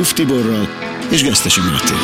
Ruf Tiborral és Gesztesi Mátéval.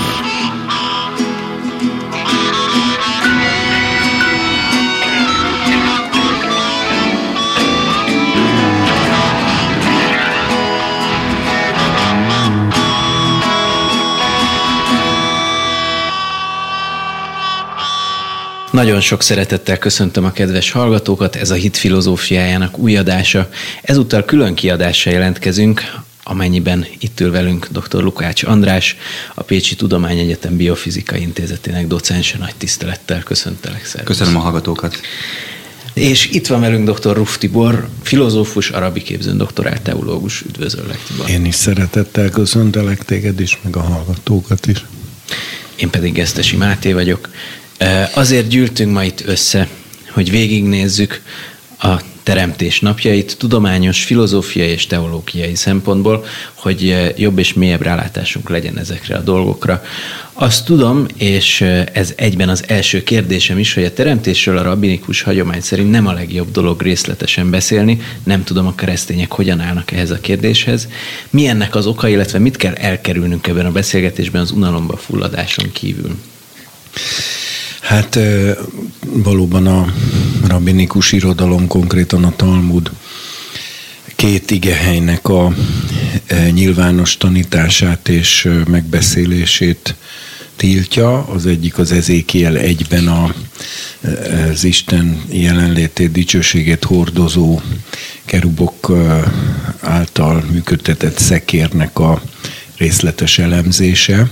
Nagyon sok szeretettel köszöntöm a kedves hallgatókat, ez a Hit filozófiájának új adása. Ezúttal külön kiadással jelentkezünk, amennyiben itt ül velünk dr. Lukács András, a Pécsi Tudományegyetem Biofizikai Intézetének docense. Nagy tisztelettel köszöntelek. Szervusz. Köszönöm a hallgatókat. És itt van velünk dr. Ruf Tibor, filozófus, arabi képzőn doktorált teológus. Üdvözöllek, Tibor. Én is szeretettel köszöntelek téged is, meg a hallgatókat is. Én pedig Gesztesi Máté vagyok. Azért gyűltünk ma itt össze, hogy végignézzük a teremtés napjait tudományos, filozófiai és teológiai szempontból, hogy jobb és mélyebb rálátásunk legyen ezekre a dolgokra. Azt tudom, és ez egyben az első kérdésem is, hogy a teremtésről a rabbinikus hagyomány szerint nem a legjobb dolog részletesen beszélni, nem tudom a keresztények hogyan állnak ehhez a kérdéshez. Mi ennek az oka, illetve mit kell elkerülnünk ebben a beszélgetésben az unalomba fulladáson kívül? Hát valóban a rabinikus irodalom, konkrétan a Talmud két igehelynek a nyilvános tanítását és megbeszélését tiltja. Az egyik az Ezékiel egyben a, az Isten jelenlétét, dicsőségét hordozó kerubok által működtetett szekérnek a részletes elemzése.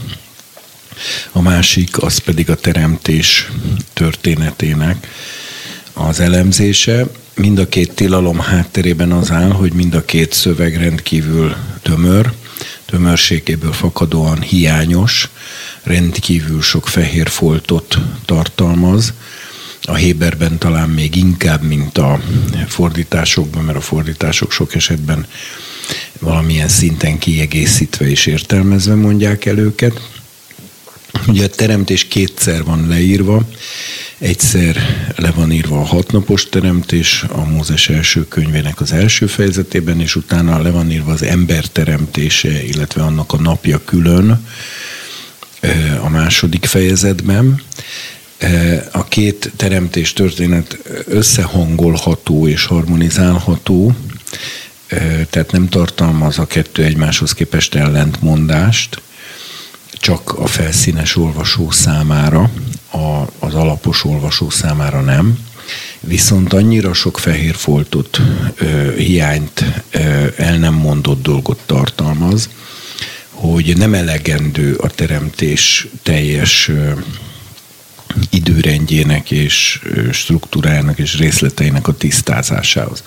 A másik az pedig a teremtés történetének az elemzése. Mind a két tilalom hátterében az áll, hogy mind a két szöveg rendkívül tömör, tömörségéből fakadóan hiányos, rendkívül sok fehér foltot tartalmaz, a Héberben talán még inkább, mint a fordításokban, mert a fordítások sok esetben valamilyen szinten kiegészítve és értelmezve mondják el őket. Ugye a teremtés kétszer van leírva, egyszer le van írva a hatnapos teremtés a Mózes első könyvének az első fejezetében, és utána le van írva az ember teremtése, illetve annak a napja külön a második fejezetben. A két teremtés történet összehangolható és harmonizálható, tehát nem tartalmaz a kettő egymáshoz képest ellentmondást, csak a felszínes olvasó számára, a, az alapos olvasó számára nem. Viszont annyira sok fehér foltot, ö, hiányt, ö, el nem mondott dolgot tartalmaz, hogy nem elegendő a teremtés teljes ö, időrendjének és struktúrájának és részleteinek a tisztázásához.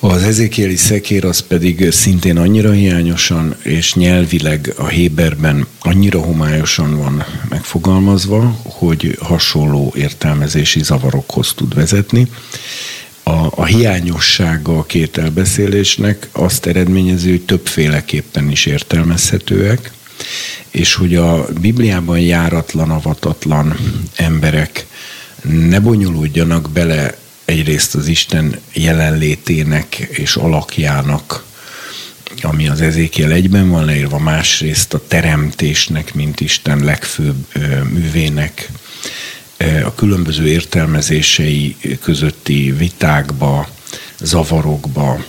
Az ezékieli szekér az pedig szintén annyira hiányosan és nyelvileg a Héberben annyira homályosan van megfogalmazva, hogy hasonló értelmezési zavarokhoz tud vezetni. A, a hiányossága a két elbeszélésnek azt eredményező, hogy többféleképpen is értelmezhetőek, és hogy a Bibliában járatlan, avatatlan emberek ne bonyolódjanak bele egyrészt az Isten jelenlétének és alakjának, ami az ezékiel egyben van leírva, másrészt a teremtésnek, mint Isten legfőbb művének a különböző értelmezései közötti vitákba, zavarokba,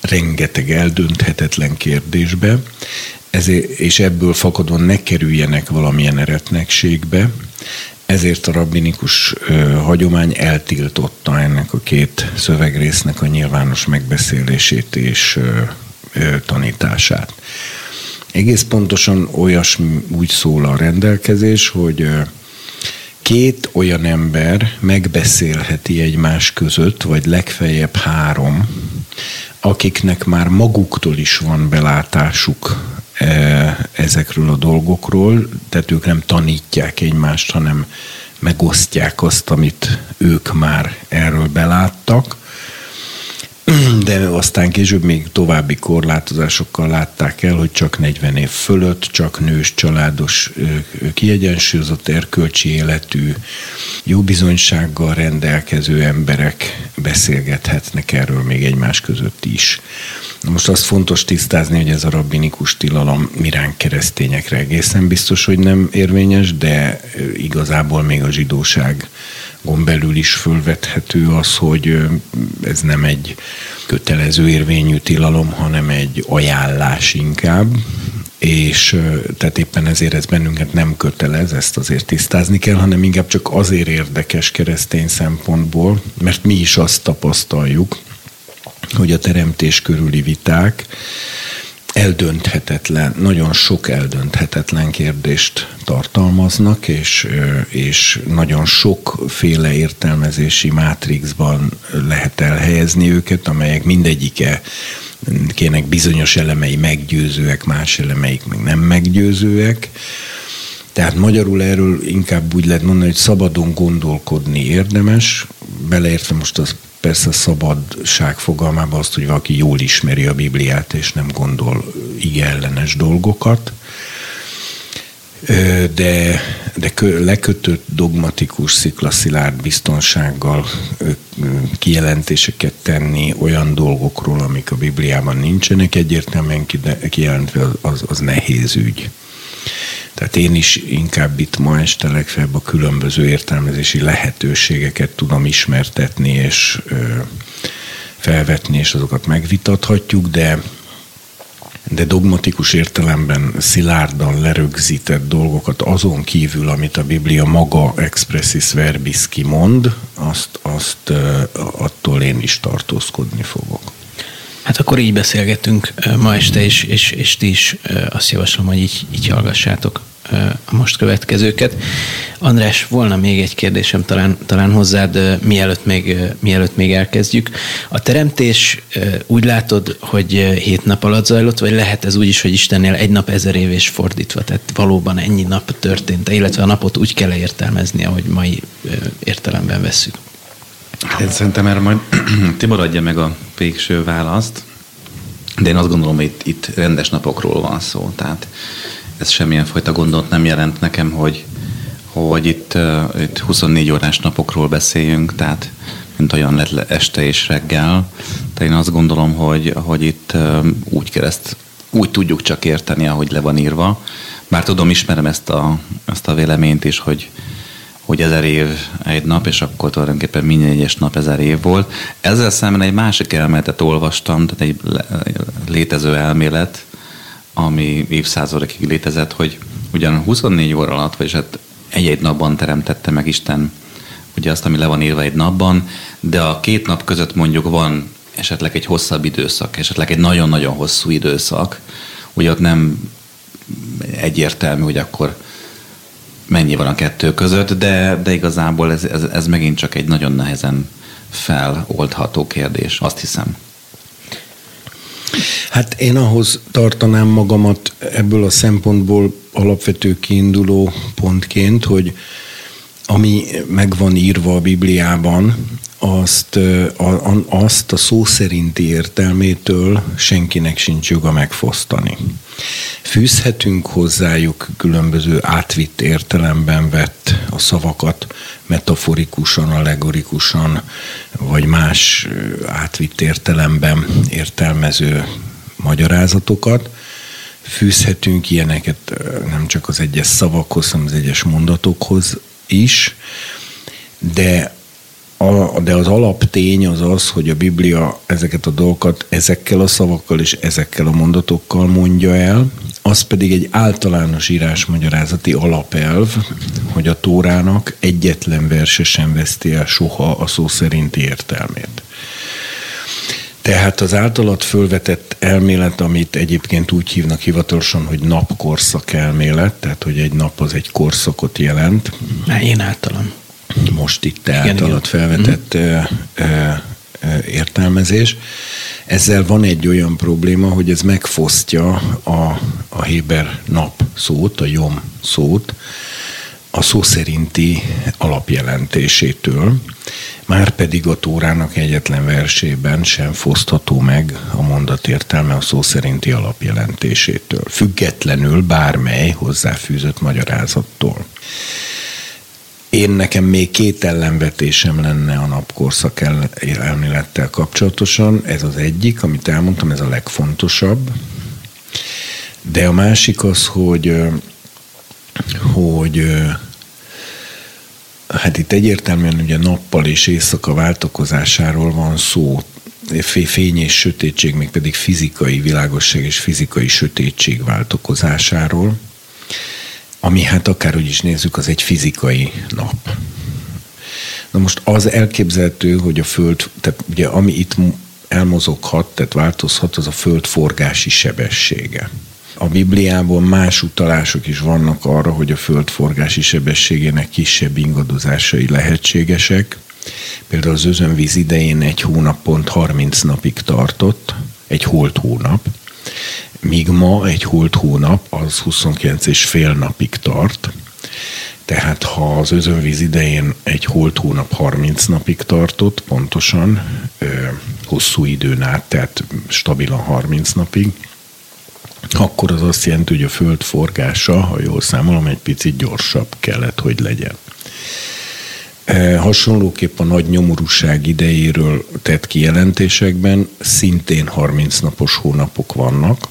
rengeteg eldönthetetlen kérdésbe, ezért, és ebből fakadóan ne kerüljenek valamilyen eretnekségbe, ezért a rabbinikus ö, hagyomány eltiltotta ennek a két szövegrésznek a nyilvános megbeszélését és ö, ö, tanítását. Egész pontosan olyasmi úgy szól a rendelkezés, hogy ö, két olyan ember megbeszélheti egymás között, vagy legfeljebb három, akiknek már maguktól is van belátásuk ezekről a dolgokról, tehát ők nem tanítják egymást, hanem megosztják azt, amit ők már erről beláttak, de aztán később még további korlátozásokkal látták el, hogy csak 40 év fölött, csak nős, családos, kiegyensúlyozott erkölcsi életű, jó bizonysággal rendelkező emberek beszélgethetnek erről még egymás között is. Most azt fontos tisztázni, hogy ez a rabbinikus tilalom miránk keresztényekre egészen biztos, hogy nem érvényes, de igazából még a zsidóság belül is fölvethető az, hogy ez nem egy kötelező érvényű tilalom, hanem egy ajánlás inkább, és tehát éppen ezért ez bennünket nem kötelez, ezt azért tisztázni kell, hanem inkább csak azért érdekes keresztény szempontból, mert mi is azt tapasztaljuk, hogy a teremtés körüli viták eldönthetetlen, nagyon sok eldönthetetlen kérdést tartalmaznak, és, és nagyon sokféle értelmezési mátrixban lehet elhelyezni őket, amelyek mindegyike kének bizonyos elemei meggyőzőek, más elemeik meg nem meggyőzőek. Tehát magyarul erről inkább úgy lehet mondani, hogy szabadon gondolkodni érdemes, beleértve most az persze szabadság fogalmában azt, hogy valaki jól ismeri a Bibliát, és nem gondol ige ellenes dolgokat, de, de lekötött dogmatikus, sziklaszilárd biztonsággal kijelentéseket tenni olyan dolgokról, amik a Bibliában nincsenek egyértelműen kijelentve, az, az nehéz ügy. Tehát én is inkább itt ma este legfeljebb a különböző értelmezési lehetőségeket tudom ismertetni és felvetni, és azokat megvitathatjuk, de de dogmatikus értelemben szilárdan lerögzített dolgokat azon kívül, amit a Biblia maga expressis verbis kimond, azt, azt attól én is tartózkodni fogok. Hát akkor így beszélgetünk ma este, és, és, és ti is azt javaslom, hogy így, így hallgassátok a most következőket. András, volna még egy kérdésem talán, talán hozzád, mielőtt még, mielőtt még elkezdjük. A teremtés úgy látod, hogy hét nap alatt zajlott, vagy lehet ez úgy is, hogy Istennél egy nap ezer év és fordítva, tehát valóban ennyi nap történt, illetve a napot úgy kell értelmezni, ahogy mai értelemben vesszük? Én szerintem erre majd Tibor adja meg a végső választ, de én azt gondolom, hogy itt, itt rendes napokról van szó. Tehát ez semmilyen fajta gondot nem jelent nekem, hogy, hogy itt, uh, itt 24 órás napokról beszéljünk, tehát mint olyan lett este és reggel. Tehát én azt gondolom, hogy, hogy itt uh, úgy kereszt, úgy tudjuk csak érteni, ahogy le van írva. Bár tudom, ismerem ezt a, ezt a véleményt is, hogy, hogy ezer év egy nap, és akkor tulajdonképpen minden egyes nap ezer év volt. Ezzel szemben egy másik elméletet olvastam, tehát egy létező elmélet, ami évszázadokig létezett, hogy ugyan 24 óra alatt, vagyis hát egy-egy napban teremtette meg Isten ugye azt, ami le van írva egy napban, de a két nap között mondjuk van esetleg egy hosszabb időszak, esetleg egy nagyon-nagyon hosszú időszak, ugye ott nem egyértelmű, hogy akkor mennyi van a kettő között, de, de igazából ez, ez, ez megint csak egy nagyon nehezen feloldható kérdés, azt hiszem. Hát én ahhoz tartanám magamat ebből a szempontból alapvető kiinduló pontként, hogy ami meg van írva a Bibliában, azt a, azt a szó szerinti értelmétől senkinek sincs joga megfosztani. Fűzhetünk hozzájuk különböző átvitt értelemben vett a szavakat, metaforikusan, allegorikusan, vagy más átvitt értelemben értelmező magyarázatokat. Fűzhetünk ilyeneket nem csak az egyes szavakhoz, hanem az egyes mondatokhoz is, de de az alaptény az az, hogy a Biblia ezeket a dolgokat ezekkel a szavakkal és ezekkel a mondatokkal mondja el, az pedig egy általános írásmagyarázati alapelv, hogy a Tórának egyetlen verse sem veszti el soha a szó szerinti értelmét. Tehát az általat fölvetett elmélet, amit egyébként úgy hívnak hivatalosan, hogy napkorszak elmélet, tehát hogy egy nap az egy korszakot jelent. Én általam most itt te általad felvetett mm. értelmezés. Ezzel van egy olyan probléma, hogy ez megfosztja a, a Héber nap szót, a Jom szót, a szó szerinti alapjelentésétől, már pedig a Tórának egyetlen versében sem fosztható meg a mondat értelme a szó szerinti alapjelentésétől, függetlenül bármely hozzáfűzött magyarázattól. Én nekem még két ellenvetésem lenne a napkorszak elmélettel kapcsolatosan. Ez az egyik, amit elmondtam, ez a legfontosabb. De a másik az, hogy, hogy hát itt egyértelműen ugye nappal és éjszaka váltakozásáról van szó, fény és sötétség, még pedig fizikai világosság és fizikai sötétség váltokozásáról ami hát akárhogy is nézzük, az egy fizikai nap. Na most az elképzelhető, hogy a Föld, tehát ugye ami itt elmozoghat, tehát változhat, az a Föld forgási sebessége. A Bibliában más utalások is vannak arra, hogy a Föld forgási sebességének kisebb ingadozásai lehetségesek. Például az özönvíz idején egy hónap pont 30 napig tartott, egy holt hónap, míg ma egy holt hónap az 29 és fél napig tart, tehát ha az özönvíz idején egy holt hónap 30 napig tartott, pontosan, hosszú időn át, tehát stabilan 30 napig, akkor az azt jelenti, hogy a föld forgása, ha jól számolom, egy picit gyorsabb kellett, hogy legyen. E, hasonlóképp a nagy nyomorúság idejéről tett kijelentésekben szintén 30 napos hónapok vannak,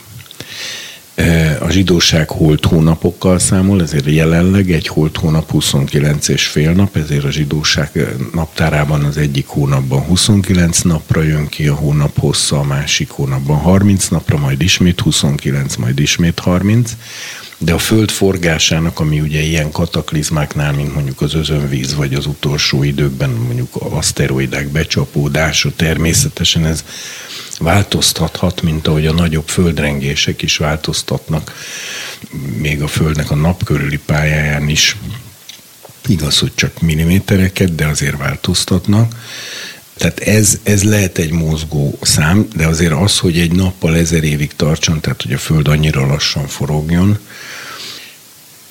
a zsidóság holt hónapokkal számol, ezért jelenleg egy holt hónap 29 és fél nap, ezért a zsidóság naptárában az egyik hónapban 29 napra jön ki a hónap hossza, a másik hónapban 30 napra, majd ismét 29, majd ismét 30. De a föld forgásának, ami ugye ilyen kataklizmáknál, mint mondjuk az özönvíz, vagy az utolsó időkben mondjuk aszteroidák becsapódása, természetesen ez változtathat, mint ahogy a nagyobb földrengések is változtatnak, még a Földnek a nap körüli pályáján is. Igaz, hogy csak millimétereket, de azért változtatnak. Tehát ez, ez lehet egy mozgó szám, de azért az, hogy egy nappal ezer évig tartson, tehát hogy a Föld annyira lassan forogjon,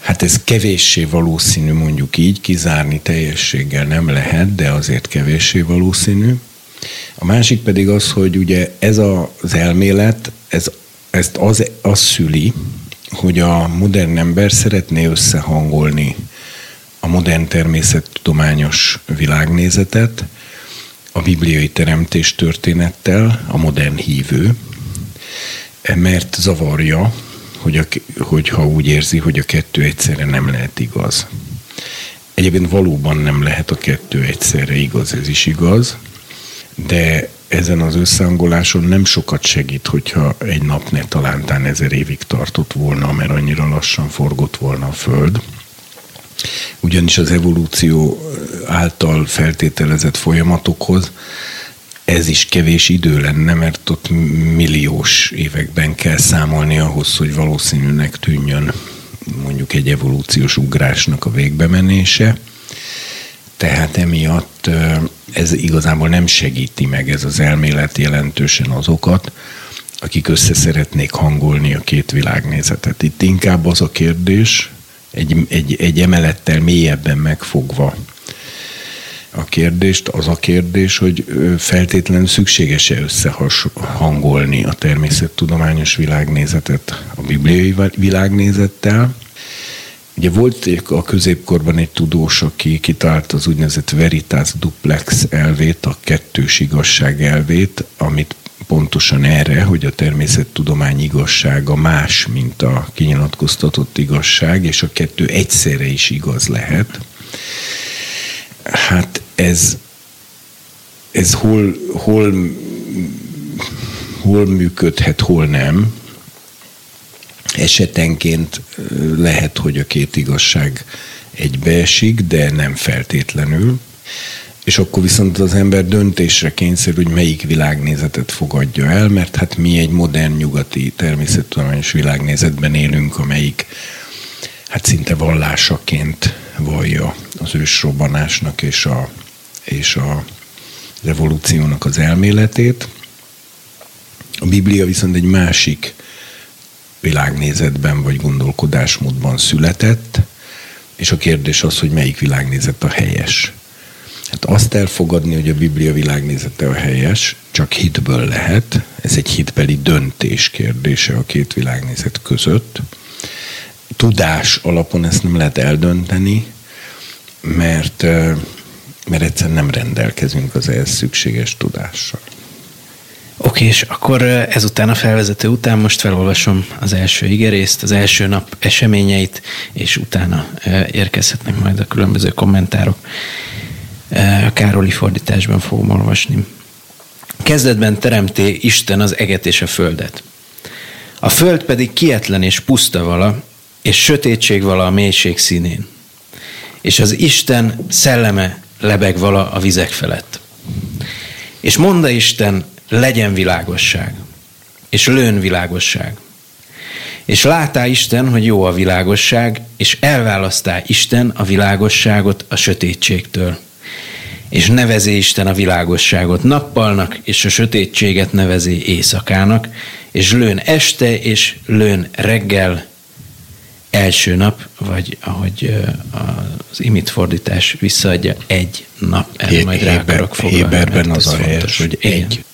Hát ez kevéssé valószínű, mondjuk így, kizárni teljességgel nem lehet, de azért kevéssé valószínű. A másik pedig az, hogy ugye ez az elmélet, ez, ezt az, az szüli, hogy a modern ember szeretné összehangolni a modern természettudományos világnézetet a bibliai teremtés történettel, a modern hívő, mert zavarja, hogy a, hogyha úgy érzi, hogy a kettő egyszerre nem lehet igaz. Egyébként valóban nem lehet a kettő egyszerre igaz, ez is igaz, de ezen az összehangoláson nem sokat segít, hogyha egy nap ne talántán ezer évig tartott volna, mert annyira lassan forgott volna a Föld. Ugyanis az evolúció által feltételezett folyamatokhoz ez is kevés idő lenne, mert ott milliós években kell számolni ahhoz, hogy valószínűnek tűnjön mondjuk egy evolúciós ugrásnak a végbemenése. Tehát emiatt ez igazából nem segíti meg ez az elmélet jelentősen azokat, akik össze szeretnék hangolni a két világnézetet. Itt inkább az a kérdés, egy, egy, egy emelettel mélyebben megfogva a kérdést, az a kérdés, hogy feltétlenül szükséges-e összehangolni a természettudományos világnézetet a bibliai világnézettel, Ugye volt a középkorban egy tudós, aki kitalált az úgynevezett veritas duplex elvét, a kettős igazság elvét, amit pontosan erre, hogy a természettudomány igazsága más, mint a kinyilatkoztatott igazság, és a kettő egyszerre is igaz lehet. Hát ez, ez hol, hol, hol működhet, hol nem, esetenként lehet, hogy a két igazság egybeesik, de nem feltétlenül. És akkor viszont az ember döntésre kényszer, hogy melyik világnézetet fogadja el, mert hát mi egy modern nyugati természettudományos világnézetben élünk, amelyik hát szinte vallásaként vallja az ősrobbanásnak és a, és a revolúciónak az elméletét. A Biblia viszont egy másik világnézetben vagy gondolkodásmódban született, és a kérdés az, hogy melyik világnézet a helyes. Hát azt elfogadni, hogy a Biblia világnézete a helyes, csak hitből lehet. Ez egy hitbeli döntés kérdése a két világnézet között. Tudás alapon ezt nem lehet eldönteni, mert, mert egyszerűen nem rendelkezünk az ehhez szükséges tudással. Oké, és akkor ezután a felvezető után most felolvasom az első igerészt, az első nap eseményeit, és utána érkezhetnek majd a különböző kommentárok. A Károli fordításban fogom olvasni. Kezdetben teremté Isten az eget és a földet. A föld pedig kietlen és puszta vala, és sötétség vala a mélység színén. És az Isten szelleme lebeg vala a vizek felett. És mondta Isten, legyen világosság, és lőn világosság. És látá Isten, hogy jó a világosság, és elválasztá Isten a világosságot a sötétségtől. És nevezi Isten a világosságot nappalnak, és a sötétséget nevezi éjszakának, és lőn este, és lőn reggel, első nap, vagy ahogy az imit fordítás visszaadja, egy nap. Erre majd rá akarok foglalni. Héberben az a helyes, hogy egy.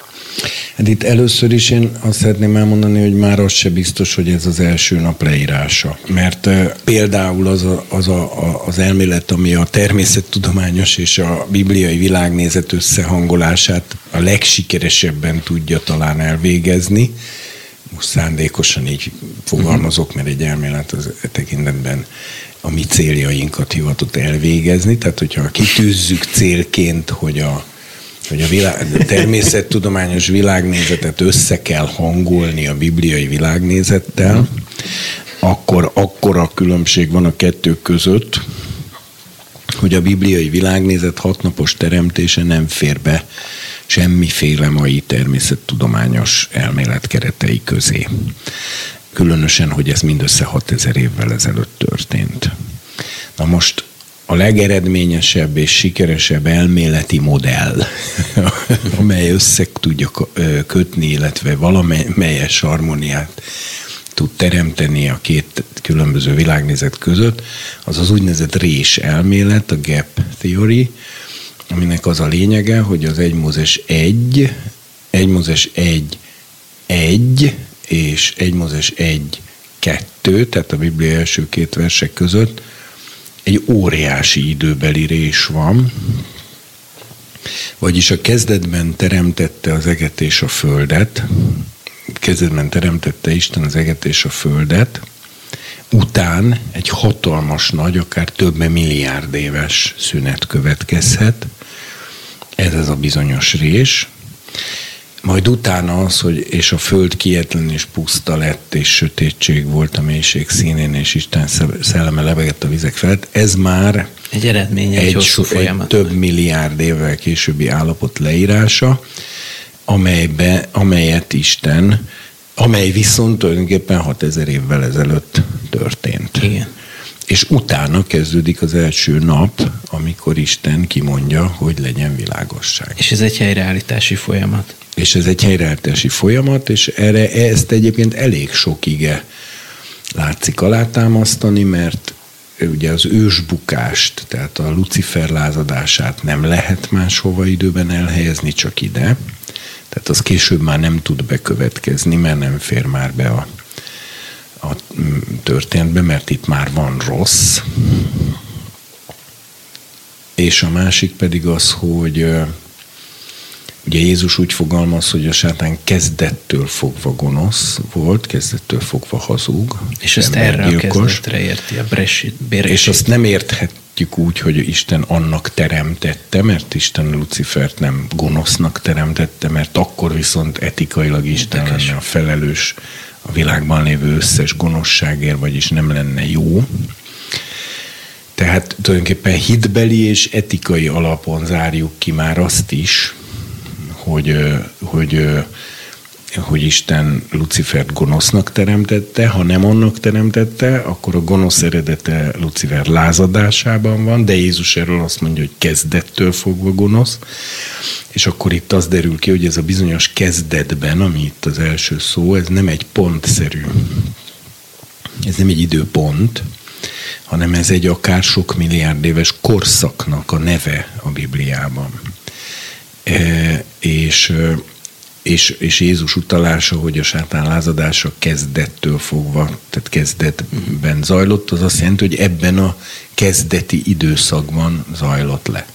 Hát itt először is én azt szeretném elmondani, hogy már az se biztos, hogy ez az első nap leírása. Mert uh, például az, a, az a, a, az elmélet, ami a természettudományos és a bibliai világnézet összehangolását a legsikeresebben tudja talán elvégezni, most szándékosan így fogalmazok, mert egy elmélet az e tekintetben a mi céljainkat hivatott elvégezni. Tehát, hogyha kitűzzük célként, hogy a hogy a, világ, a természettudományos világnézetet össze kell hangolni a bibliai világnézettel, akkor akkora különbség van a kettő között, hogy a bibliai világnézet hatnapos teremtése nem fér be semmiféle mai természettudományos elmélet keretei közé. Különösen, hogy ez mindössze 6000 évvel ezelőtt történt. Na most a legeredményesebb és sikeresebb elméleti modell, amely össze tudja kötni, illetve valamelyes harmóniát tud teremteni a két különböző világnézet között, az az úgynevezett rés elmélet, a gap theory, aminek az a lényege, hogy az 1 Mózes 1, 1 Mózes 1, 1 és 1 Mózes 1, 2, tehát a Biblia első két versek között egy óriási időbeli rés van, vagyis a kezdetben teremtette az eget és a földet, kezdetben teremtette Isten az eget és a földet, után egy hatalmas nagy, akár több milliárd éves szünet következhet, ez az a bizonyos rés, majd utána az, hogy és a föld kietlen és puszta lett, és sötétség volt a mélység színén, és Isten szelleme lebegett a vizek felett, ez már egy eredménye, egy, egy hosszú folyamat. Egy több milliárd évvel későbbi állapot leírása, amelybe, amelyet Isten, amely viszont tulajdonképpen 6000 évvel ezelőtt történt. Igen. És utána kezdődik az első nap, amikor Isten kimondja, hogy legyen világosság. És ez egy helyreállítási folyamat és ez egy helyreállítási folyamat, és erre ezt egyébként elég sok ige látszik alátámasztani, mert ugye az ősbukást, tehát a Lucifer lázadását nem lehet máshova időben elhelyezni, csak ide. Tehát az később már nem tud bekövetkezni, mert nem fér már be a, a történetbe, mert itt már van rossz. És a másik pedig az, hogy Ugye Jézus úgy fogalmaz, hogy a sátán kezdettől fogva gonosz volt, kezdettől fogva hazug. És ezt erre a kezdetre érti, a Brexit. És azt nem érthetjük úgy, hogy Isten annak teremtette, mert Isten Lucifert nem gonosznak teremtette, mert akkor viszont etikailag Isten Érdekes. lenne a felelős a világban lévő összes gonoszságért, vagyis nem lenne jó. Tehát tulajdonképpen hitbeli és etikai alapon zárjuk ki már azt is, hogy, hogy, hogy Isten Lucifert gonosznak teremtette, ha nem annak teremtette, akkor a gonosz eredete Lucifer lázadásában van, de Jézus erről azt mondja, hogy kezdettől fogva gonosz, és akkor itt az derül ki, hogy ez a bizonyos kezdetben, ami itt az első szó, ez nem egy pontszerű, ez nem egy időpont, hanem ez egy akár sok milliárd éves korszaknak a neve a Bibliában. E, és, és, és Jézus utalása, hogy a sátán lázadása kezdettől fogva, tehát kezdetben zajlott, az azt jelenti, hogy ebben a kezdeti időszakban zajlott le.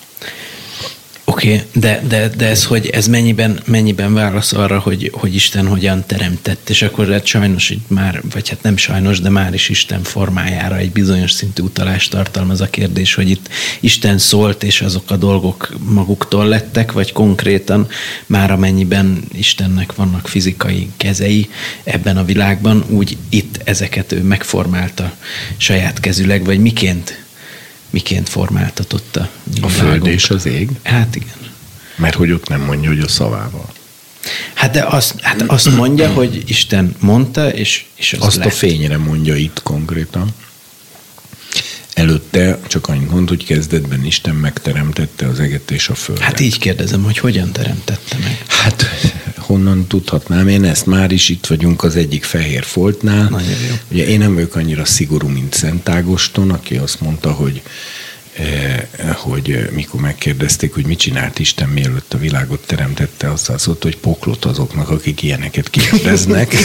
Oké, okay, de, de, de ez, hogy ez mennyiben, mennyiben válasz arra, hogy, hogy Isten hogyan teremtett, és akkor hát sajnos így már, vagy hát nem sajnos, de már is Isten formájára egy bizonyos szintű utalást tartalmaz a kérdés, hogy itt Isten szólt, és azok a dolgok maguktól lettek, vagy konkrétan már amennyiben Istennek vannak fizikai kezei ebben a világban, úgy itt ezeket ő megformálta saját kezüleg, vagy miként miként formáltatotta. A, a föld és az ég? Hát igen. Mert hogy ott nem mondja, hogy a szavával. Hát de azt, hát azt mondja, hogy Isten mondta, és, és az Azt lett. a fényre mondja itt konkrétan. Előtte csak annyit mond, hogy kezdetben Isten megteremtette az eget és a földet. Hát így kérdezem, hogy hogyan teremtette meg? Hát honnan tudhatnám én ezt? Már is itt vagyunk az egyik fehér foltnál. Nagyon jó. Ugye én nem vagyok annyira szigorú, mint Szent Ágoston, aki azt mondta, hogy hogy mikor megkérdezték, hogy mit csinált Isten mielőtt a világot teremtette, azt szólt, hogy poklot azoknak, akik ilyeneket kérdeznek.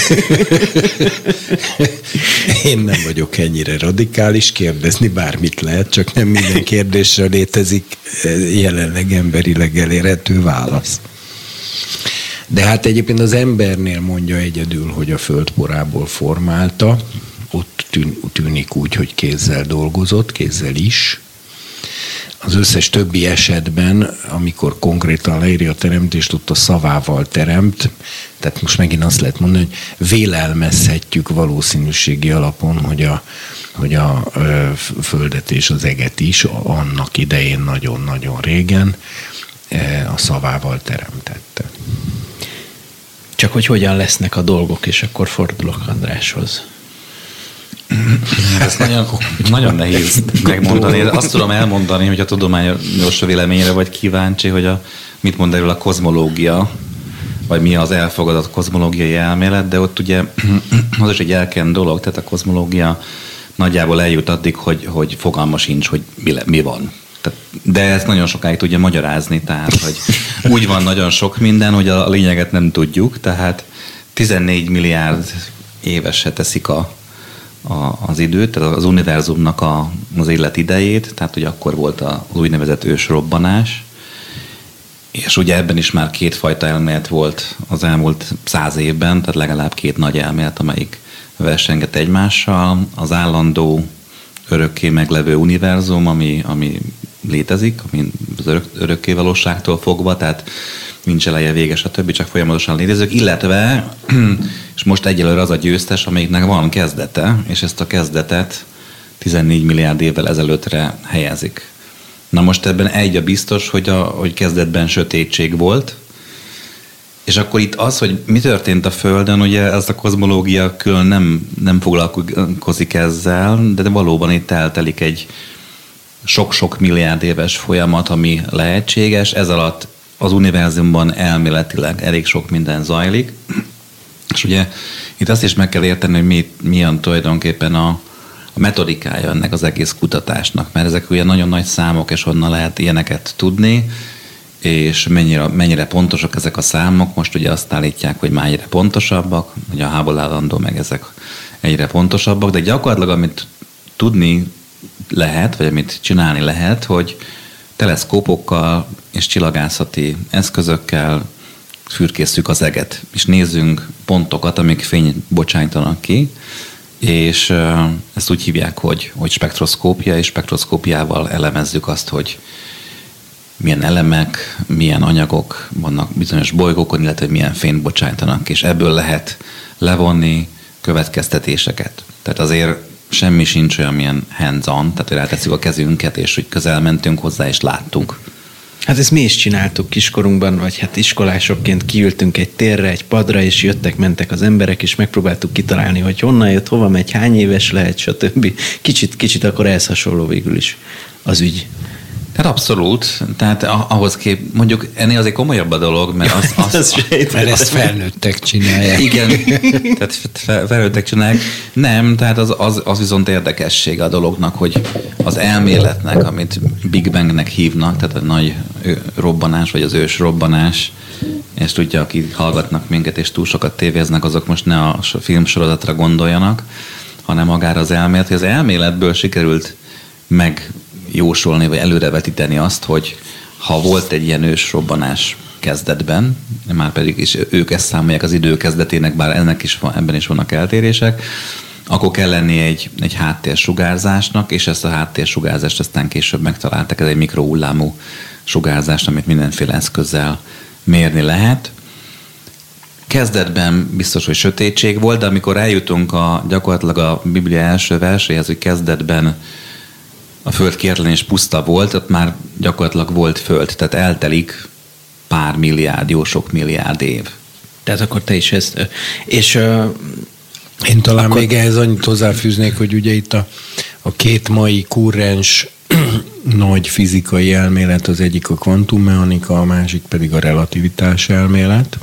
Én nem vagyok ennyire radikális, kérdezni bármit lehet, csak nem minden kérdésre létezik eh, jelenleg emberileg elérhető válasz. De hát egyébként az embernél mondja egyedül, hogy a földporából formálta, ott tűn, tűnik úgy, hogy kézzel dolgozott, kézzel is. Az összes többi esetben, amikor konkrétan leírja a teremtést, ott a szavával teremt, tehát most megint azt lehet mondani, hogy vélelmezhetjük valószínűségi alapon, hogy a, hogy a földet és az eget is annak idején nagyon-nagyon régen a szavával teremtette. Csak hogy hogyan lesznek a dolgok, és akkor fordulok Andráshoz. Ez nagyon, nagyon nehéz megmondani. Azt tudom elmondani, hogy a tudományos véleményre vagy kíváncsi, hogy a, mit mond erről a kozmológia, vagy mi az elfogadott kozmológiai elmélet, de ott ugye az is egy elken dolog, tehát a kozmológia nagyjából eljut addig, hogy, hogy fogalma sincs, hogy mi, le, mi van. Tehát, de ezt nagyon sokáig tudja magyarázni, tehát hogy úgy van nagyon sok minden, hogy a lényeget nem tudjuk, tehát 14 milliárd évesre teszik a, a, az időt, tehát az univerzumnak a, az élet idejét, tehát hogy akkor volt az úgynevezett ősrobbanás, és ugye ebben is már kétfajta elmélet volt az elmúlt száz évben, tehát legalább két nagy elmélet, amelyik versenget egymással. Az állandó örökké meglevő univerzum, ami, ami létezik, ami az örök, örökké valóságtól fogva, tehát nincs eleje, vége, stb. csak folyamatosan létezők, illetve, és most egyelőre az a győztes, amelyiknek van kezdete, és ezt a kezdetet 14 milliárd évvel ezelőttre helyezik. Na most ebben egy a biztos, hogy, a, hogy kezdetben sötétség volt, és akkor itt az, hogy mi történt a Földön, ugye ez a kozmológia külön nem, nem foglalkozik ezzel, de valóban itt eltelik egy sok-sok milliárd éves folyamat, ami lehetséges. Ez alatt az univerzumban elméletileg elég sok minden zajlik. És ugye itt azt is meg kell érteni, hogy mi, milyen tulajdonképpen a, a metodikája ennek az egész kutatásnak, mert ezek ugye nagyon nagy számok, és honnan lehet ilyeneket tudni, és mennyire, mennyire pontosak ezek a számok. Most ugye azt állítják, hogy már egyre pontosabbak, hogy a hából állandó meg ezek egyre pontosabbak, de gyakorlatilag amit tudni lehet, vagy amit csinálni lehet, hogy teleszkópokkal és csillagászati eszközökkel fürkészük az eget, és nézzünk pontokat, amik fény bocsájtanak ki, és ezt úgy hívják, hogy, hogy spektroszkópia, és spektroszkópiával elemezzük azt, hogy milyen elemek, milyen anyagok vannak bizonyos bolygókon, illetve milyen fényt bocsájtanak, és ebből lehet levonni következtetéseket. Tehát azért semmi sincs olyan, milyen hands-on, tehát hogy rátesszük a kezünket, és hogy közel mentünk hozzá, és láttunk. Hát ezt mi is csináltuk kiskorunkban, vagy hát iskolásokként kiültünk egy térre, egy padra, és jöttek, mentek az emberek, és megpróbáltuk kitalálni, hogy honnan jött, hova megy, hány éves lehet, stb. Kicsit, kicsit akkor ehhez hasonló végül is az ügy. Tehát abszolút. Tehát ahhoz kép, mondjuk ennél azért komolyabb a dolog, mert az, az, az mert ezt felnőttek csinálják. Igen, tehát felnőttek csinálják. Nem, tehát az, az, az viszont érdekessége a dolognak, hogy az elméletnek, amit Big Bangnek hívnak, tehát a nagy robbanás, vagy az ős robbanás, és tudja, akik hallgatnak minket, és túl sokat tévéznek, azok most ne a filmsorozatra gondoljanak, hanem magára az elmélet, hogy az elméletből sikerült megjósolni, vagy előrevetíteni azt, hogy ha volt egy ilyen ősrobbanás kezdetben, már pedig is ők ezt számolják az idő kezdetének, bár ennek is van, ebben is vannak eltérések, akkor kell lenni egy, egy háttérsugárzásnak, és ezt a háttérsugárzást aztán később megtaláltak, ez egy mikrohullámú sugárzás, amit mindenféle eszközzel mérni lehet. Kezdetben biztos, hogy sötétség volt, de amikor eljutunk a, gyakorlatilag a Biblia első verséhez, hogy kezdetben a föld kértelen és puszta volt, ott már gyakorlatilag volt föld, tehát eltelik pár milliárd, jó sok milliárd év. Tehát akkor te is ezt... És én talán akkor... még ehhez annyit hozzáfűznék, hogy ugye itt a, a két mai kurrens nagy fizikai elmélet, az egyik a kvantummechanika, a másik pedig a relativitás elmélet.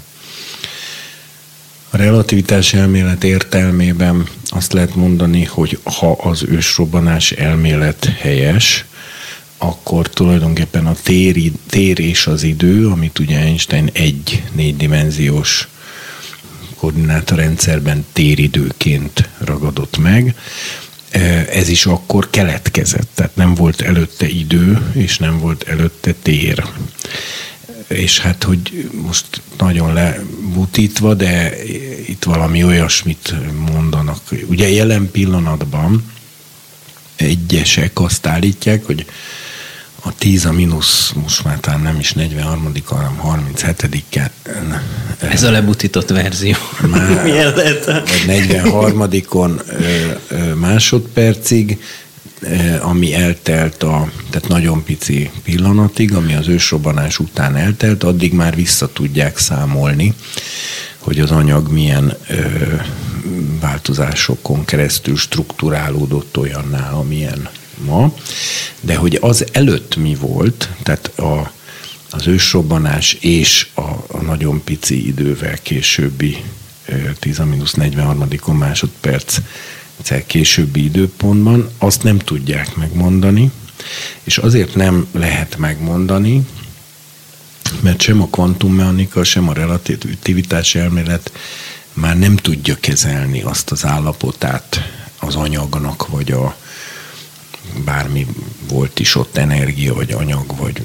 A relativitás elmélet értelmében azt lehet mondani, hogy ha az ősrobbanás elmélet helyes, akkor tulajdonképpen a tér, tér és az idő, amit ugye Einstein egy négydimenziós koordinátorrendszerben téridőként ragadott meg, ez is akkor keletkezett, tehát nem volt előtte idő, és nem volt előtte tér. És hát, hogy most nagyon lebutítva, de itt valami olyasmit mondanak. Ugye jelen pillanatban egyesek azt állítják, hogy a 10 a mínusz most már talán nem is 43 hanem 37 Ez a lebutított verzió. Már, vagy 43 másodpercig, ami eltelt a, tehát nagyon pici pillanatig, ami az ősrobbanás után eltelt, addig már vissza tudják számolni, hogy az anyag milyen ö, változásokon keresztül strukturálódott olyannál, amilyen ma, de hogy az előtt mi volt, tehát a, az ősrobbanás és a, a nagyon pici idővel későbbi 10-43 másodperc későbbi időpontban, azt nem tudják megmondani, és azért nem lehet megmondani, mert sem a kvantummechanika, sem a relativitás elmélet már nem tudja kezelni azt az állapotát az anyagnak, vagy a, bármi volt is ott energia, vagy anyag, vagy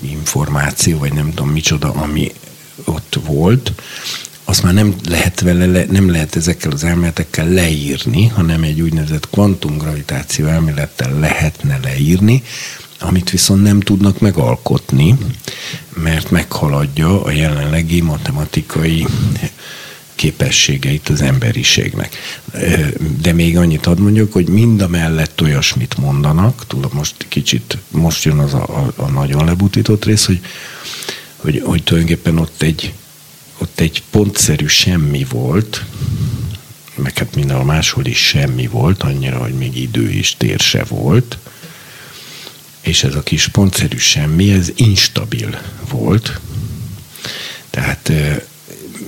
információ, vagy nem tudom micsoda, ami ott volt, azt már nem lehet vele, nem lehet ezekkel az elméletekkel leírni, hanem egy úgynevezett kvantumgravitáció elmélettel lehetne leírni, amit viszont nem tudnak megalkotni, mert meghaladja a jelenlegi matematikai képességeit az emberiségnek. De még annyit ad mondjuk, hogy mind a mellett olyasmit mondanak, tudom, most kicsit, most jön az a, a, a nagyon lebutított rész, hogy, hogy, hogy tulajdonképpen ott egy, ott egy pontszerű semmi volt, meg hát mindenhol máshol is semmi volt, annyira, hogy még idő és tér se volt, és ez a kis pontszerű semmi, ez instabil volt, tehát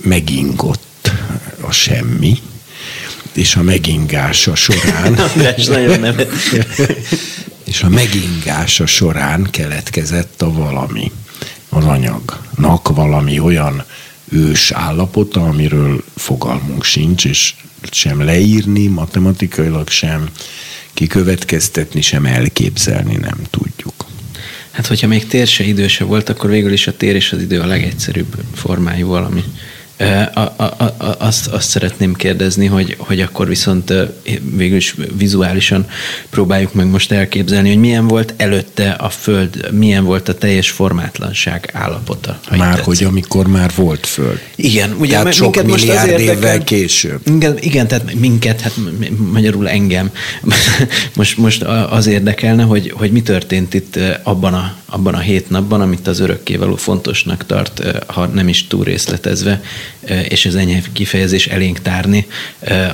megingott a semmi, és a megingása során és a megingása során keletkezett a valami, az anyagnak valami olyan ős állapota, amiről fogalmunk sincs, és sem leírni matematikailag, sem kikövetkeztetni, sem elképzelni nem tudjuk. Hát, hogyha még tér se idő volt, akkor végül is a tér és az idő a legegyszerűbb formájú valami. A, a, a, azt, azt szeretném kérdezni, hogy, hogy akkor viszont végül is vizuálisan próbáljuk meg most elképzelni, hogy milyen volt előtte a Föld, milyen volt a teljes formátlanság állapota. Már tetszik. hogy amikor már volt Föld. Igen, ugye tehát sok minket most az érdekel, évvel később. Igen, igen, tehát minket, hát magyarul engem. most, most az érdekelne, hogy, hogy mi történt itt abban a, abban a hét napban, amit az örökkévaló fontosnak tart, ha nem is túl részletezve, és ez enyhe kifejezés elénk tárni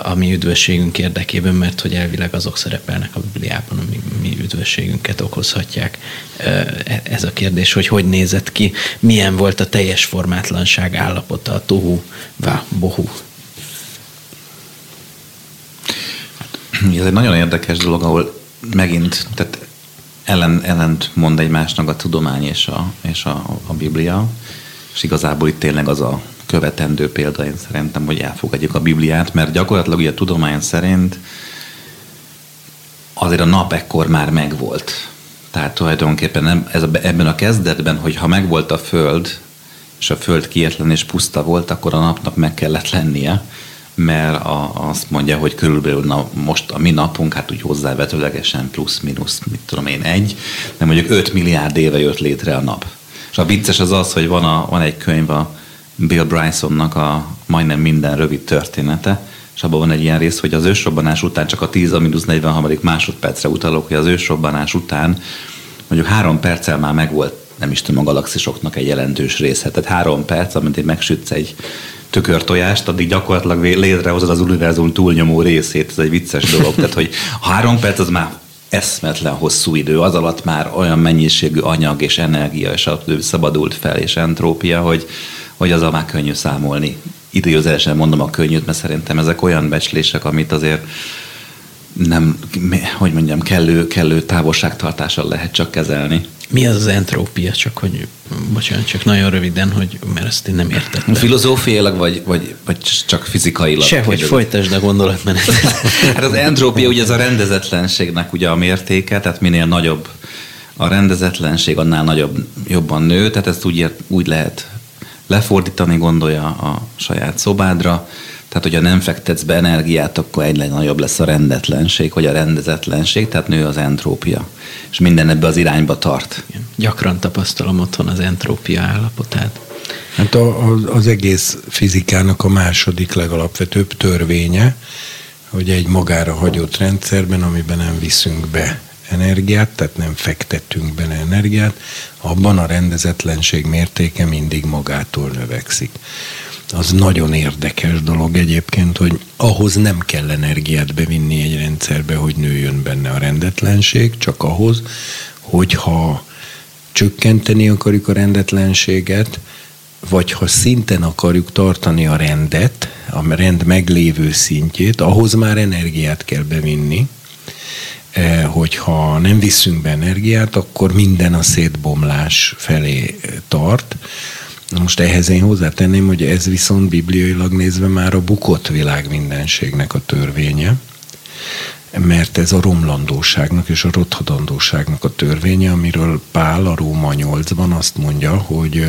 a mi üdvösségünk érdekében, mert hogy elvileg azok szerepelnek a Bibliában, ami mi üdvösségünket okozhatják. E, ez a kérdés, hogy hogy nézett ki, milyen volt a teljes formátlanság állapota, a tohu, vá, bohu. Ez egy nagyon érdekes dolog, ahol megint, tehát ellen, ellent mond egymásnak a tudomány és a, és a, a Biblia, és igazából itt tényleg az a követendő példa én szerintem, hogy elfogadjuk a Bibliát, mert gyakorlatilag ugye a tudomány szerint azért a nap ekkor már megvolt. Tehát tulajdonképpen nem, ez a, ebben a kezdetben, hogy ha megvolt a Föld, és a Föld kietlen és puszta volt, akkor a napnak meg kellett lennie, mert a, azt mondja, hogy körülbelül na, most a mi napunk, hát úgy hozzávetőlegesen plusz-minusz, mit tudom én, egy, de mondjuk 5 milliárd éve jött létre a nap. És a vicces az az, hogy van, a, van egy könyv a Bill Brysonnak a majdnem minden rövid története, és abban van egy ilyen rész, hogy az ősrobbanás után csak a 10-43. másodpercre utalok, hogy az ősrobbanás után mondjuk három perccel már megvolt, nem is tudom, a galaxisoknak egy jelentős része. Tehát három perc, amint én megsütsz egy tökörtojást, addig gyakorlatilag létrehozod az univerzum túlnyomó részét. Ez egy vicces dolog. Tehát, hogy három perc az már eszmetlen hosszú idő, az alatt már olyan mennyiségű anyag és energia és szabadult fel, és entrópia, hogy, hogy az a már könnyű számolni. Időzősen mondom a könnyűt, mert szerintem ezek olyan becslések, amit azért nem, hogy mondjam, kellő, kellő távolságtartással lehet csak kezelni. Mi az az entrópia? Csak hogy, bocsánat, csak nagyon röviden, hogy, mert ezt én nem értettem. Filozófiailag, vagy, vagy, vagy csak fizikailag? Sehogy, folytasd a gondolatmenetet. hát az entrópia ugye az a rendezetlenségnek ugye a mértéke, tehát minél nagyobb a rendezetlenség, annál nagyobb, jobban nő, tehát ezt úgy, úgy lehet lefordítani, gondolja a saját szobádra, tehát, hogyha nem fektetsz be energiát, akkor egyre nagyobb lesz a rendetlenség, vagy a rendezetlenség, tehát nő az entrópia. És minden ebbe az irányba tart. Igen. Gyakran tapasztalom otthon az entrópia állapotát. Hát a, a, az egész fizikának a második legalapvetőbb törvénye, hogy egy magára hagyott rendszerben, amiben nem viszünk be energiát, tehát nem fektetünk bele energiát, abban a rendezetlenség mértéke mindig magától növekszik az nagyon érdekes dolog egyébként, hogy ahhoz nem kell energiát bevinni egy rendszerbe, hogy nőjön benne a rendetlenség, csak ahhoz, hogyha csökkenteni akarjuk a rendetlenséget, vagy ha szinten akarjuk tartani a rendet, a rend meglévő szintjét, ahhoz már energiát kell bevinni, e, hogyha nem viszünk be energiát, akkor minden a szétbomlás felé tart, Most ehhez én hozzátenném, hogy ez viszont bibliailag nézve már a bukott világ mindenségnek a törvénye, mert ez a romlandóságnak és a rothadandóságnak a törvénye, amiről Pál a Róma 8-ban azt mondja, hogy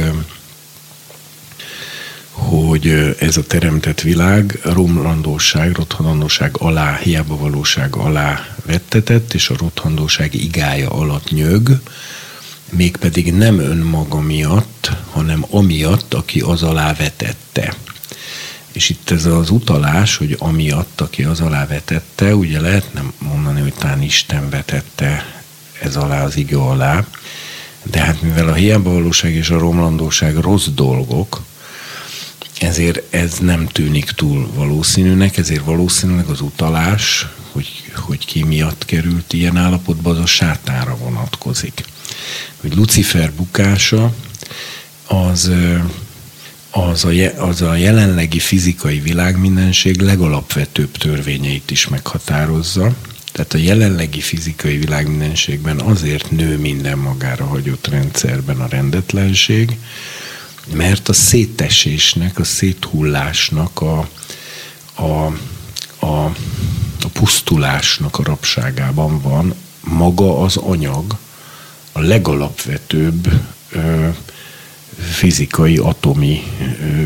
hogy ez a teremtett világ romlandóság, rothadandóság alá, hiába valóság alá vettetett, és a rothandóság igája alatt nyög, mégpedig nem önmaga miatt, hanem amiatt, aki az alá vetette. És itt ez az utalás, hogy amiatt, aki az alá vetette, ugye lehetne mondani, hogy talán Isten vetette ez alá az ige alá, de hát mivel a hiába valóság és a romlandóság rossz dolgok, ezért ez nem tűnik túl valószínűnek, ezért valószínűleg az utalás, hogy, hogy ki miatt került ilyen állapotba, az a sátára vonatkozik hogy Lucifer bukása az, az, a, az a jelenlegi fizikai világmindenség legalapvetőbb törvényeit is meghatározza. Tehát a jelenlegi fizikai világmindenségben azért nő minden magára hagyott rendszerben a rendetlenség, mert a szétesésnek, a széthullásnak, a, a, a, a pusztulásnak a rabságában van maga az anyag, a legalapvetőbb ö, fizikai, atomi ö,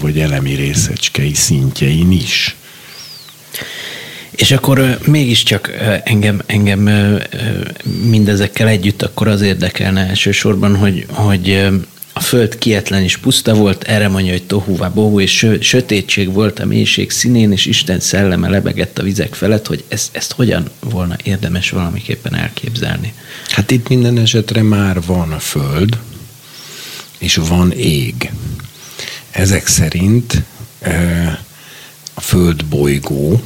vagy elemi részecskei szintjein is. És akkor mégiscsak engem, engem mindezekkel együtt akkor az érdekelne elsősorban, hogy, hogy föld kietlen és puszta volt, erre mondja, hogy tohúvá bohú, és sötétség volt a mélység színén, és Isten szelleme lebegett a vizek felett, hogy ezt, ezt hogyan volna érdemes valamiképpen elképzelni? Hát itt minden esetre már van a föld, és van ég. Ezek szerint a föld bolygó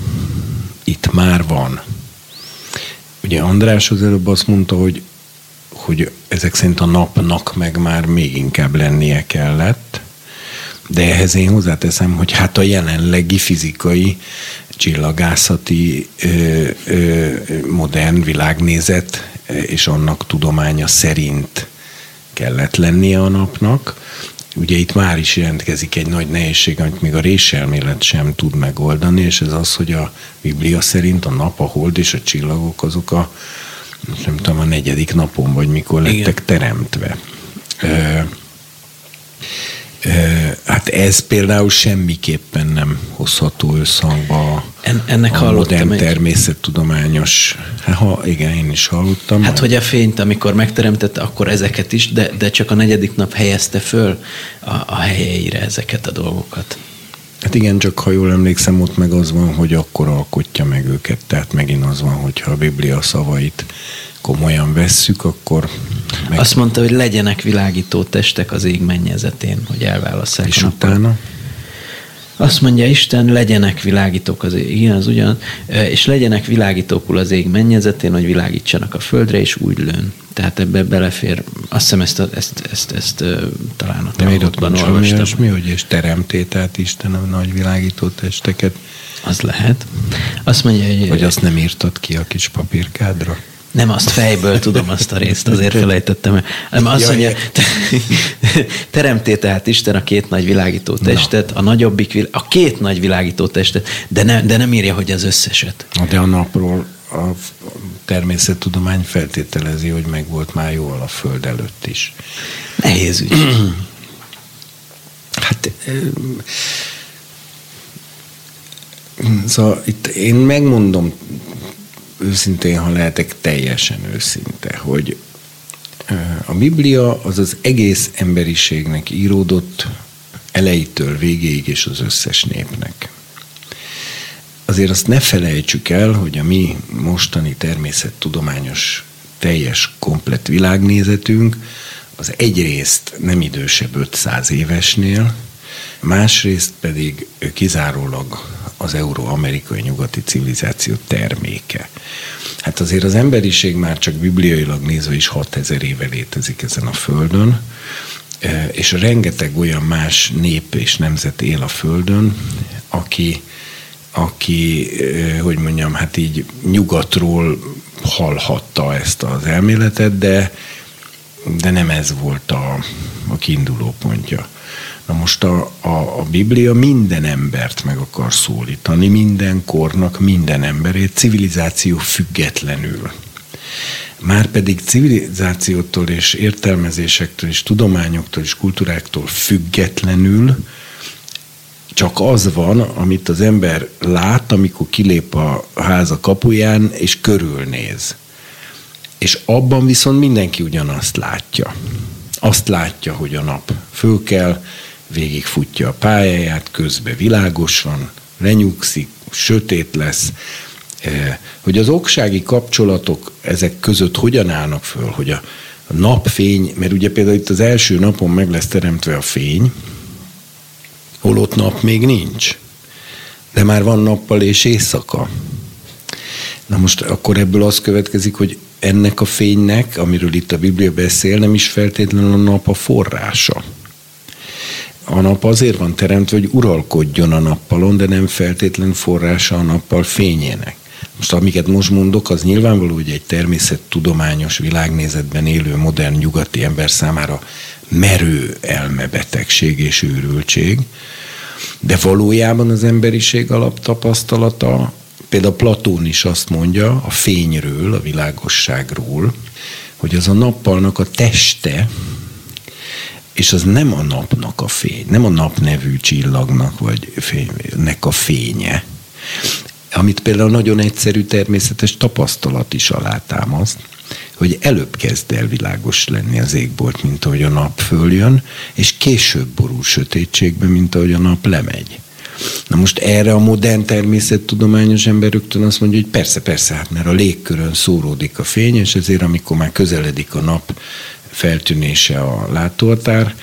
itt már van. Ugye András az előbb azt mondta, hogy hogy ezek szerint a napnak meg már még inkább lennie kellett, de ehhez én hozzáteszem, hogy hát a jelenlegi fizikai csillagászati ö, ö, modern világnézet és annak tudománya szerint kellett lennie a napnak, ugye itt már is jelentkezik egy nagy nehézség, amit még a réselmélet sem tud megoldani, és ez az, hogy a Biblia szerint a nap, a hold és a csillagok azok a nem tudom, a negyedik napon, vagy mikor lettek Igen. teremtve. Hát ez például semmiképpen nem hozható összhangba en, ennek a modern egy... természettudományos. Hát, ha, igen, én is hallottam. Hát, hogy a fényt, amikor megteremtette, akkor ezeket is, de, de csak a negyedik nap helyezte föl a, a helyeire ezeket a dolgokat. Hát igen, csak ha jól emlékszem, ott meg az van, hogy akkor alkotja meg őket. Tehát megint az van, hogyha a Biblia szavait komolyan vesszük, akkor... Meg... Azt mondta, hogy legyenek világító testek az ég mennyezetén, hogy elválasszák. És utána? Azt mondja Isten, legyenek világítók az ég, igen, az ugyan, és legyenek világítókul az ég mennyezetén, hogy világítsanak a földre, és úgy lőn. Tehát ebbe belefér, azt hiszem ezt, ezt, ezt, ezt, ezt talán a tanulóban olvastam. Mi, hogy és teremté, tehát Isten a nagy világító testeket. Az lehet. Azt mondja, hogy... Vagy azt nem írtad ki a kis papírkádra? Nem azt fejből tudom azt a részt, azért felejtettem el. azt mondja, teremté tehát Isten a két nagy világító testet, a nagyobbik, a két nagy világító testet, de, ne, de nem írja, hogy az összeset. De a napról a természettudomány feltételezi, hogy meg volt már jól a Föld előtt is. Nehéz ügy. hát Szóval itt én megmondom őszintén, ha lehetek teljesen őszinte, hogy a Biblia az az egész emberiségnek íródott elejétől végéig és az összes népnek. Azért azt ne felejtsük el, hogy a mi mostani természettudományos teljes, komplett világnézetünk az egyrészt nem idősebb 500 évesnél, másrészt pedig kizárólag az euró-amerikai nyugati civilizáció terméke. Hát azért az emberiség már csak bibliailag nézve is 6000 éve létezik ezen a földön, és rengeteg olyan más nép és nemzet él a földön, aki, aki, hogy mondjam, hát így nyugatról hallhatta ezt az elméletet, de, de nem ez volt a, a kiinduló pontja. Na most a, a, a Biblia minden embert meg akar szólítani, minden kornak, minden emberét, civilizáció függetlenül. Márpedig civilizációtól és értelmezésektől és tudományoktól és kultúráktól függetlenül csak az van, amit az ember lát, amikor kilép a háza kapuján, és körülnéz. És abban viszont mindenki ugyanazt látja. Azt látja, hogy a nap föl kell, végigfutja a pályáját, közben világos van, lenyugszik, sötét lesz, eh, hogy az oksági kapcsolatok ezek között hogyan állnak föl, hogy a napfény, mert ugye például itt az első napon meg lesz teremtve a fény, holott nap még nincs, de már van nappal és éjszaka. Na most akkor ebből az következik, hogy ennek a fénynek, amiről itt a Biblia beszél, nem is feltétlenül a nap a forrása a nap azért van teremtve, hogy uralkodjon a nappalon, de nem feltétlen forrása a nappal fényének. Most amiket most mondok, az nyilvánvaló, hogy egy természettudományos világnézetben élő modern nyugati ember számára merő elmebetegség és őrültség, de valójában az emberiség alaptapasztalata, például Platón is azt mondja a fényről, a világosságról, hogy az a nappalnak a teste, és az nem a napnak a fény, nem a nap nevű csillagnak vagy fénynek a fénye, amit például nagyon egyszerű természetes tapasztalat is alátámaszt, hogy előbb kezd el világos lenni az égbolt, mint ahogy a nap följön, és később borul sötétségbe, mint ahogy a nap lemegy. Na most erre a modern természettudományos ember rögtön azt mondja, hogy persze, persze, hát mert a légkörön szóródik a fény, és ezért amikor már közeledik a nap feltűnése a látóhatár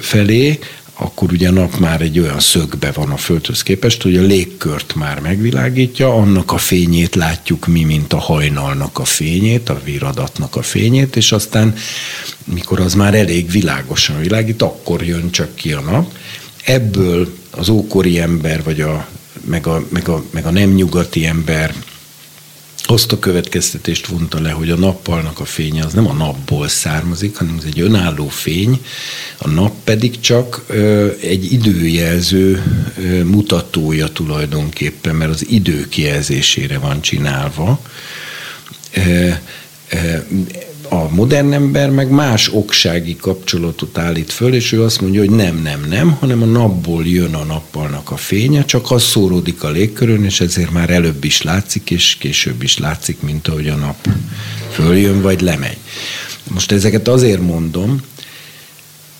felé, akkor ugye nap már egy olyan szögbe van a Földhöz képest, hogy a légkört már megvilágítja, annak a fényét látjuk mi, mint a hajnalnak a fényét, a viradatnak a fényét, és aztán, mikor az már elég világosan világít, akkor jön csak ki a nap. Ebből az ókori ember, vagy a, meg, a, meg, a, meg a nem nyugati ember azt a következtetést vonta le, hogy a nappalnak a fénye az nem a napból származik, hanem ez egy önálló fény, a nap pedig csak egy időjelző mutatója tulajdonképpen, mert az idő kijelzésére van csinálva. A modern ember meg más oksági kapcsolatot állít föl, és ő azt mondja, hogy nem, nem, nem, hanem a napból jön a nappalnak a fénye, csak az szóródik a légkörön, és ezért már előbb is látszik, és később is látszik, mint ahogy a nap följön, vagy lemegy. Most ezeket azért mondom,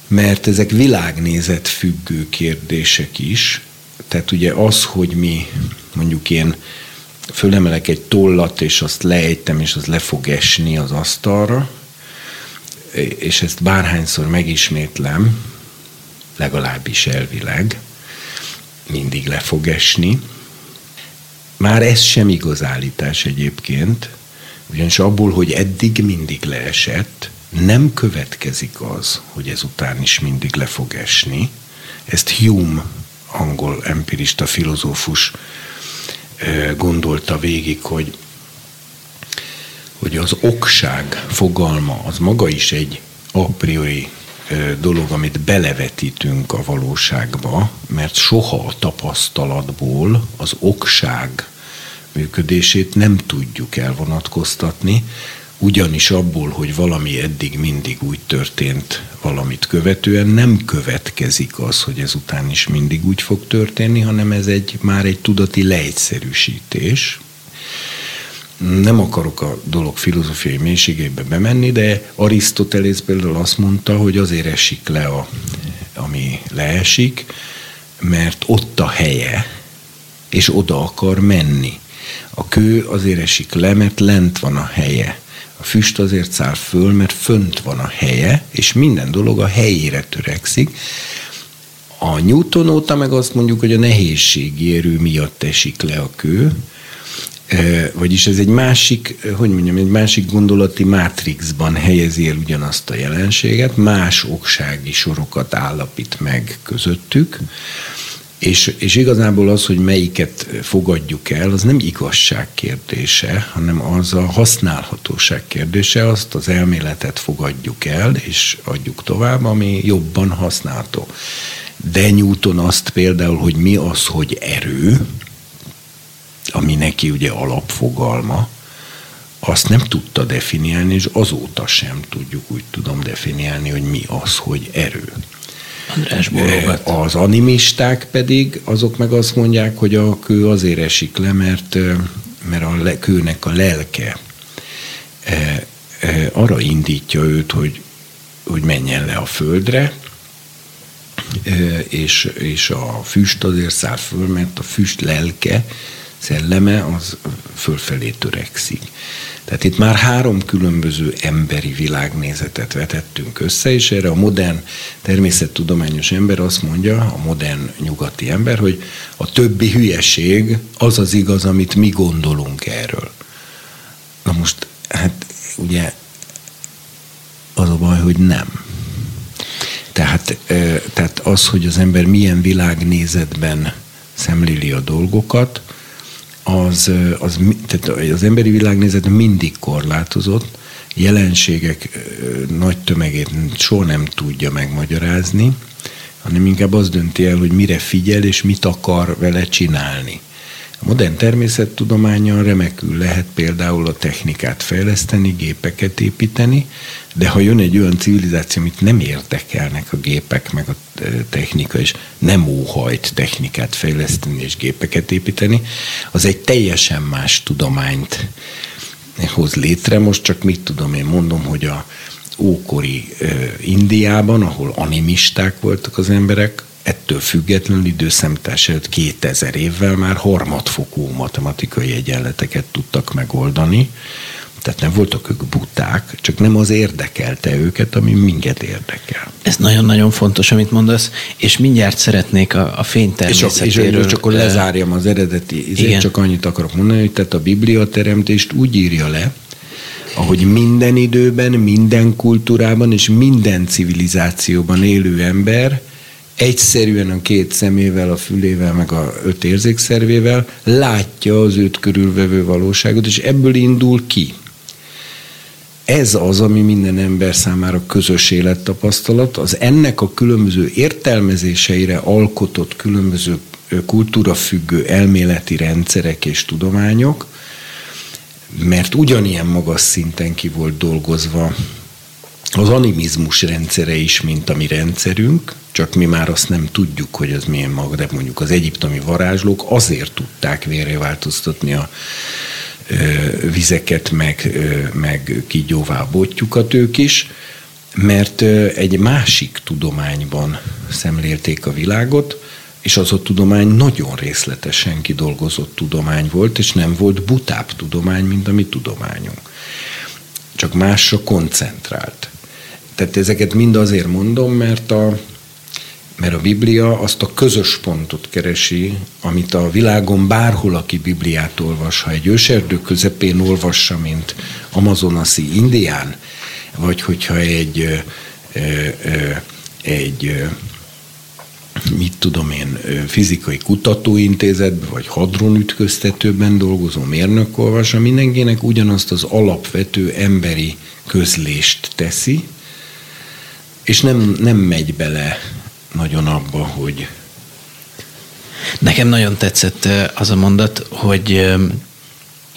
mert ezek világnézet függő kérdések is, tehát ugye az, hogy mi mondjuk én fölemelek egy tollat, és azt lejtem, és az le fog esni az asztalra, és ezt bárhányszor megismétlem, legalábbis elvileg, mindig le fog esni. Már ez sem igaz állítás egyébként, ugyanis abból, hogy eddig mindig leesett, nem következik az, hogy ezután is mindig le fog esni. Ezt Hume, angol empirista filozófus gondolta végig, hogy, hogy az okság fogalma az maga is egy a priori dolog, amit belevetítünk a valóságba, mert soha a tapasztalatból az okság működését nem tudjuk elvonatkoztatni, ugyanis abból, hogy valami eddig mindig úgy történt valamit követően, nem következik az, hogy ezután is mindig úgy fog történni, hanem ez egy már egy tudati leegyszerűsítés. Nem akarok a dolog filozófiai mélységébe bemenni, de Arisztotelész például azt mondta, hogy azért esik le, a, ami leesik, mert ott a helye, és oda akar menni. A kő azért esik le, mert lent van a helye a füst azért száll föl, mert fönt van a helye, és minden dolog a helyére törekszik. A Newton óta meg azt mondjuk, hogy a nehézségi erő miatt esik le a kő, e, vagyis ez egy másik, hogy mondjam, egy másik gondolati mátrixban helyezi el ugyanazt a jelenséget, más oksági sorokat állapít meg közöttük, és, és igazából az, hogy melyiket fogadjuk el, az nem igazság kérdése, hanem az a használhatóság kérdése, azt az elméletet fogadjuk el, és adjuk tovább, ami jobban használható. De Newton azt például, hogy mi az, hogy erő, ami neki ugye alapfogalma, azt nem tudta definiálni, és azóta sem tudjuk úgy tudom definiálni, hogy mi az, hogy erő. András bólogat. Az animisták pedig, azok meg azt mondják, hogy a kő azért esik le, mert, mert a kőnek a lelke arra indítja őt, hogy, hogy menjen le a földre, és, és a füst azért száll föl, mert a füst lelke, szelleme az fölfelé törekszik. Tehát itt már három különböző emberi világnézetet vetettünk össze, és erre a modern természettudományos ember azt mondja, a modern nyugati ember, hogy a többi hülyeség az az igaz, amit mi gondolunk erről. Na most, hát ugye az a baj, hogy nem. Tehát, tehát az, hogy az ember milyen világnézetben szemléli a dolgokat, az, az, tehát az emberi világnézet mindig korlátozott, jelenségek nagy tömegét soha nem tudja megmagyarázni, hanem inkább az dönti el, hogy mire figyel és mit akar vele csinálni. A modern természettudományon remekül lehet például a technikát fejleszteni, gépeket építeni, de ha jön egy olyan civilizáció, amit nem érdekelnek a gépek, meg a technika, és nem óhajt technikát fejleszteni és gépeket építeni, az egy teljesen más tudományt hoz létre. Most csak mit tudom, én mondom, hogy a ókori Indiában, ahol animisták voltak az emberek, ettől függetlenül időszámítás előtt 2000 évvel már harmadfokú matematikai egyenleteket tudtak megoldani, tehát nem voltak ők buták, csak nem az érdekelte őket, ami minket érdekel. Ez nagyon-nagyon fontos, amit mondasz, és mindjárt szeretnék a, a fénytermészetéről... És, és csak akkor lezárjam az eredeti, ezért csak annyit akarok mondani, hogy tehát a Biblia teremtést úgy írja le, ahogy minden időben, minden kultúrában és minden civilizációban élő ember egyszerűen a két szemével, a fülével, meg a öt érzékszervével látja az őt körülvevő valóságot, és ebből indul ki. Ez az, ami minden ember számára közös élettapasztalat, az ennek a különböző értelmezéseire alkotott különböző kultúrafüggő elméleti rendszerek és tudományok, mert ugyanilyen magas szinten ki volt dolgozva az animizmus rendszere is, mint a mi rendszerünk, csak mi már azt nem tudjuk, hogy az milyen maga, de mondjuk az egyiptomi varázslók azért tudták vérre változtatni a ö, vizeket, meg, ö, meg kigyóvá botjukat ők is, mert ö, egy másik tudományban szemlélték a világot, és az a tudomány nagyon részletesen kidolgozott tudomány volt, és nem volt butább tudomány, mint a mi tudományunk. Csak másra koncentrált. Tehát ezeket mind azért mondom, mert a, mert a Biblia azt a közös pontot keresi, amit a világon bárhol, aki Bibliát olvas, ha egy őserdő közepén olvassa, mint amazonaszi indián, vagy hogyha egy, egy mit tudom én, fizikai kutatóintézetben, vagy hadronütköztetőben dolgozó mérnök olvassa, mindenkinek ugyanazt az alapvető emberi közlést teszi, és nem, nem megy bele nagyon abba, hogy... Nekem nagyon tetszett az a mondat, hogy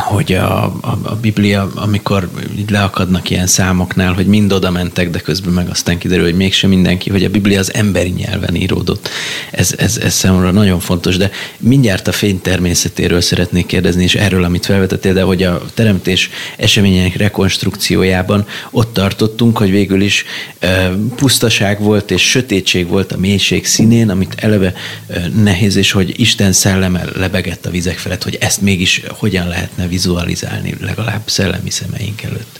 hogy a, a, a Biblia, amikor így leakadnak ilyen számoknál, hogy mind oda mentek, de közben meg aztán kiderül, hogy mégsem mindenki, hogy a Biblia az emberi nyelven íródott. Ez, ez, ez számomra nagyon fontos, de mindjárt a fény természetéről szeretnék kérdezni, és erről, amit felvetettél, de hogy a teremtés események rekonstrukciójában ott tartottunk, hogy végül is e, pusztaság volt és sötétség volt a mélység színén, amit eleve e, nehéz, és hogy Isten szelleme lebegett a vizek felett, hogy ezt mégis hogyan lehetne vizualizálni, legalább szellemi szemeink előtt.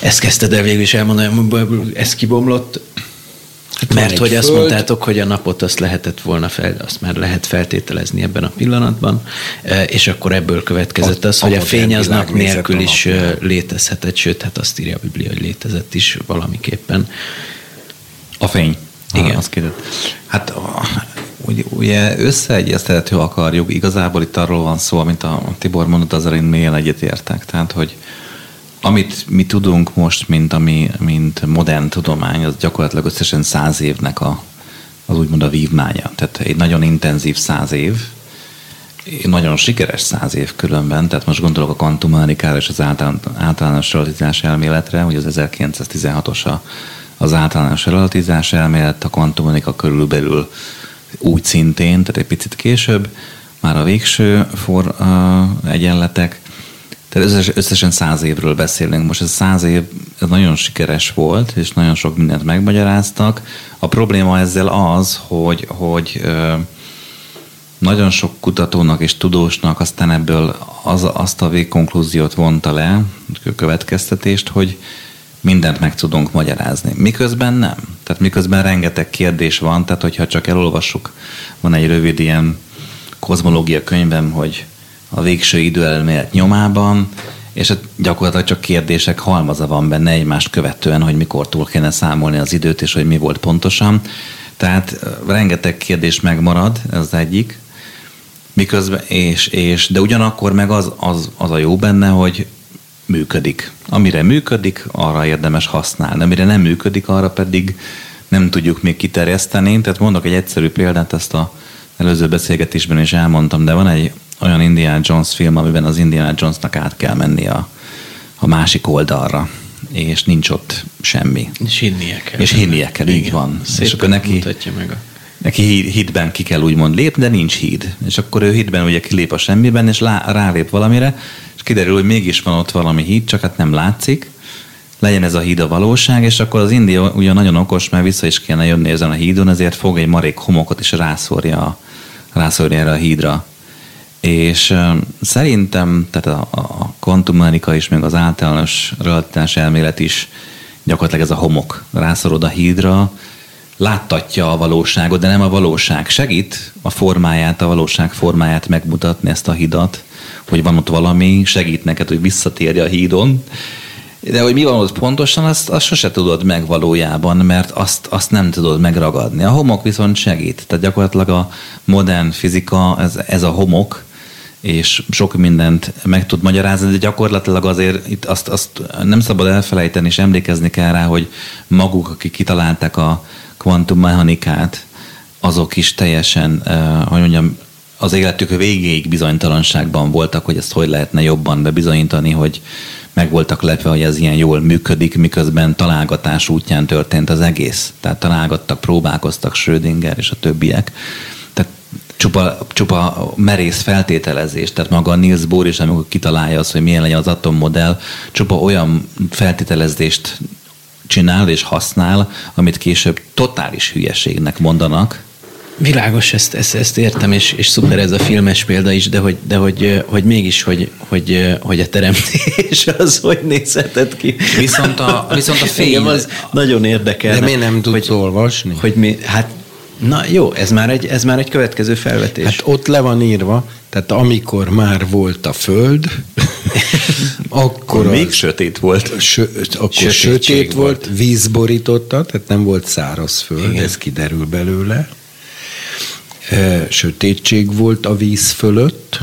Ezt kezdted el végül is elmondani, ez kibomlott, Hát Mert hogy azt mondtátok, hogy a napot azt lehetett volna fel, azt már lehet feltételezni ebben a pillanatban, e, és akkor ebből következett az, hogy a fény az nap nélkül is e, létezhetett, sőt, hát azt írja a Biblia, hogy létezett is valamiképpen. A fény. Igen. Azt kérdez. Hát ugye összeegyeztethető akarjuk, igazából itt arról van szó, amit a Tibor mondott, az én mélyen egyetértek. Tehát, hogy amit mi tudunk most, mint, ami, mint modern tudomány, az gyakorlatilag összesen száz évnek a, az úgymond a vívmánya. Tehát egy nagyon intenzív száz év, nagyon sikeres száz év különben, tehát most gondolok a kvantummechanikára és az általános relativitás elméletre, hogy az 1916-os az általános relativitás elmélet, a kvantummechanika körülbelül úgy szintén, tehát egy picit később, már a végső for uh, egyenletek, tehát összes, összesen száz évről beszélünk. Most ez száz év ez nagyon sikeres volt, és nagyon sok mindent megmagyaráztak. A probléma ezzel az, hogy, hogy uh, nagyon sok kutatónak és tudósnak aztán ebből az, azt a végkonklúziót vonta le, a következtetést, hogy mindent meg tudunk magyarázni. Miközben nem. Tehát miközben rengeteg kérdés van, tehát hogyha csak elolvassuk, van egy rövid ilyen kozmológia könyvem, hogy a végső időelmélet nyomában, és hát gyakorlatilag csak kérdések halmaza van benne egymást követően, hogy mikor túl kéne számolni az időt, és hogy mi volt pontosan. Tehát rengeteg kérdés megmarad, ez egyik. Miközben, és, és, de ugyanakkor meg az, az, az a jó benne, hogy működik. Amire működik, arra érdemes használni. Amire nem működik, arra pedig nem tudjuk még kiterjeszteni. Tehát mondok egy egyszerű példát, ezt a előző beszélgetésben is elmondtam, de van egy olyan Indiana Jones film, amiben az Indiana Jonesnak át kell menni a, a másik oldalra, és nincs ott semmi. És hinnie kell. És hinnie kell, így van. Szépen és akkor neki, mutatja meg a neki hídben ki kell úgymond lépni, de nincs híd. És akkor ő hídben ugye kilép a semmiben, és lá, rálép valamire, kiderül, hogy mégis van ott valami híd, csak hát nem látszik. Legyen ez a híd a valóság, és akkor az India ugye nagyon okos, mert vissza is kéne jönni ezen a hídon, ezért fog egy marék homokot, és rászórja, rászórja erre a hídra. És uh, szerintem, tehát a, a kvantummechanika is, meg az általános relativitás elmélet is gyakorlatilag ez a homok rászorod a hídra, láttatja a valóságot, de nem a valóság. Segít a formáját, a valóság formáját megmutatni ezt a hidat, hogy van ott valami, segít neked, hogy visszatérje a hídon, De hogy mi van ott pontosan, azt, azt sose tudod meg valójában, mert azt, azt nem tudod megragadni. A homok viszont segít. Tehát gyakorlatilag a modern fizika, ez, ez a homok, és sok mindent meg tud magyarázni, de gyakorlatilag azért itt azt, azt nem szabad elfelejteni, és emlékezni kell rá, hogy maguk, akik kitalálták a kvantummechanikát, azok is teljesen, uh, hogy mondjam, az életük végéig bizonytalanságban voltak, hogy ezt hogy lehetne jobban bebizonyítani, hogy meg voltak lepve, hogy ez ilyen jól működik, miközben találgatás útján történt az egész. Tehát találgattak, próbálkoztak Schrödinger és a többiek. Tehát csupa, csupa merész feltételezés, tehát maga a Niels Bohr is, amikor kitalálja azt, hogy milyen legyen az atommodell, csupa olyan feltételezést csinál és használ, amit később totális hülyeségnek mondanak, Világos, ezt, ezt, ezt értem, és, és szuper ez a filmes példa is, de hogy, de hogy, hogy mégis, hogy, hogy, hogy a teremtés az hogy nézhetett ki. Viszont a, viszont a fény... az nagyon érdekel. De miért nem tudsz hogy, olvasni? Hogy mi, hát Na jó, ez már, egy, ez már egy következő felvetés. Hát ott le van írva, tehát amikor már volt a föld, akkor még sötét volt. Sö, akkor Sötétség sötét volt, volt, víz borította, tehát nem volt száraz föld, Igen. ez kiderül belőle sötétség volt a víz fölött,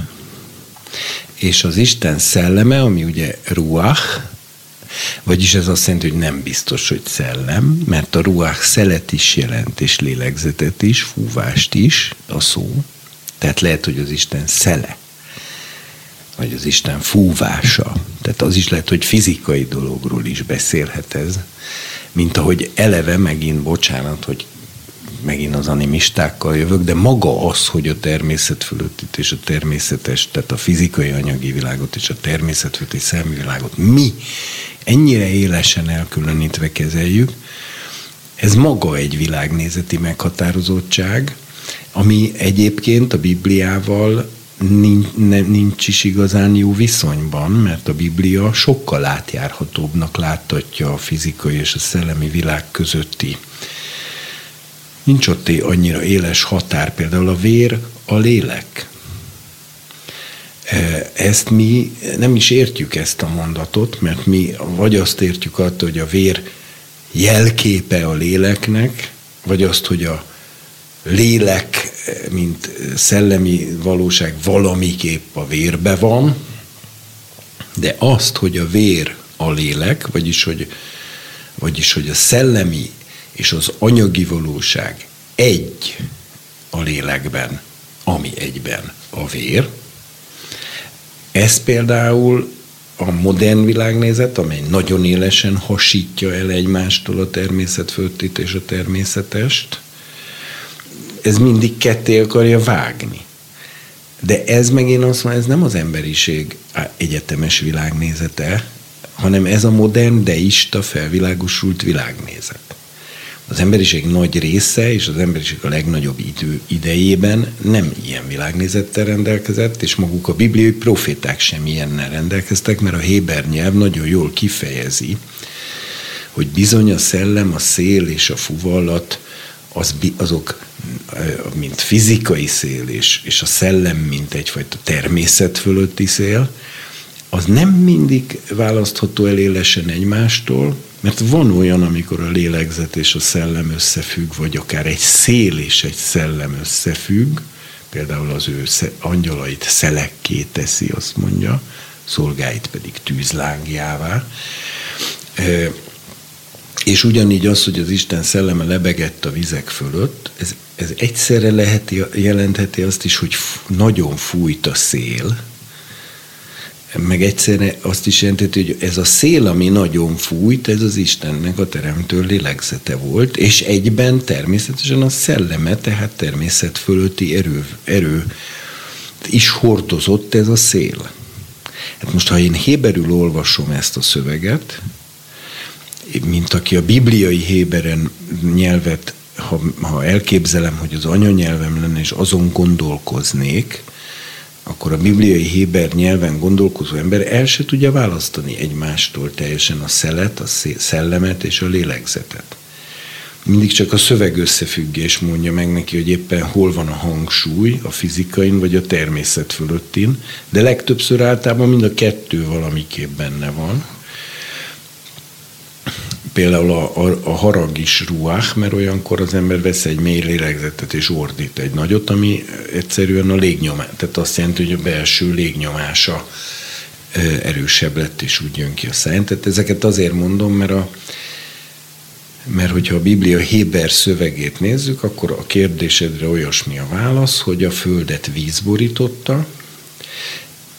és az Isten szelleme, ami ugye ruach, vagyis ez azt jelenti, hogy nem biztos, hogy szellem, mert a ruach szelet is jelent, és lélegzetet is, fúvást is, a szó. Tehát lehet, hogy az Isten szele, vagy az Isten fúvása. Tehát az is lehet, hogy fizikai dologról is beszélhet ez, mint ahogy eleve megint, bocsánat, hogy megint az animistákkal jövök, de maga az, hogy a természet fölöttit és a természetes, tehát a fizikai anyagi világot és a természet fölötti szemvilágot mi ennyire élesen elkülönítve kezeljük, ez maga egy világnézeti meghatározottság, ami egyébként a Bibliával nincs, is igazán jó viszonyban, mert a Biblia sokkal átjárhatóbbnak láttatja a fizikai és a szellemi világ közötti Nincs ott annyira éles határ, például a vér, a lélek. E, ezt mi nem is értjük ezt a mondatot, mert mi vagy azt értjük attól, hogy a vér jelképe a léleknek, vagy azt, hogy a lélek, mint szellemi valóság valamiképp a vérbe van, de azt, hogy a vér a lélek, vagyis hogy, vagyis, hogy a szellemi és az anyagi valóság egy a lélekben, ami egyben a vér. Ez például a modern világnézet, amely nagyon élesen hasítja el egymástól a természetföltit és a természetest, ez mindig ketté akarja vágni. De ez megint azt mondja, ez nem az emberiség egyetemes világnézete, hanem ez a modern deista felvilágosult világnézet az emberiség nagy része és az emberiség a legnagyobb idő idejében nem ilyen világnézettel rendelkezett, és maguk a bibliai proféták sem ilyennel rendelkeztek, mert a Héber nyelv nagyon jól kifejezi, hogy bizony a szellem, a szél és a fuvallat az, azok, mint fizikai szél, és, és a szellem, mint egyfajta természet fölötti szél, az nem mindig választható el élesen egymástól, mert van olyan, amikor a lélegzet és a szellem összefügg, vagy akár egy szél és egy szellem összefügg, például az ő angyalait szelekké teszi, azt mondja, szolgáit pedig tűzlángjává. És ugyanígy az, hogy az Isten szelleme lebegett a vizek fölött, ez, ez egyszerre lehet, jelentheti azt is, hogy nagyon fújt a szél, meg egyszerre azt is jelenteti, hogy ez a szél, ami nagyon fújt, ez az Istennek a teremtő lélegzete volt, és egyben természetesen a szelleme, tehát természet fölötti erő, erő is hordozott ez a szél. Hát most, ha én héberül olvasom ezt a szöveget, mint aki a bibliai héberen nyelvet, ha, ha elképzelem, hogy az anyanyelvem lenne, és azon gondolkoznék, akkor a bibliai héber nyelven gondolkozó ember el se tudja választani egymástól teljesen a szelet, a szellemet és a lélegzetet. Mindig csak a szöveg összefüggés mondja meg neki, hogy éppen hol van a hangsúly, a fizikain vagy a természet fölöttin, de legtöbbször általában mind a kettő valamiképp benne van. Például a, a, a harag is ruach, mert olyankor az ember vesz egy mély lélegzetet és ordít egy nagyot, ami egyszerűen a légnyomás, tehát azt jelenti, hogy a belső légnyomása erősebb lett, és úgy jön ki a száján. Tehát ezeket azért mondom, mert a, mert hogyha a Biblia Héber szövegét nézzük, akkor a kérdésedre olyasmi a válasz, hogy a földet víz borította,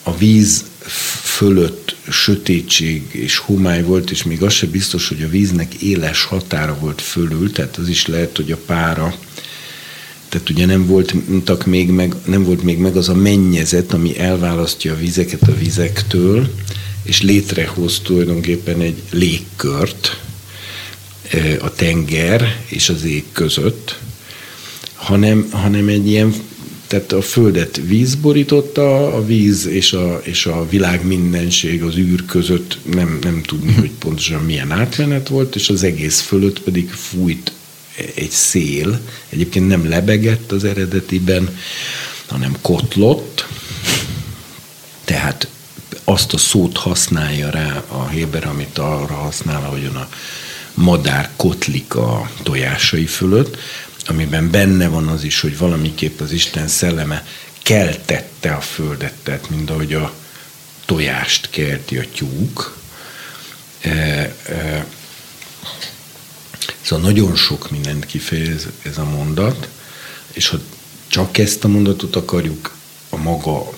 a víz fölött sötétség és homály volt, és még az se biztos, hogy a víznek éles határa volt fölül, tehát az is lehet, hogy a pára, tehát ugye nem volt még meg, nem volt még meg az a mennyezet, ami elválasztja a vizeket a vizektől, és létrehoz tulajdonképpen egy légkört a tenger és az ég között, hanem, hanem egy ilyen tehát a földet víz borította, a víz és a, és a világ mindenség az űr között nem, nem tudni, hogy pontosan milyen átmenet volt, és az egész fölött pedig fújt egy szél. Egyébként nem lebegett az eredetiben, hanem kotlott. Tehát azt a szót használja rá a Héber, amit arra használ, ahogyan a madár kotlik a tojásai fölött, amiben benne van az is, hogy valamiképp az Isten szelleme keltette a földet, tehát mind ahogy a tojást kelti a tyúk. E, e, szóval nagyon sok mindent kifejez ez a mondat, és ha csak ezt a mondatot akarjuk a maga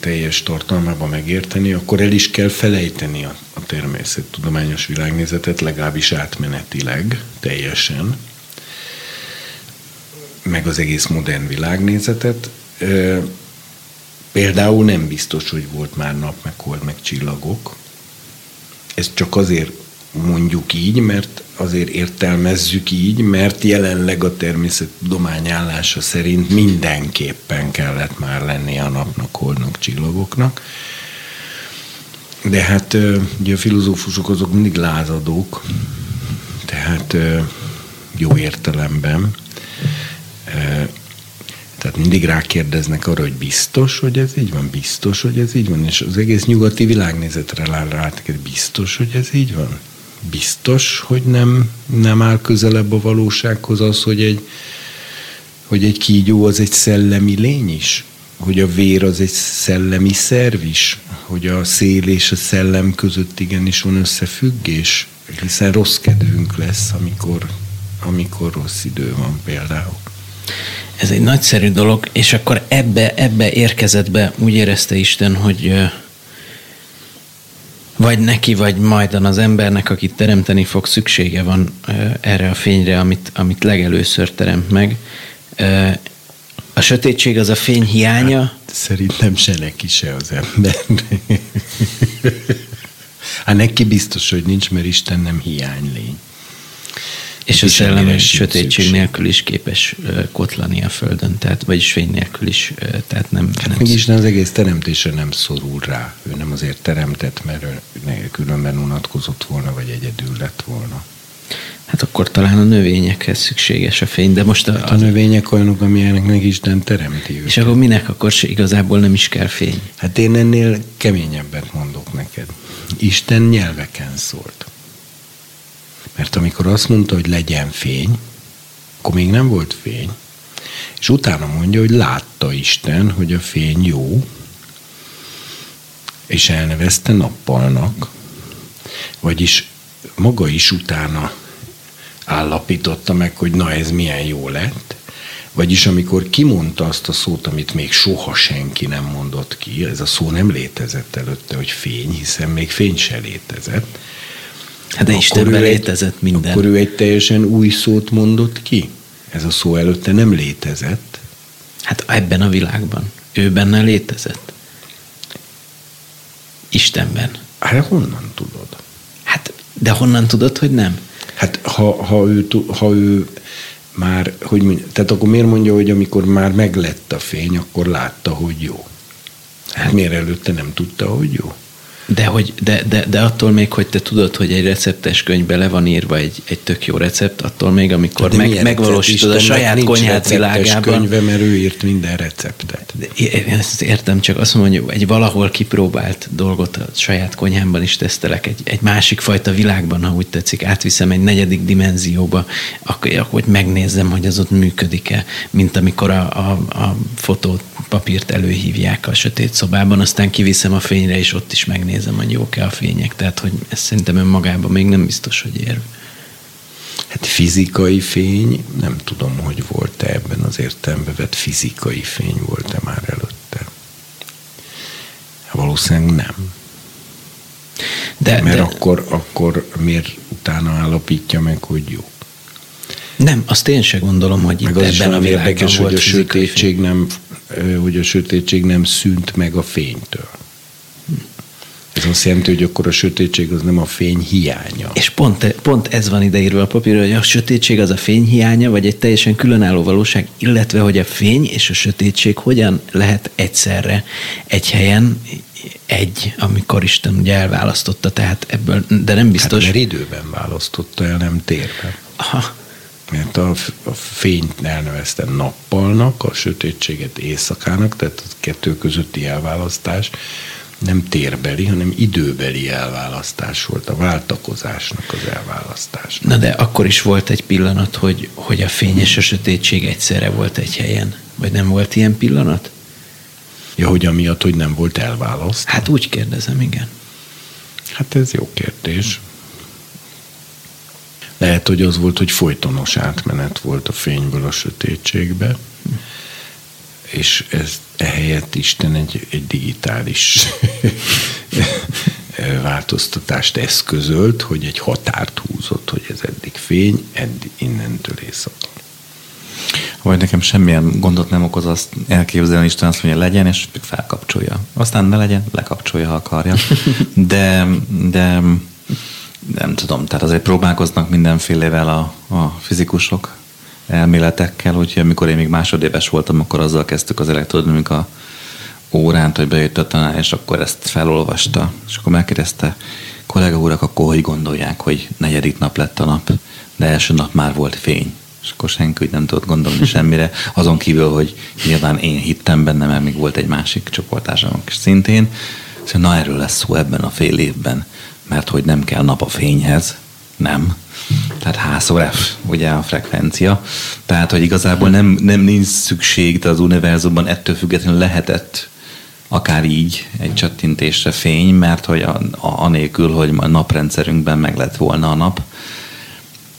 teljes tartalmában megérteni, akkor el is kell felejteni a, a természettudományos világnézetet, legalábbis átmenetileg, teljesen meg az egész modern világnézetet. Például nem biztos, hogy volt már nap, meg hold, meg csillagok. Ez csak azért mondjuk így, mert azért értelmezzük így, mert jelenleg a természettudomány állása szerint mindenképpen kellett már lenni a napnak, holdnak, csillagoknak. De hát ugye a filozófusok azok mindig lázadók, tehát jó értelemben. Tehát mindig rákérdeznek arra, hogy biztos, hogy ez így van, biztos, hogy ez így van, és az egész nyugati világnézetre rá biztos, hogy ez így van. Biztos, hogy nem, nem áll közelebb a valósághoz az, hogy egy, hogy egy kígyó az egy szellemi lény is, hogy a vér az egy szellemi szerv is, hogy a szél és a szellem között igenis van összefüggés, hiszen rossz kedvünk lesz, amikor, amikor rossz idő van például. Ez egy nagyszerű dolog, és akkor ebbe, ebbe érkezett be, úgy érezte Isten, hogy vagy neki, vagy majdan az embernek, akit teremteni fog, szüksége van erre a fényre, amit, amit legelőször teremt meg. A sötétség az a fény hiánya? Hát, szerintem se neki se az ember. hát neki biztos, hogy nincs, mert Isten nem hiánylény. És a szellem sötétség szükség. nélkül is képes kotlani a földön, tehát, vagyis fény nélkül is, tehát nem... Nem meg Isten az egész teremtésre nem szorul rá. Ő nem azért teremtett, mert ő különben unatkozott volna, vagy egyedül lett volna. Hát akkor talán a növényekhez szükséges a fény, de most a, hát a növények olyanok, amilyenek meg Isten teremti őket. És akkor minek akkor igazából nem is kell fény? Hát én ennél keményebbet mondok neked. Isten nyelveken szólt. Mert amikor azt mondta, hogy legyen fény, akkor még nem volt fény. És utána mondja, hogy látta Isten, hogy a fény jó, és elnevezte nappalnak, vagyis maga is utána állapította meg, hogy na ez milyen jó lett, vagyis amikor kimondta azt a szót, amit még soha senki nem mondott ki, ez a szó nem létezett előtte, hogy fény, hiszen még fény se létezett, Hát de Istenben létezett minden. Akkor ő egy teljesen új szót mondott ki? Ez a szó előtte nem létezett. Hát ebben a világban. Ő benne létezett. Istenben. Hát honnan tudod? Hát, de honnan tudod, hogy nem? Hát ha, ha, ő, ha ő már, hogy tehát akkor miért mondja, hogy amikor már meglett a fény, akkor látta, hogy jó? Hát miért előtte nem tudta, hogy jó? De, hogy, de, de, de attól még, hogy te tudod, hogy egy receptes könyvbe le van írva egy, egy tök jó recept, attól még, amikor De meg, megvalósítod a saját konyhát világában. könyve, mert ő írt minden receptet. Én ezt értem, csak azt mondom, hogy egy valahol kipróbált dolgot a saját konyhámban is tesztelek, egy, egy másik fajta világban, ha úgy tetszik, átviszem egy negyedik dimenzióba, akkor, akkor hogy megnézzem, hogy az ott működik-e, mint amikor a, a, a fotót, papírt előhívják a sötét szobában, aztán kiviszem a fényre, és ott is megnézem, hogy jók-e a fények. Tehát, hogy ez szerintem önmagában még nem biztos, hogy érv. Hát fizikai fény, nem tudom, hogy volt-e ebben az értelemben vett fizikai fény volt-e már előtte. Valószínűleg nem. De, Mert de akkor, akkor miért utána állapítja meg, hogy jó. nem, azt én se gondolom, hogy Meg itt az ebben a világban érdekes, volt hogy a fizikai fény. sötétség nem, hogy a sötétség nem szűnt meg a fénytől. Ez azt jelenti, hogy akkor a sötétség az nem a fény hiánya. És pont, pont ez van ideírva a papírra, hogy a sötétség az a fény hiánya, vagy egy teljesen különálló valóság, illetve hogy a fény és a sötétség hogyan lehet egyszerre egy helyen egy, amikor Isten ugye elválasztotta, tehát ebből, de nem biztos. Hát, mert időben választotta el, nem térben. Aha, Mert a, a fényt elnevezte nappalnak, a sötétséget éjszakának, tehát a kettő közötti elválasztás nem térbeli, hanem időbeli elválasztás volt, a váltakozásnak az elválasztás. na de akkor is volt egy pillanat, hogy, hogy a fény és a sötétség egyszerre volt egy helyen. Vagy nem volt ilyen pillanat? Ja, hogy amiatt, hogy nem volt elválaszt? Hát úgy kérdezem, igen. Hát ez jó kérdés. Lehet, hogy az volt, hogy folytonos átmenet volt a fényből a sötétségbe, és ez ehelyett Isten egy, egy digitális változtatást eszközölt, hogy egy határt húzott, hogy ez eddig fény, eddig innentől éjszaka. Vagy nekem semmilyen gondot nem okoz azt elképzelni, Isten azt mondja, legyen, és felkapcsolja. Aztán ne legyen, lekapcsolja, ha akarja. De, de nem tudom, tehát azért próbálkoznak mindenfélevel a, a fizikusok elméletekkel, úgyhogy amikor én még másodéves voltam, akkor azzal kezdtük az elektronika órán, hogy bejött a tanár, és akkor ezt felolvasta, és akkor megkérdezte, kollega urak, akkor hogy gondolják, hogy negyedik nap lett a nap, de első nap már volt fény. És akkor senki nem tudott gondolni semmire, azon kívül, hogy nyilván én hittem benne, mert még volt egy másik csoportársamok is szintén. Szóval na erről lesz szó ebben a fél évben, mert hogy nem kell nap a fényhez, nem. Tehát H ugye a frekvencia. Tehát, hogy igazából nem, nem nincs szükség, de az univerzumban ettől függetlenül lehetett akár így egy csattintésre fény, mert hogy a, a, anélkül, hogy a naprendszerünkben meg lett volna a nap,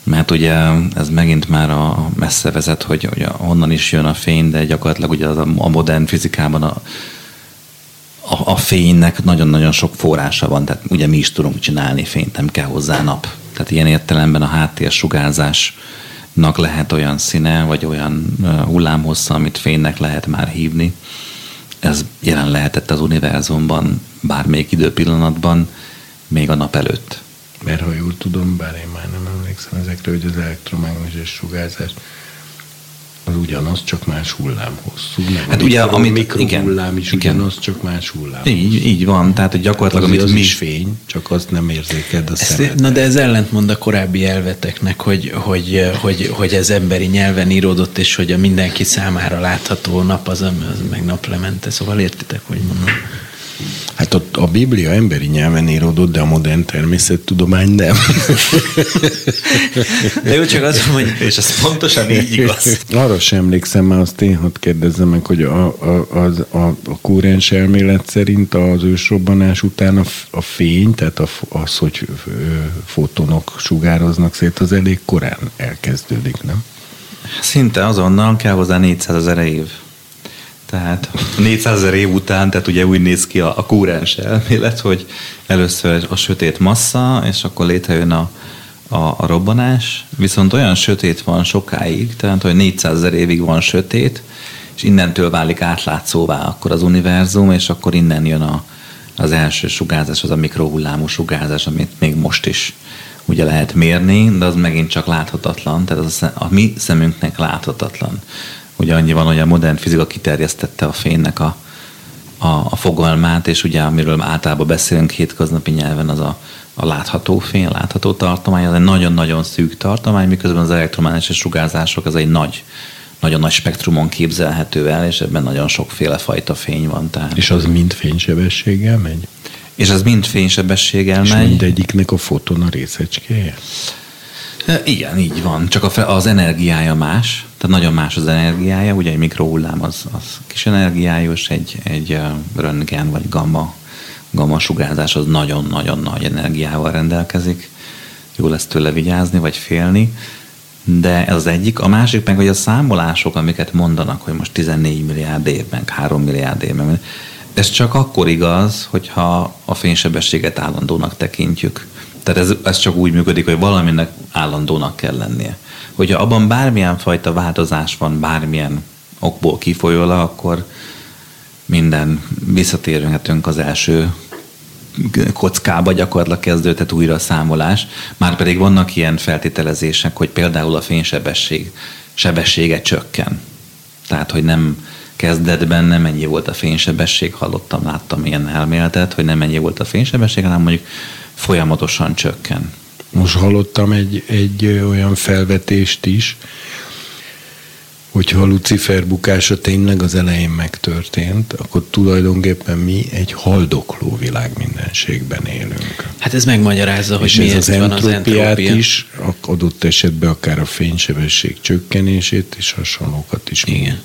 mert ugye ez megint már a messze vezet, hogy, hogy honnan is jön a fény, de gyakorlatilag ugye az a, a modern fizikában a, a, a fénynek nagyon-nagyon sok forrása van, tehát ugye mi is tudunk csinálni fényt, nem kell hozzá nap. Tehát ilyen értelemben a háttérsugárzásnak lehet olyan színe, vagy olyan hullámhossza, amit fénynek lehet már hívni. Ez jelen lehetett az univerzumban bármelyik időpillanatban, még a nap előtt. Mert ha jól tudom, bár én már nem emlékszem ezekre, hogy az elektromágneses sugárzás az ugyanaz, csak más hullám hosszú. Meg Hát a ugye, mikro, amit- mikrohullám is igen. ugyanaz, csak más hullám. Így, így van, tehát gyakorlatilag, Azért amit az mi is fény, csak azt nem érzéked a Ezt, na de ez ellentmond a korábbi elveteknek, hogy, hogy, hogy, hogy ez emberi nyelven íródott, és hogy a mindenki számára látható nap az, az meg naplemente. Szóval értitek, hogy mondom. Hát a, a Biblia emberi nyelven íródott, de a modern természettudomány nem. De jó, csak az, hogy És ez pontosan így igaz. Arra sem emlékszem, már azt én hadd kérdezzem meg, hogy a, a, az, a, a kúrens elmélet szerint az ősrobbanás után a, a fény, tehát a, az, hogy fotonok sugároznak szét, az elég korán elkezdődik, nem? Szinte azonnal kell hozzá 400 ezer év. Tehát 400 ezer év után, tehát ugye úgy néz ki a, a kúrens elmélet, hogy először a sötét massza, és akkor létrejön a, a, a robbanás, viszont olyan sötét van sokáig, tehát hogy 400 ezer évig van sötét, és innentől válik átlátszóvá akkor az univerzum, és akkor innen jön a, az első sugárzás, az a mikrohullámú sugárzás, amit még most is ugye lehet mérni, de az megint csak láthatatlan, tehát az a, mi szemünknek láthatatlan. Ugye annyi van, hogy a modern fizika kiterjesztette a fénynek a, a, a fogalmát, és ugye amiről általában beszélünk hétköznapi nyelven, az a, a látható fény, a látható tartomány, az egy nagyon-nagyon szűk tartomány, miközben az elektromágneses sugárzások az egy nagy, nagyon nagy spektrumon képzelhető el, és ebben nagyon sokféle fajta fény van. Tehát. És az mind fénysebességgel megy? És az mind fénysebességgel és megy. mindegyiknek a foton a részecskéje? Igen, így van. Csak az energiája más, tehát nagyon más az energiája. Ugye egy mikrohullám az, az kis energiájus, egy, egy röntgen vagy gamma, gamma sugárzás az nagyon-nagyon nagy energiával rendelkezik. Jó lesz tőle vigyázni, vagy félni. De ez az egyik. A másik meg, hogy a számolások, amiket mondanak, hogy most 14 milliárd évben, 3 milliárd évben, ez csak akkor igaz, hogyha a fénysebességet állandónak tekintjük. Tehát ez, ez csak úgy működik, hogy valaminek állandónak kell lennie. Hogyha abban bármilyen fajta változás van, bármilyen okból kifolyólag, akkor minden visszatérhetünk az első kockába gyakorlatilag kezdődhet újra a számolás. Már pedig vannak ilyen feltételezések, hogy például a fénysebesség sebessége csökken. Tehát, hogy nem kezdetben nem ennyi volt a fénysebesség, hallottam, láttam ilyen elméletet, hogy nem ennyi volt a fénysebesség, hanem mondjuk folyamatosan csökken. Most hallottam egy, egy olyan felvetést is, hogyha a Lucifer bukása tényleg az elején megtörtént, akkor tulajdonképpen mi egy haldokló világ mindenségben élünk. Hát ez megmagyarázza, hogy És ez miért az van az entrópia. is, adott esetben akár a fénysebesség csökkenését és hasonlókat is. Igen.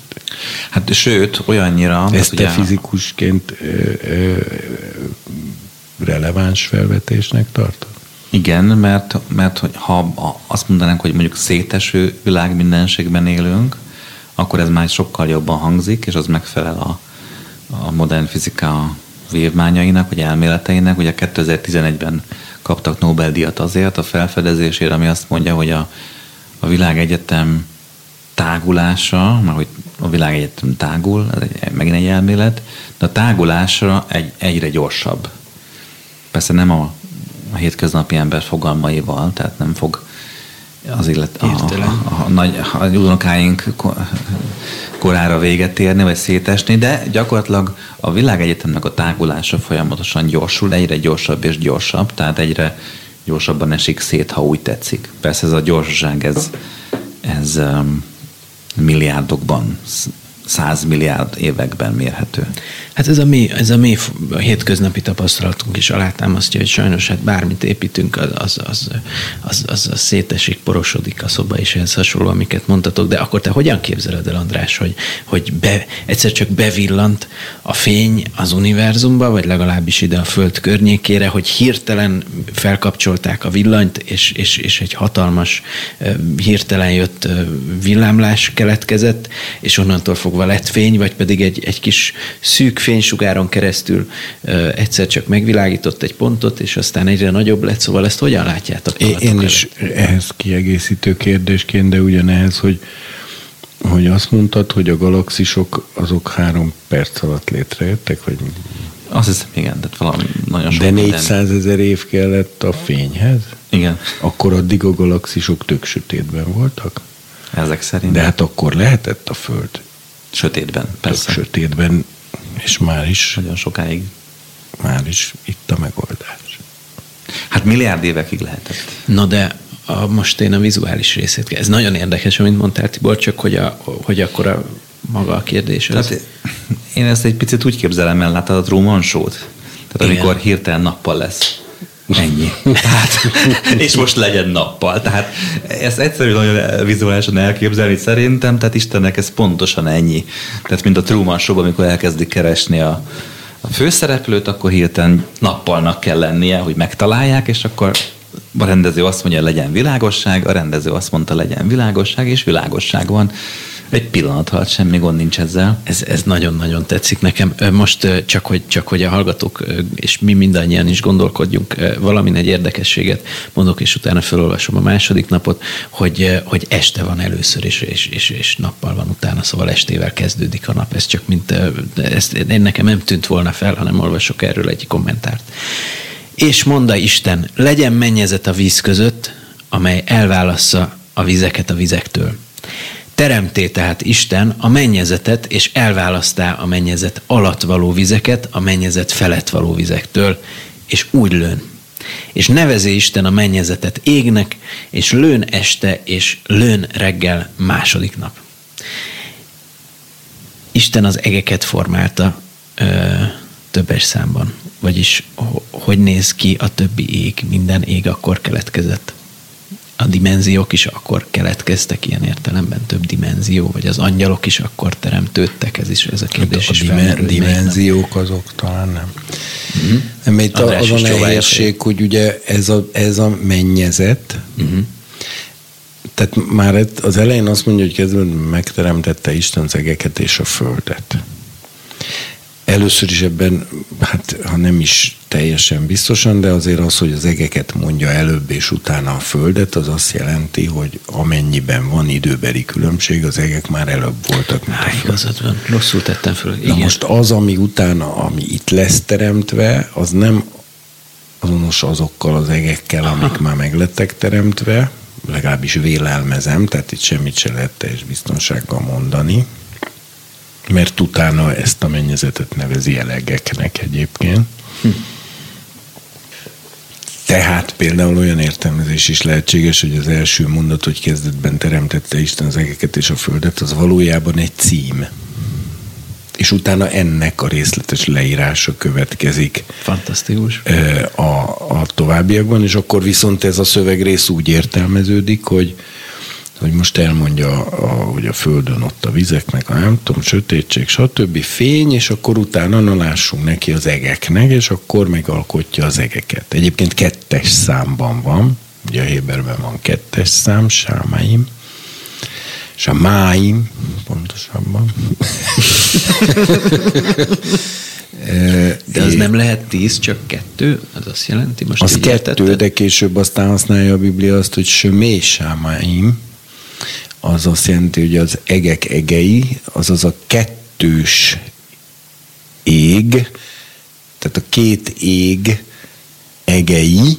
Hát sőt, olyannyira... Ezt tehát te ugye- fizikusként ö, ö, releváns felvetésnek tartod? Igen, mert, mert hogy ha azt mondanánk, hogy mondjuk széteső világ mindenségben élünk, akkor ez már sokkal jobban hangzik, és az megfelel a, a modern fizika vívmányainak, vagy elméleteinek. Ugye 2011-ben kaptak Nobel-díjat azért a felfedezésére, ami azt mondja, hogy a, a világegyetem tágulása, mert hogy a világegyetem tágul, ez egy, megint egy elmélet, de a tágulásra egy, egyre gyorsabb. Persze nem a, a hétköznapi ember fogalmaival, tehát nem fog az illet, a, a, a, nagy, a unokáink ko- korára véget érni, vagy szétesni, de gyakorlatilag a világegyetemnek a tágulása folyamatosan gyorsul, egyre gyorsabb és gyorsabb, tehát egyre gyorsabban esik szét, ha úgy tetszik. Persze ez a gyorsaság, ez, ez um, milliárdokban, száz milliárd években mérhető. Hát ez a mi, ez a mi a hétköznapi tapasztalatunk is alátámasztja, hogy sajnos hát bármit építünk, az, az, az, az, az, az szétesik, porosodik a szoba, és ehhez hasonló, amiket mondtatok. De akkor te hogyan képzeled el, András, hogy, hogy be, egyszer csak bevillant a fény az univerzumba, vagy legalábbis ide a Föld környékére, hogy hirtelen felkapcsolták a villanyt, és, és, és egy hatalmas, hirtelen jött villámlás keletkezett, és onnantól fogva lett fény, vagy pedig egy, egy kis szűk fénysugáron keresztül egyszer csak megvilágított egy pontot, és aztán egyre nagyobb lett, szóval ezt hogyan látjátok? Én, én előtt? is ehhez kiegészítő kérdésként, de ugyanehhez, hogy, hogy azt mondtad, hogy a galaxisok azok három perc alatt létrejöttek, vagy Azt hiszem, igen, tehát valami nagyon sok de minden- 400 ezer év kellett a fényhez? Igen, Akkor addig a galaxisok tök sötétben voltak? ezek szerint. De hát akkor lehetett a Föld sötétben, tök persze. sötétben, és már is, Nagyon sokáig. már is itt a megoldás. Hát milliárd évekig lehetett. No de a, most én a vizuális részét, ez nagyon érdekes, amit mondtál Tibor, csak hogy, a, hogy akkor a maga a kérdés az. Tehát én ezt egy picit úgy képzelem el, láttad a Truman Show-t? Tehát Igen. amikor hirtelen nappal lesz. Ennyi. Tehát, és most legyen nappal. Tehát ezt egyszerű nagyon vizuálisan elképzelni szerintem, tehát Istennek ez pontosan ennyi. Tehát mint a Truman show amikor elkezdik keresni a, a főszereplőt, akkor hirtelen nappalnak kell lennie, hogy megtalálják, és akkor a rendező azt mondja, legyen világosság, a rendező azt mondta, legyen világosság, és világosság van. Egy pillanat alatt semmi gond nincs ezzel. Ez, ez nagyon-nagyon tetszik nekem. Most csak hogy, csak hogy a hallgatók és mi mindannyian is gondolkodjunk, valamin egy érdekességet mondok, és utána felolvasom a második napot, hogy, hogy este van először, és, és, és, és nappal van utána, szóval estével kezdődik a nap. Ez csak mint, ö, ezt én nekem nem tűnt volna fel, hanem olvasok erről egy kommentárt. És mondta Isten, legyen mennyezet a víz között, amely elválassza a vizeket a vizektől. Teremté tehát Isten a mennyezetet, és elválasztá a mennyezet alatt való vizeket a mennyezet felett való vizektől, és úgy lőn. És nevezi Isten a mennyezetet égnek, és lőn este, és lőn reggel második nap. Isten az egeket formálta ö, többes számban. Vagyis hogy néz ki a többi ég, minden ég akkor keletkezett a dimenziók is akkor keletkeztek ilyen értelemben, több dimenzió, vagy az angyalok is akkor teremtődtek, ez is ez a kérdés hát a is dime- felmerül, dimenziók azok talán nem. Mm-hmm. Mert itt az a nehézség, hogy ugye ez a, ez a mennyezet, Uh-huh. tehát már az elején azt mondja, hogy kezdve megteremtette Isten az egeket és a földet. Először is ebben, hát ha nem is teljesen biztosan, de azért az, hogy az egeket mondja előbb és utána a földet, az azt jelenti, hogy amennyiben van időbeli különbség, az egek már előbb voltak, mint a Há, föld. igazad van, rosszul tettem föl. Na Igen. most az, ami utána, ami itt lesz teremtve, az nem azonos azokkal az egekkel, amik már meglettek teremtve, legalábbis vélelmezem, tehát itt semmit se lehet teljes biztonsággal mondani, mert utána ezt a mennyezetet nevezi el egeknek egyébként. Tehát például olyan értelmezés is lehetséges, hogy az első mondat, hogy kezdetben teremtette Isten az egeket és a földet, az valójában egy cím. És utána ennek a részletes leírása következik Fantasztikus. a, a továbbiakban, és akkor viszont ez a szövegrész úgy értelmeződik, hogy hogy most elmondja, a, hogy a földön ott a vizeknek, a nem tudom, sötétség, stb. fény, és akkor utána na lássunk neki az egeknek, és akkor megalkotja az egeket. Egyébként kettes számban van, ugye a Héberben van kettes szám, sámáim, sámáim, pontosabban. De az nem lehet tíz, csak kettő? Az azt jelenti? Most Az kettő, értetted? de később aztán használja a Biblia azt, hogy sömé sámáim, az azt jelenti, hogy az egek egei, azaz a kettős ég, tehát a két ég egei,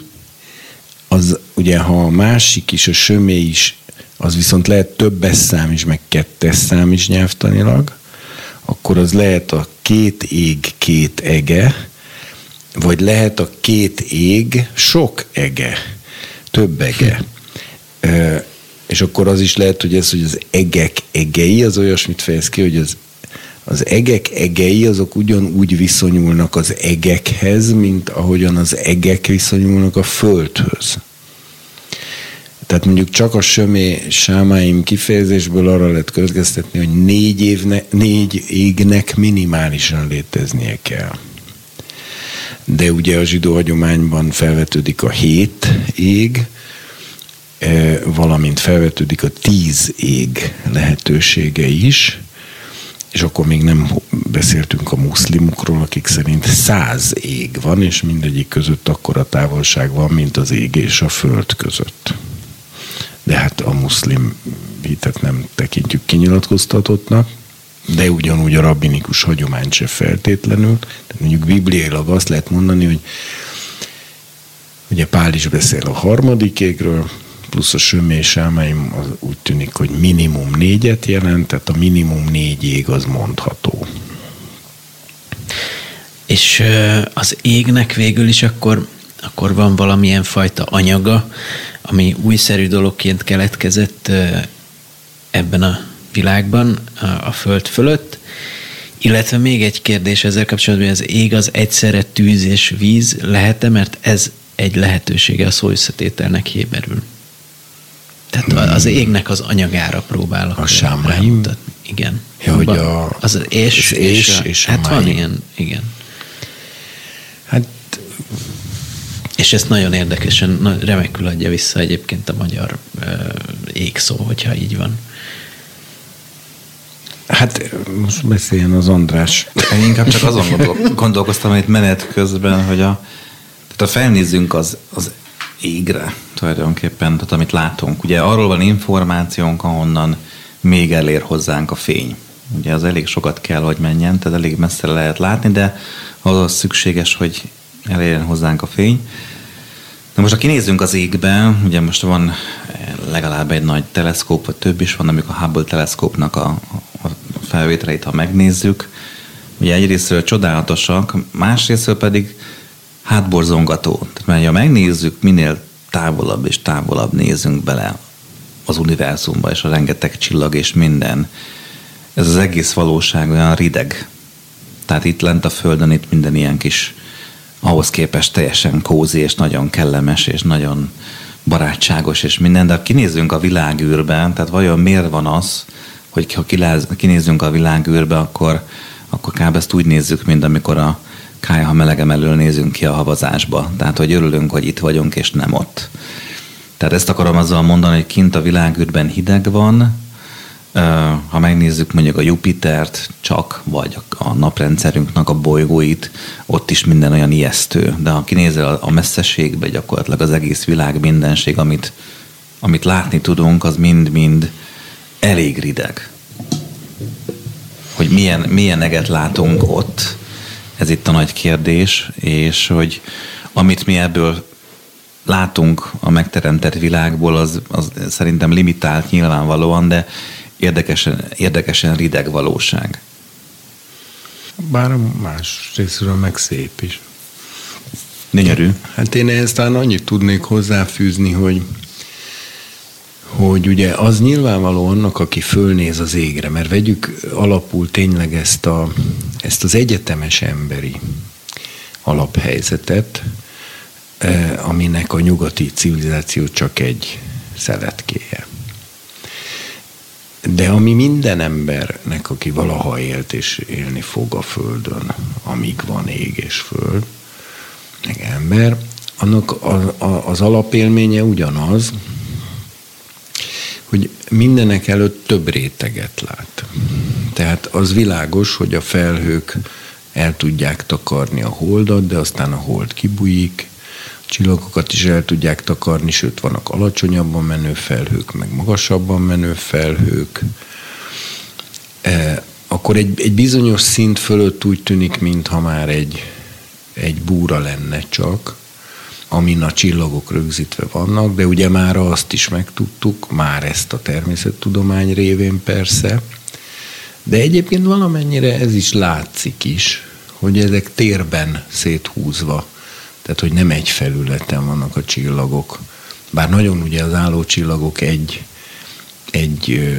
az ugye, ha a másik is, a sömé is, az viszont lehet többes szám is, meg kettes szám is nyelvtanilag, akkor az lehet a két ég két ege, vagy lehet a két ég sok ege, több ege. És akkor az is lehet, hogy ez, hogy az egek egei, az olyasmit fejez ki, hogy az, az egek egei, azok ugyanúgy viszonyulnak az egekhez, mint ahogyan az egek viszonyulnak a földhöz. Tehát mondjuk csak a sömé sámáim kifejezésből arra lehet következtetni, hogy négy, évne, négy égnek minimálisan léteznie kell. De ugye a zsidó hagyományban felvetődik a hét ég, valamint felvetődik a tíz ég lehetősége is, és akkor még nem beszéltünk a muszlimokról, akik szerint száz ég van, és mindegyik között akkora távolság van, mint az ég és a föld között. De hát a muszlim hitet nem tekintjük kinyilatkoztatottnak, de ugyanúgy a rabbinikus hagyományt se feltétlenül. Tehát mondjuk bibliailag azt lehet mondani, hogy ugye Pál is beszél a harmadik égről, plusz a sömé sámáim az úgy tűnik, hogy minimum négyet jelent, tehát a minimum négy ég az mondható. És az égnek végül is akkor, akkor van valamilyen fajta anyaga, ami újszerű dologként keletkezett ebben a világban, a, föld fölött. Illetve még egy kérdés ezzel kapcsolatban, hogy az ég az egyszerre tűz és víz lehet-e, mert ez egy lehetősége a szó összetételnek héberül. Tehát az égnek az anyagára próbálok A sámáim? Igen. Ja, hogy Van- a- az és, az és, és a, és a hát van máim. ilyen, igen. Hát És ezt nagyon érdekesen, remekül adja vissza egyébként a magyar ö, égszó, hogyha így van. Hát most beszéljen az András. Én inkább csak azon gondol- gondolkoztam itt menet közben, hogy a, tehát ha felnézzünk az, az égre tulajdonképpen, tehát amit látunk, ugye arról van információnk, ahonnan még elér hozzánk a fény. Ugye az elég sokat kell, hogy menjen, tehát elég messze lehet látni, de az az szükséges, hogy elérjen hozzánk a fény. Na most, ha kinézzünk az égbe, ugye most van legalább egy nagy teleszkóp, vagy több is van, amikor a Hubble teleszkópnak a, a felvételeit, ha megnézzük, ugye egyrésztről csodálatosak, másrésztről pedig hátborzongató. Mert ha megnézzük, minél távolabb és távolabb nézünk bele az univerzumba, és a rengeteg csillag és minden, ez az egész valóság olyan rideg. Tehát itt lent a Földön, itt minden ilyen kis, ahhoz képest teljesen kózi, és nagyon kellemes, és nagyon barátságos, és minden, de ha kinézzünk a világűrbe, tehát vajon miért van az, hogy ha kinézzünk a világűrbe, akkor, akkor kb. ezt úgy nézzük, mint amikor a kájha melegem elől nézünk ki a havazásba. Tehát, hogy örülünk, hogy itt vagyunk, és nem ott. Tehát ezt akarom azzal mondani, hogy kint a világűrben hideg van, ha megnézzük mondjuk a Jupitert csak, vagy a naprendszerünknek a bolygóit, ott is minden olyan ijesztő. De ha kinézel a messzeségbe, gyakorlatilag az egész világ mindenség, amit, amit látni tudunk, az mind-mind elég rideg. Hogy milyen, milyen eget látunk ott, ez itt a nagy kérdés, és hogy amit mi ebből látunk a megteremtett világból, az, az szerintem limitált nyilvánvalóan, de érdekesen, érdekesen rideg valóság. Bár más részről meg szép is. Gyönyörű. Hát én ehhez talán annyit tudnék hozzáfűzni, hogy hogy ugye az nyilvánvaló annak, aki fölnéz az égre, mert vegyük alapul tényleg ezt, a, ezt az egyetemes emberi alaphelyzetet, eh, aminek a nyugati civilizáció csak egy szeletkéje. De ami minden embernek, aki valaha élt és élni fog a Földön, amíg van ég és Föld, meg ember, annak az alapélménye ugyanaz, hogy mindenek előtt több réteget lát. Tehát az világos, hogy a felhők el tudják takarni a holdat, de aztán a hold kibújik, a csillagokat is el tudják takarni, sőt vannak alacsonyabban menő felhők, meg magasabban menő felhők. E, akkor egy, egy bizonyos szint fölött úgy tűnik, mintha már egy, egy búra lenne csak, amin a csillagok rögzítve vannak, de ugye már azt is megtudtuk, már ezt a természettudomány révén persze, de egyébként valamennyire ez is látszik is, hogy ezek térben széthúzva, tehát hogy nem egy felületen vannak a csillagok, bár nagyon ugye az álló csillagok egy egy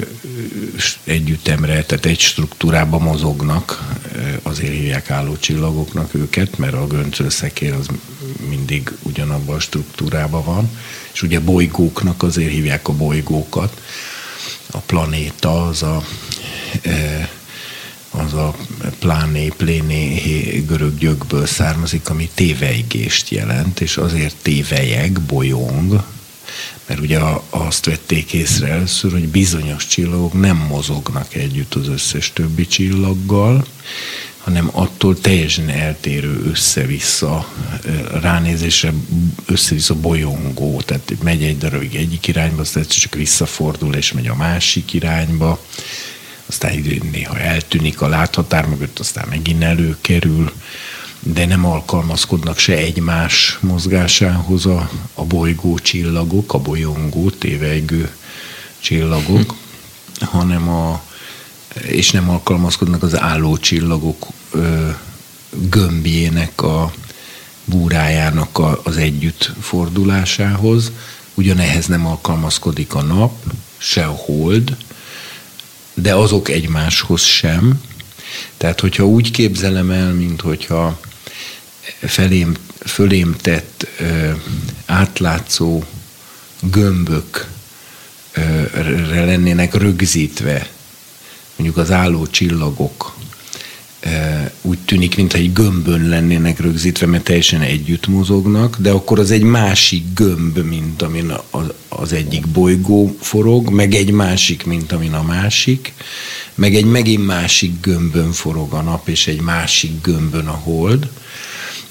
együttemre, tehát egy struktúrába mozognak, azért hívják álló csillagoknak őket, mert a göncölszekér az mindig ugyanabban a struktúrában van, és ugye bolygóknak azért hívják a bolygókat. A planéta az a az a pláné, pléné görög gyökből származik, ami téveigést jelent, és azért tévejeg, bolyong, mert ugye azt vették észre először, hogy bizonyos csillagok nem mozognak együtt az összes többi csillaggal, hanem attól teljesen eltérő össze-vissza ránézésre össze-vissza bolyongó, tehát megy egy darabig egyik irányba, aztán csak visszafordul és megy a másik irányba, aztán néha eltűnik a láthatár mögött, aztán megint előkerül de nem alkalmazkodnak se egymás mozgásához a, a bolygó csillagok, a bolyongó, tévejgő csillagok, hanem a, és nem alkalmazkodnak az álló csillagok ö, gömbjének a búrájának a, az együtt fordulásához. Ugyanehhez nem alkalmazkodik a nap, se a hold, de azok egymáshoz sem. Tehát, hogyha úgy képzelem el, mint hogyha felém, fölém tett ö, átlátszó gömbökre lennének rögzítve, mondjuk az álló csillagok. Úgy tűnik, mintha egy gömbön lennének rögzítve, mert teljesen együtt mozognak, de akkor az egy másik gömb, mint amin az egyik bolygó forog, meg egy másik, mint amin a másik, meg egy megint másik gömbön forog a nap, és egy másik gömbön a hold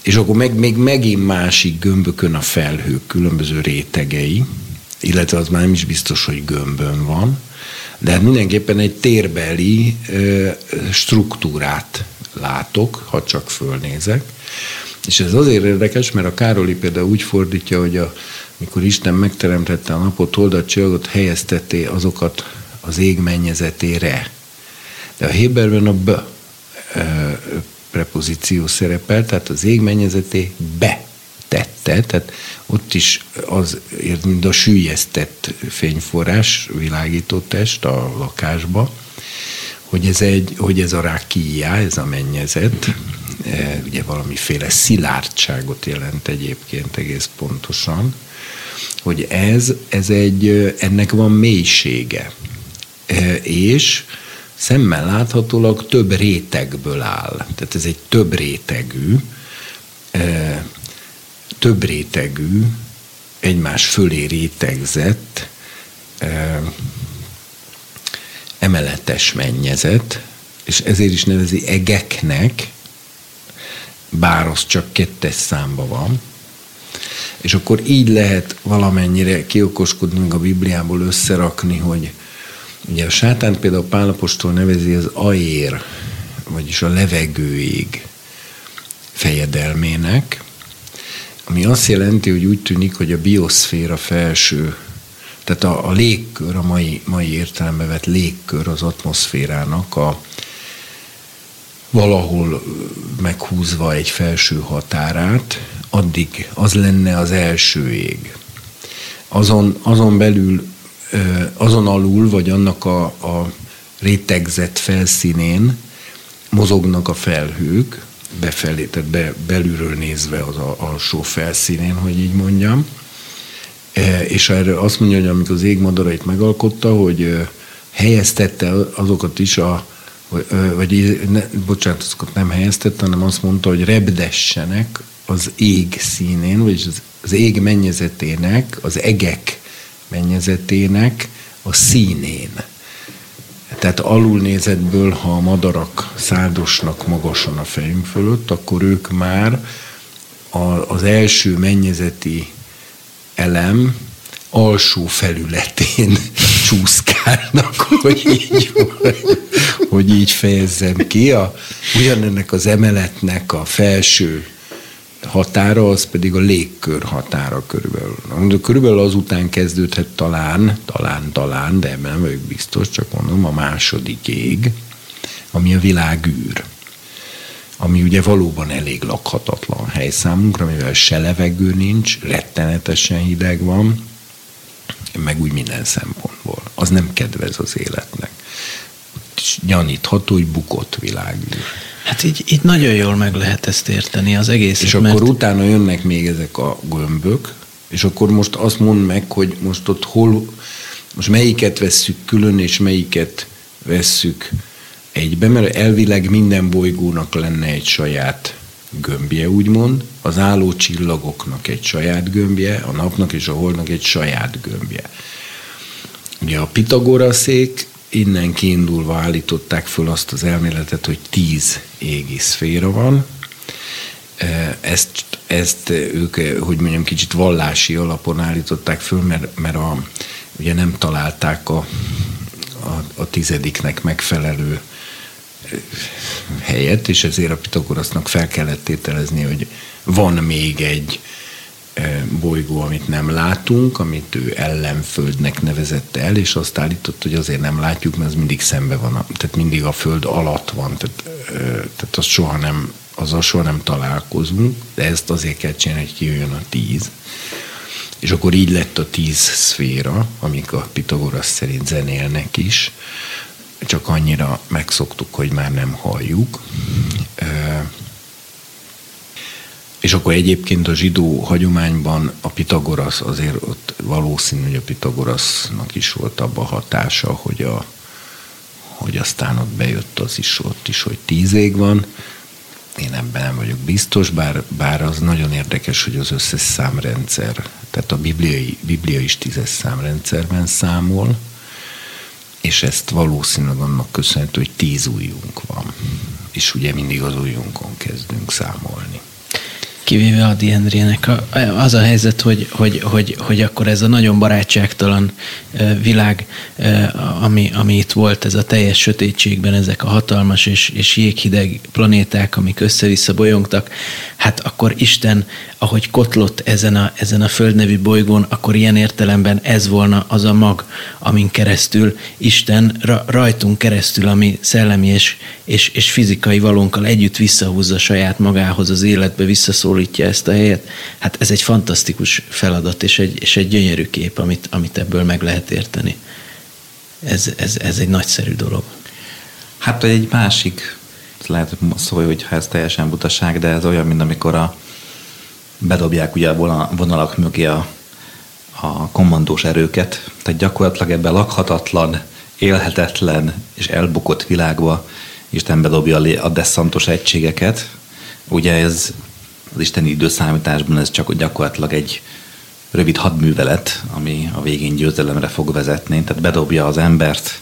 és akkor meg, még megint másik gömbökön a felhők különböző rétegei, illetve az már nem is biztos, hogy gömbön van, de hát mindenképpen egy térbeli ö, struktúrát látok, ha csak fölnézek. És ez azért érdekes, mert a Károli például úgy fordítja, hogy a mikor Isten megteremtette a napot, holdat, csillagot, helyeztetté azokat az ég mennyezetére. De a Héberben a b prepozíció szerepel, tehát az ég mennyezeté be tette, tehát ott is az, mint a sűjesztett fényforrás, világító test a lakásba, hogy ez, egy, hogy ez a rákíjá, ez a mennyezet, e, ugye valamiféle szilárdságot jelent egyébként egész pontosan, hogy ez, ez egy, ennek van mélysége. E, és szemmel láthatólag több rétegből áll. Tehát ez egy több rétegű, e, több rétegű, egymás fölé rétegzett emeletes mennyezet, és ezért is nevezi egeknek, bár az csak kettes számba van, és akkor így lehet valamennyire kiokoskodni, a Bibliából összerakni, hogy ugye a sátánt például Pálapostól nevezi az aér, vagyis a levegőig fejedelmének, ami azt jelenti, hogy úgy tűnik, hogy a bioszféra felső tehát a, a légkör, a mai, mai értelembe vett légkör az atmoszférának a valahol meghúzva egy felső határát, addig az lenne az első ég. Azon, azon belül, azon alul, vagy annak a, a rétegzett felszínén mozognak a felhők, befelé, tehát be, belülről nézve az a, alsó felszínén, hogy így mondjam, E, és erre azt mondja, hogy amikor az égmadarait megalkotta, hogy helyeztette azokat is a vagy ne, bocsánat, azokat nem helyeztette, hanem azt mondta, hogy rebdessenek az ég színén, vagyis az, az ég mennyezetének, az egek mennyezetének a színén. Tehát alulnézetből, ha a madarak szárdosnak magasan a fejünk fölött, akkor ők már az első mennyezeti elem alsó felületén csúszkálnak, hogy így, hogy így fejezzem ki. A, ugyanennek az emeletnek a felső határa, az pedig a légkör határa körülbelül. Körülbelül azután kezdődhet talán, talán, talán, de nem vagyok biztos, csak mondom, a második ég, ami a világűr ami ugye valóban elég lakhatatlan hely számunkra, mivel se levegő nincs, rettenetesen hideg van, meg úgy minden szempontból. Az nem kedvez az életnek. Gyanítható, hogy bukott világűr. Hát így, így nagyon jól meg lehet ezt érteni az egész. És mert... akkor utána jönnek még ezek a gömbök, és akkor most azt mondd meg, hogy most ott hol, most melyiket vesszük külön, és melyiket vesszük egybe, mert elvileg minden bolygónak lenne egy saját gömbje, úgymond, az álló csillagoknak egy saját gömbje, a napnak és a holdnak egy saját gömbje. Ugye a Pitagoraszék innen kiindulva állították föl azt az elméletet, hogy tíz égi szféra van. Ezt, ezt ők, hogy mondjam, kicsit vallási alapon állították föl, mert, mert a, ugye nem találták a, a, a tizediknek megfelelő helyet, és ezért a Pitagorasznak fel kellett tételezni, hogy van még egy bolygó, amit nem látunk, amit ő ellenföldnek nevezett el, és azt állított, hogy azért nem látjuk, mert az mindig szembe van, tehát mindig a föld alatt van, tehát, tehát az soha nem, azzal soha nem találkozunk, de ezt azért kell csinálni, hogy kijöjjön a tíz. És akkor így lett a tíz szféra, amik a Pitagorasz szerint zenélnek is, csak annyira megszoktuk, hogy már nem halljuk. És akkor egyébként a zsidó hagyományban a Pitagorasz azért ott valószínű, hogy a Pitagorasznak is volt abba hatása, hogy, a, hogy aztán ott bejött az is ott is, hogy tíz ég van. Én ebben nem vagyok biztos, bár, bár az nagyon érdekes, hogy az összes számrendszer, tehát a bibliai, biblia is tízes számrendszerben számol, és ezt valószínűleg annak köszönhető, hogy tíz ujjunk van. És ugye mindig az ujjunkon kezdünk számolni. Kivéve Adi Endrének. Az a helyzet, hogy, hogy, hogy, hogy akkor ez a nagyon barátságtalan világ, ami, ami itt volt, ez a teljes sötétségben, ezek a hatalmas és, és jéghideg planéták, amik össze-vissza bolyongtak, hát akkor Isten, ahogy kotlott ezen a, ezen a földnevű bolygón, akkor ilyen értelemben ez volna az a mag, amin keresztül Isten ra, rajtunk keresztül, ami szellemi és, és, és fizikai valónkkal együtt visszahúzza saját magához az életbe, visszaszólítja ezt a helyet. Hát ez egy fantasztikus feladat, és egy, és egy gyönyörű kép, amit, amit ebből meg lehet érteni. Ez, ez, ez egy nagyszerű dolog. Hát egy másik, lehet szólj, hogy ez teljesen butaság, de ez olyan, mint amikor a, bedobják ugye a vonalak mögé a, a kommandós erőket, tehát gyakorlatilag ebben lakhatatlan, élhetetlen és elbukott világba Isten bedobja a desszantos egységeket. Ugye ez az isteni időszámításban ez csak gyakorlatilag egy rövid hadművelet, ami a végén győzelemre fog vezetni. Tehát bedobja az embert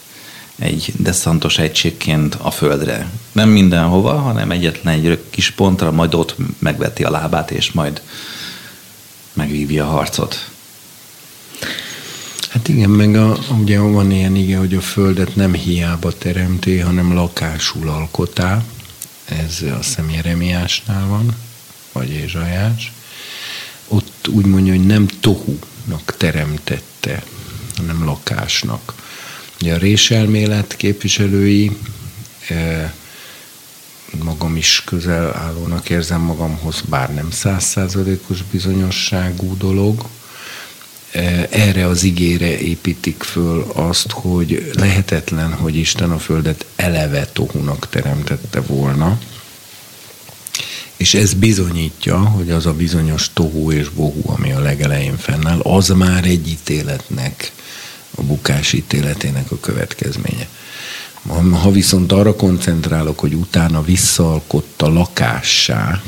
egy desszantos egységként a földre. Nem mindenhova, hanem egyetlen egy kis pontra, majd ott megveti a lábát, és majd megvívja a harcot. Hát igen, meg a, ugye van ilyen ige, hogy a földet nem hiába teremté, hanem lakásul alkotá. Ez a Jeremiásnál van, vagy Ézsajás. Ott úgy mondja, hogy nem tohunak teremtette, hanem lakásnak. Ugye a réselmélet képviselői eh, magam is közel állónak érzem magamhoz, bár nem százszázalékos bizonyosságú dolog, E, erre az igére építik föl azt, hogy lehetetlen, hogy Isten a Földet eleve tohunak teremtette volna, és ez bizonyítja, hogy az a bizonyos tohu és bohu, ami a legelején fennáll, az már egy ítéletnek, a bukás ítéletének a következménye. Ha viszont arra koncentrálok, hogy utána visszaalkotta lakássá,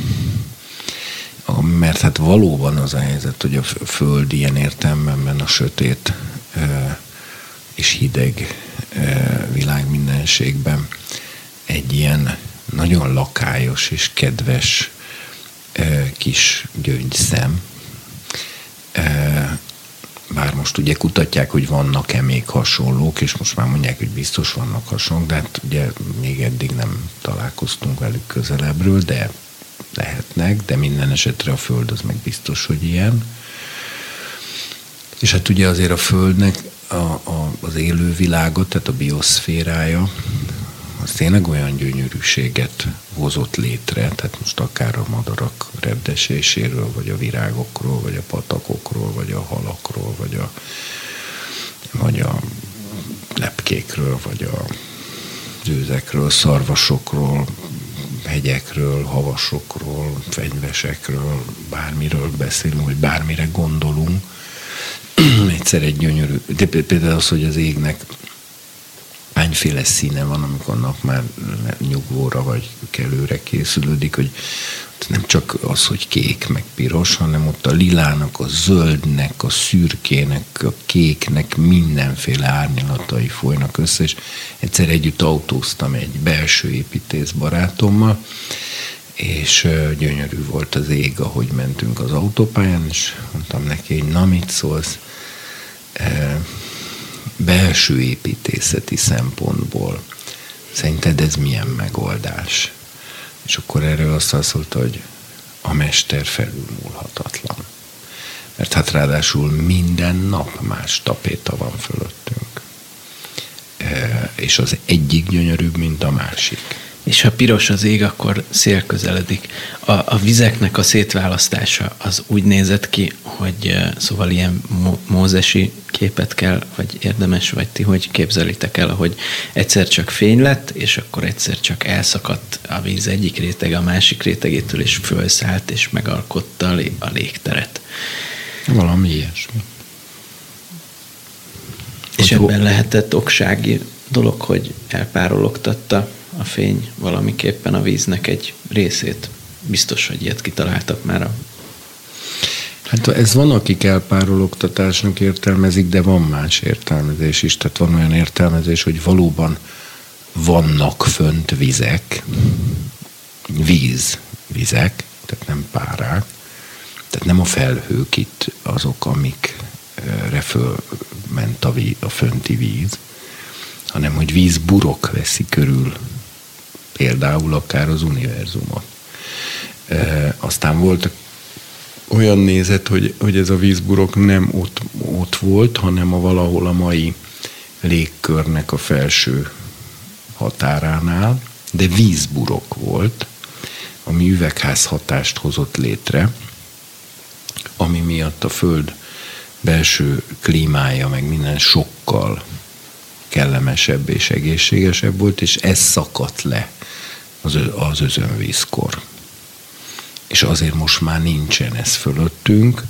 mert hát valóban az a helyzet, hogy a Föld ilyen értelmemben a sötét és hideg világ mindenségben egy ilyen nagyon lakályos és kedves kis gyöngyszem. Bár most ugye kutatják, hogy vannak-e még hasonlók, és most már mondják, hogy biztos vannak hasonlók, de hát ugye még eddig nem találkoztunk velük közelebbről, de lehetnek, de minden esetre a Föld az meg biztos, hogy ilyen. És hát ugye azért a Földnek a, a, az élő világot, tehát a bioszférája, az tényleg olyan gyönyörűséget hozott létre, tehát most akár a madarak reddeséséről, vagy a virágokról, vagy a patakokról, vagy a halakról, vagy a, vagy a lepkékről, vagy a zőzekről, szarvasokról, hegyekről, havasokról, fenyvesekről, bármiről beszélünk, vagy bármire gondolunk. Egyszer egy gyönyörű, de például az, hogy az égnek hányféle színe van, amikor nap már nyugvóra vagy kelőre készülődik, hogy nem csak az, hogy kék meg piros, hanem ott a lilának, a zöldnek, a szürkének, a kéknek mindenféle árnyalatai folynak össze, és egyszer együtt autóztam egy belső építész barátommal, és gyönyörű volt az ég, ahogy mentünk az autópályán, és mondtam neki, hogy na mit szólsz, belső építészeti szempontból szerinted ez milyen megoldás? És akkor erről azt mondta, hogy a mester felülmúlhatatlan. Mert hát ráadásul minden nap más tapéta van fölöttünk. És az egyik gyönyörűbb, mint a másik. És ha piros az ég, akkor szél közeledik. A, a vizeknek a szétválasztása az úgy nézett ki, hogy szóval ilyen mózesi képet kell, vagy érdemes, vagy ti hogy képzelitek el, hogy egyszer csak fény lett, és akkor egyszer csak elszakadt a víz egyik réteg a másik rétegétől, és fölszállt, és megalkotta a légteret. Valami ilyesmi. És hogy ebben lehetett oksági dolog, hogy elpárologtatta a fény valamiképpen a víznek egy részét. Biztos, hogy ilyet kitaláltak már a Hát ez van, akik elpárologtatásnak értelmezik, de van más értelmezés is. Tehát van olyan értelmezés, hogy valóban vannak fönt vizek, víz, vizek, tehát nem párák. Tehát nem a felhők itt azok, amik fölment a, víz, a fönti víz, hanem hogy vízburok veszi körül például akár az univerzumot. E, aztán volt olyan nézet, hogy, hogy ez a vízburok nem ott, ott volt, hanem a valahol a mai légkörnek a felső határánál, de vízburok volt, ami üvegház hatást hozott létre, ami miatt a Föld belső klímája, meg minden sokkal kellemesebb és egészségesebb volt, és ez szakadt le az, az özönvízkor. És azért most már nincsen ez fölöttünk.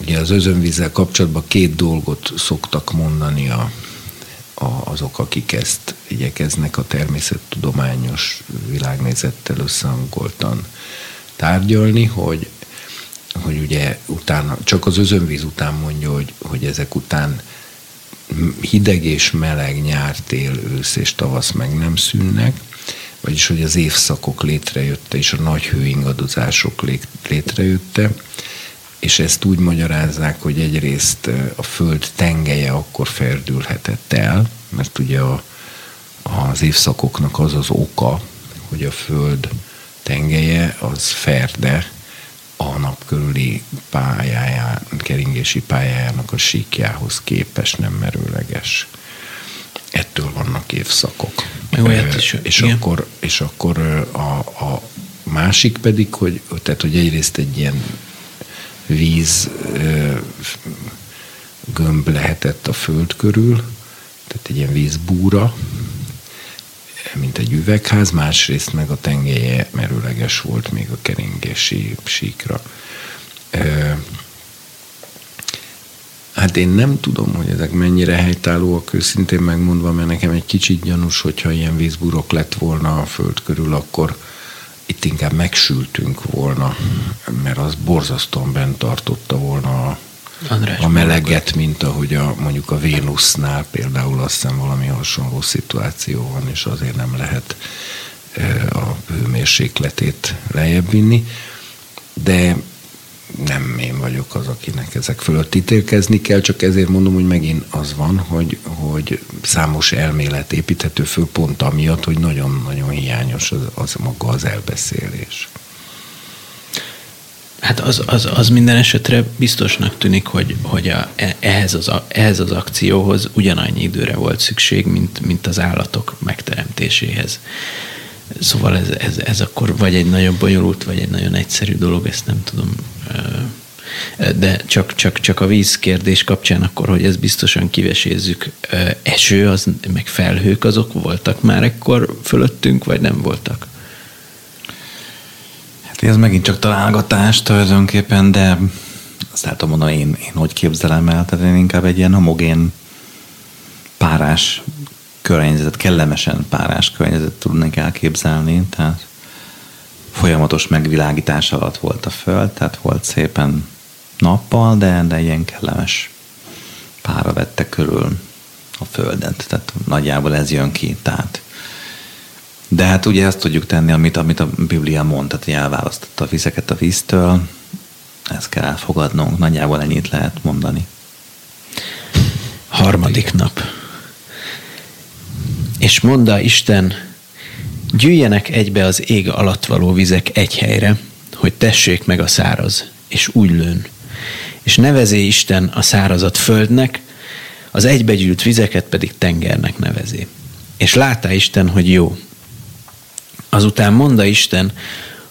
Ugye az özönvízzel kapcsolatban két dolgot szoktak mondani a, a, azok, akik ezt igyekeznek a természettudományos világnézettel összehangoltan tárgyalni, hogy hogy ugye utána, csak az özönvíz után mondja, hogy, hogy ezek után hideg és meleg nyár, tél, ősz és tavasz meg nem szűnnek, vagyis hogy az évszakok létrejötte és a nagy hőingadozások létrejötte, és ezt úgy magyarázzák, hogy egyrészt a föld tengelye akkor ferdülhetett el, mert ugye a, az évszakoknak az az oka, hogy a föld tengelye az ferde, a nap körüli pályáján, keringési pályájának a síkjához képes nem merőleges. Ettől vannak évszakok. Olyat is, és, igen. akkor, és akkor a, a másik pedig, hogy, tehát, hogy egyrészt egy ilyen víz gömb lehetett a föld körül, tehát egy ilyen vízbúra, mint egy üvegház, másrészt meg a tengelye merőleges volt még a keringési síkra. Hát én nem tudom, hogy ezek mennyire helytállóak, őszintén megmondva, mert nekem egy kicsit gyanús, hogyha ilyen vízburok lett volna a föld körül, akkor itt inkább megsültünk volna, mert az borzasztóan bent tartotta volna a András a meleget, mint ahogy a, mondjuk a Vénusznál például azt hiszem valami hasonló szituáció van, és azért nem lehet a hőmérsékletét lejjebb vinni. De nem én vagyok az, akinek ezek fölött ítélkezni kell, csak ezért mondom, hogy megint az van, hogy, hogy számos elmélet építhető föl pont amiatt, hogy nagyon-nagyon hiányos az, az maga az elbeszélés. Hát az, az, az minden esetre biztosnak tűnik, hogy, hogy a, e, ehhez, az, ehhez az akcióhoz ugyanannyi időre volt szükség, mint, mint az állatok megteremtéséhez. Szóval ez, ez, ez akkor vagy egy nagyon bonyolult, vagy egy nagyon egyszerű dolog, ezt nem tudom. De csak, csak, csak a víz kérdés kapcsán akkor, hogy ezt biztosan kivesézzük. Eső, az, meg felhők azok voltak már ekkor fölöttünk, vagy nem voltak? Ez megint csak találgatás tulajdonképpen, de azt látom mondani, én, én hogy képzelem el, tehát én inkább egy ilyen homogén párás környezetet, kellemesen párás környezetet tudnék elképzelni, tehát folyamatos megvilágítás alatt volt a föld, tehát volt szépen nappal, de, de ilyen kellemes pára vette körül a földet, tehát nagyjából ez jön ki, tehát de hát ugye ezt tudjuk tenni, amit, amit a Biblia mond, tehát hogy elválasztotta a vizeket a víztől, ezt kell elfogadnunk, nagyjából ennyit lehet mondani. Harmadik nap. És mondta Isten, gyűjjenek egybe az ég alatt való vizek egy helyre, hogy tessék meg a száraz, és úgy lőn. És nevezé Isten a szárazat földnek, az egybegyűlt vizeket pedig tengernek nevezé. És látá Isten, hogy jó, Azután mondta Isten,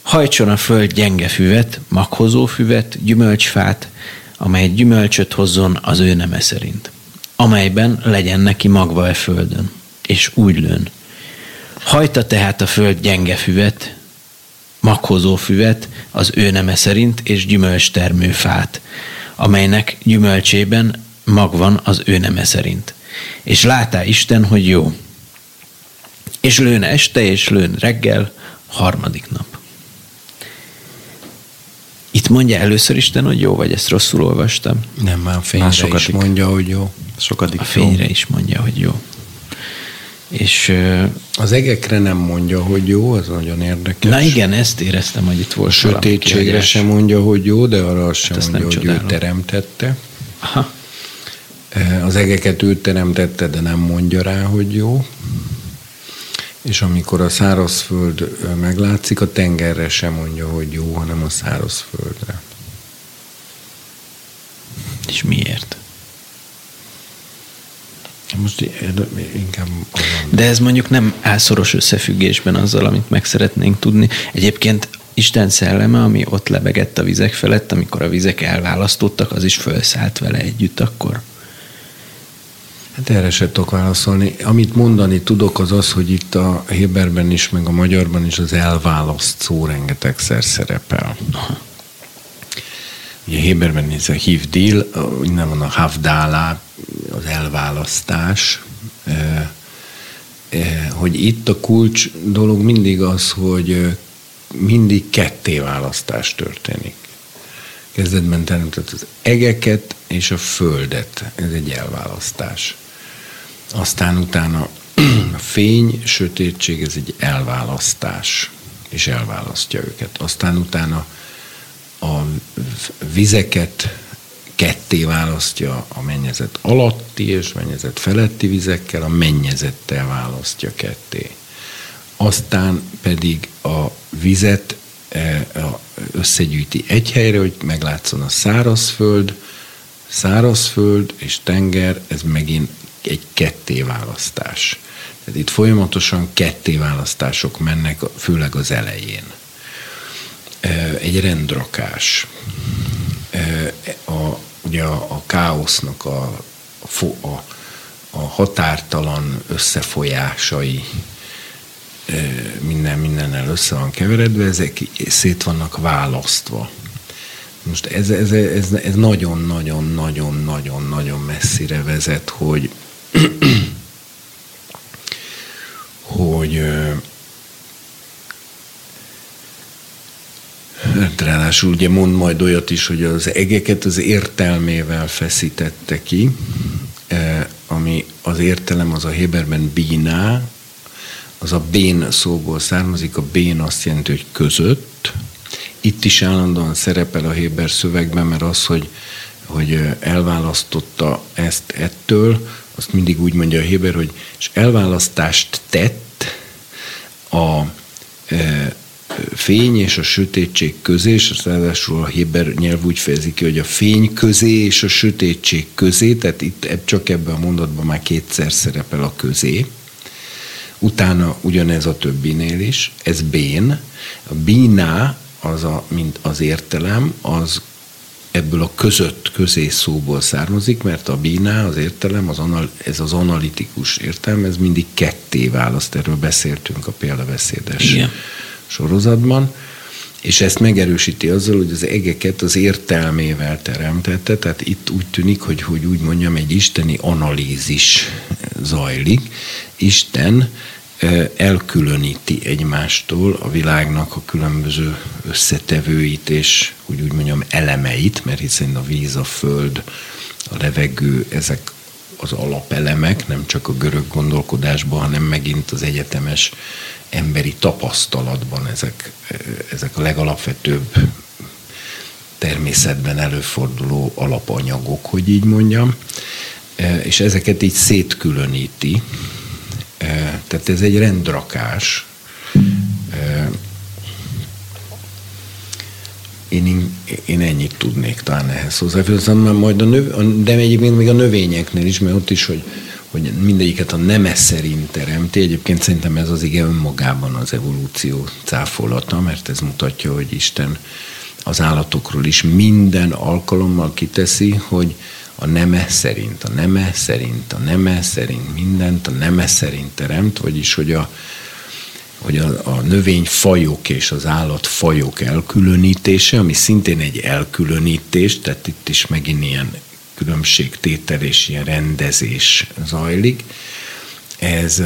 hajtson a föld gyenge füvet, maghozó füvet, gyümölcsfát, amely gyümölcsöt hozzon az ő neme szerint, amelyben legyen neki magva e földön, és úgy lőn. Hajta tehát a föld gyenge füvet, maghozó füvet az ő neme szerint, és gyümölcstermő fát, amelynek gyümölcsében mag van az ő neme szerint. És látá Isten, hogy jó. És lőn este, és lőn reggel, harmadik nap. Itt mondja először Isten, hogy jó, vagy ezt rosszul olvastam? Nem, már a fényre már is mondja, hogy jó. Sokadik a fényre jó. is mondja, hogy jó. És az egekre nem mondja, hogy jó, az nagyon érdekes. Na igen, ezt éreztem, hogy itt volt Sötétségre sem mondja, hogy jó, de arra azt hát sem mondja, hogy csodálom. ő teremtette. Aha. Az egeket ő teremtette, de nem mondja rá, hogy jó. És amikor a szárazföld meglátszik, a tengerre sem mondja, hogy jó, hanem a szárazföldre. És miért? Most inkább De ez mondjuk nem álszoros összefüggésben azzal, amit meg szeretnénk tudni. Egyébként Isten szelleme, ami ott lebegett a vizek felett, amikor a vizek elválasztottak, az is felszállt vele együtt akkor. Hát erre se tudok válaszolni. Amit mondani tudok, az az, hogy itt a Héberben is, meg a magyarban is az elválaszt szó rengetegszer szerepel. Ugye Héberben ez a hívdil, innen van a havdálá, az elválasztás, hogy itt a kulcs dolog mindig az, hogy mindig ketté választás történik. Kezdetben teremtett az egeket és a földet. Ez egy elválasztás. Aztán utána a fény, sötétség, ez egy elválasztás, és elválasztja őket. Aztán utána a vizeket ketté választja a mennyezet alatti és mennyezet feletti vizekkel, a mennyezettel választja ketté. Aztán pedig a vizet összegyűjti egy helyre, hogy meglátszon a szárazföld, szárazföld és tenger, ez megint egy kettéválasztás. Tehát itt folyamatosan kettéválasztások mennek, főleg az elején. Egy rendrakás. A, ugye a, a káosznak a, a, a határtalan összefolyásai minden mindennel össze van keveredve, ezek szét vannak választva. Most ez, ez, ez, ez nagyon-nagyon-nagyon-nagyon-nagyon messzire vezet, hogy hogy hát ráadásul ugye mond majd olyat is, hogy az egeket az értelmével feszítette ki, ami az értelem az a Héberben bíná, az a bén szóból származik, a bén azt jelenti, hogy között. Itt is állandóan szerepel a Héber szövegben, mert az, hogy, hogy elválasztotta ezt ettől, azt mindig úgy mondja a Héber, hogy és elválasztást tett a e, fény és a sötétség közé, és ráadásul a Héber nyelv úgy fejezi ki, hogy a fény közé és a sötétség közé, tehát itt csak ebben a mondatban már kétszer szerepel a közé. Utána ugyanez a többinél is, ez bén. A bíná, az a, mint az értelem, az ebből a között közé szóból származik, mert a bíná, az értelem, az anal, ez az analitikus értelem, ez mindig ketté választ, erről beszéltünk a példabeszédes Igen. sorozatban, és ezt megerősíti azzal, hogy az egeket az értelmével teremtette, tehát itt úgy tűnik, hogy, hogy úgy mondjam, egy isteni analízis zajlik. Isten elkülöníti egymástól a világnak a különböző összetevőit és úgy, úgy mondjam elemeit, mert hiszen a víz, a föld, a levegő, ezek az alapelemek, nem csak a görög gondolkodásban, hanem megint az egyetemes emberi tapasztalatban ezek, ezek a legalapvetőbb természetben előforduló alapanyagok, hogy így mondjam, és ezeket így szétkülöníti, tehát ez egy rendrakás. Én, én ennyit tudnék talán ehhez hozzáfűzni, majd a növ, de egyébként még a növényeknél is, mert ott is, hogy, hogy mindegyiket a neme szerint teremti. Egyébként szerintem ez az igen önmagában az evolúció cáfolata, mert ez mutatja, hogy Isten az állatokról is minden alkalommal kiteszi, hogy a neme szerint, a neme szerint, a neme szerint, mindent a neme szerint teremt, vagyis hogy a, hogy a, a növényfajok és az állatfajok elkülönítése, ami szintén egy elkülönítés, tehát itt is megint ilyen különbségtétel és ilyen rendezés zajlik, ez,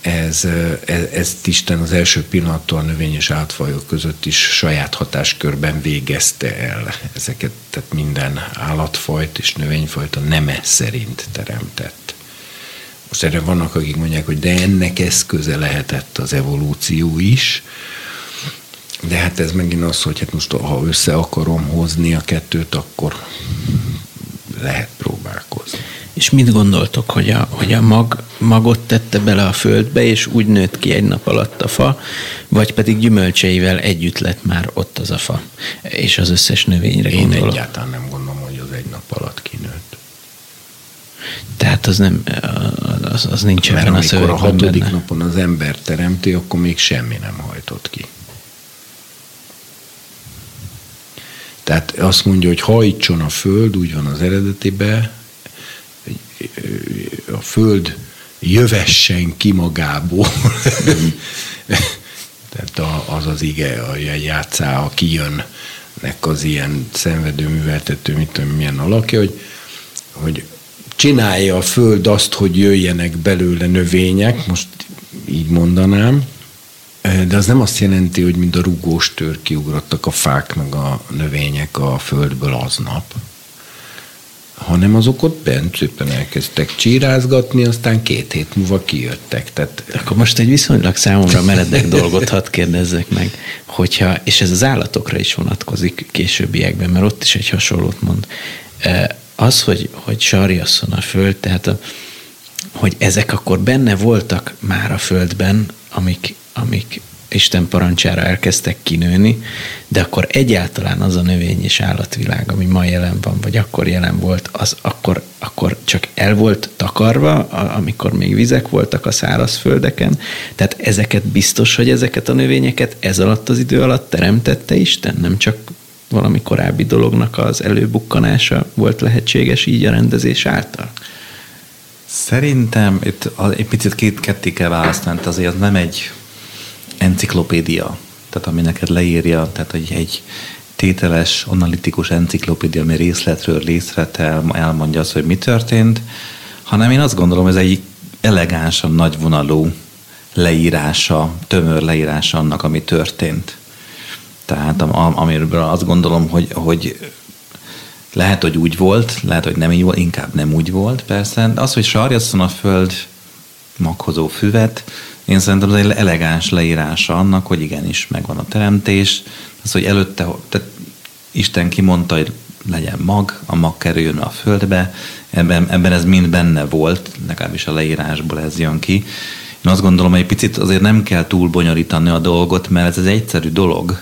ez, ez, ezt Isten az első pillanattól a növény és között is saját hatáskörben végezte el ezeket, tehát minden állatfajt és növényfajt a neme szerint teremtett. Most erre vannak, akik mondják, hogy de ennek eszköze lehetett az evolúció is, de hát ez megint az, hogy hát most ha össze akarom hozni a kettőt, akkor lehet próbálkozni. És mit gondoltok, hogy a, hogy a mag, magot tette bele a földbe, és úgy nőtt ki egy nap alatt a fa, vagy pedig gyümölcseivel együtt lett már ott az a fa, és az összes növényre Én gondolok. egyáltalán nem gondolom, hogy az egy nap alatt kinőtt. Tehát az nem, az, az nincs Mert ebben a amikor a szövegben hatodik benne. napon az ember teremti, akkor még semmi nem hajtott ki. Tehát azt mondja, hogy hajtson a föld, úgy van az eredetiben, a föld jövessen ki magából. Tehát az az ige, a játszá, a kijönnek az ilyen szenvedő műveltető, mit tudom, milyen alakja, hogy, hogy csinálja a föld azt, hogy jöjjenek belőle növények, most így mondanám, de az nem azt jelenti, hogy mind a rugós tör kiugrottak a fák meg a növények a földből aznap, hanem azok ott bent szépen elkezdtek csírázgatni, aztán két hét múlva kijöttek. Tehát Akkor most egy viszonylag számomra meredek dolgot hadd kérdezzek meg, hogyha, és ez az állatokra is vonatkozik későbbiekben, mert ott is egy hasonlót mond. Eh, Az, hogy, hogy sarjasszon a föld, tehát a, hogy ezek akkor benne voltak már a földben, amik, amik Isten parancsára elkezdtek kinőni, de akkor egyáltalán az a növény és állatvilág, ami ma jelen van, vagy akkor jelen volt, az akkor, akkor csak el volt takarva, amikor még vizek voltak a szárazföldeken. Tehát ezeket biztos, hogy ezeket a növényeket ez alatt az idő alatt teremtette Isten, nem csak valami korábbi dolognak az előbukkanása volt lehetséges így a rendezés által? Szerintem itt egy picit két ketté kell választani, azért az nem egy enciklopédia, tehát ami neked leírja, tehát egy, egy tételes, analitikus enciklopédia, ami részletről részletre el- elmondja azt, hogy mi történt, hanem én azt gondolom, ez egy elegánsan nagyvonalú leírása, tömör leírása annak, ami történt. Tehát am- am- amiről azt gondolom, hogy, hogy lehet, hogy úgy volt, lehet, hogy nem így volt, inkább nem úgy volt, persze. Az, hogy sarjasszon a föld maghozó füvet, én szerintem ez egy elegáns leírása annak, hogy igenis megvan a teremtés, az, hogy előtte, tehát Isten kimondta, hogy legyen mag, a mag kerüljön a földbe, ebben, ebben ez mind benne volt, legalábbis a leírásból ez jön ki. Én azt gondolom, hogy egy picit azért nem kell túl bonyolítani a dolgot, mert ez egy egyszerű dolog.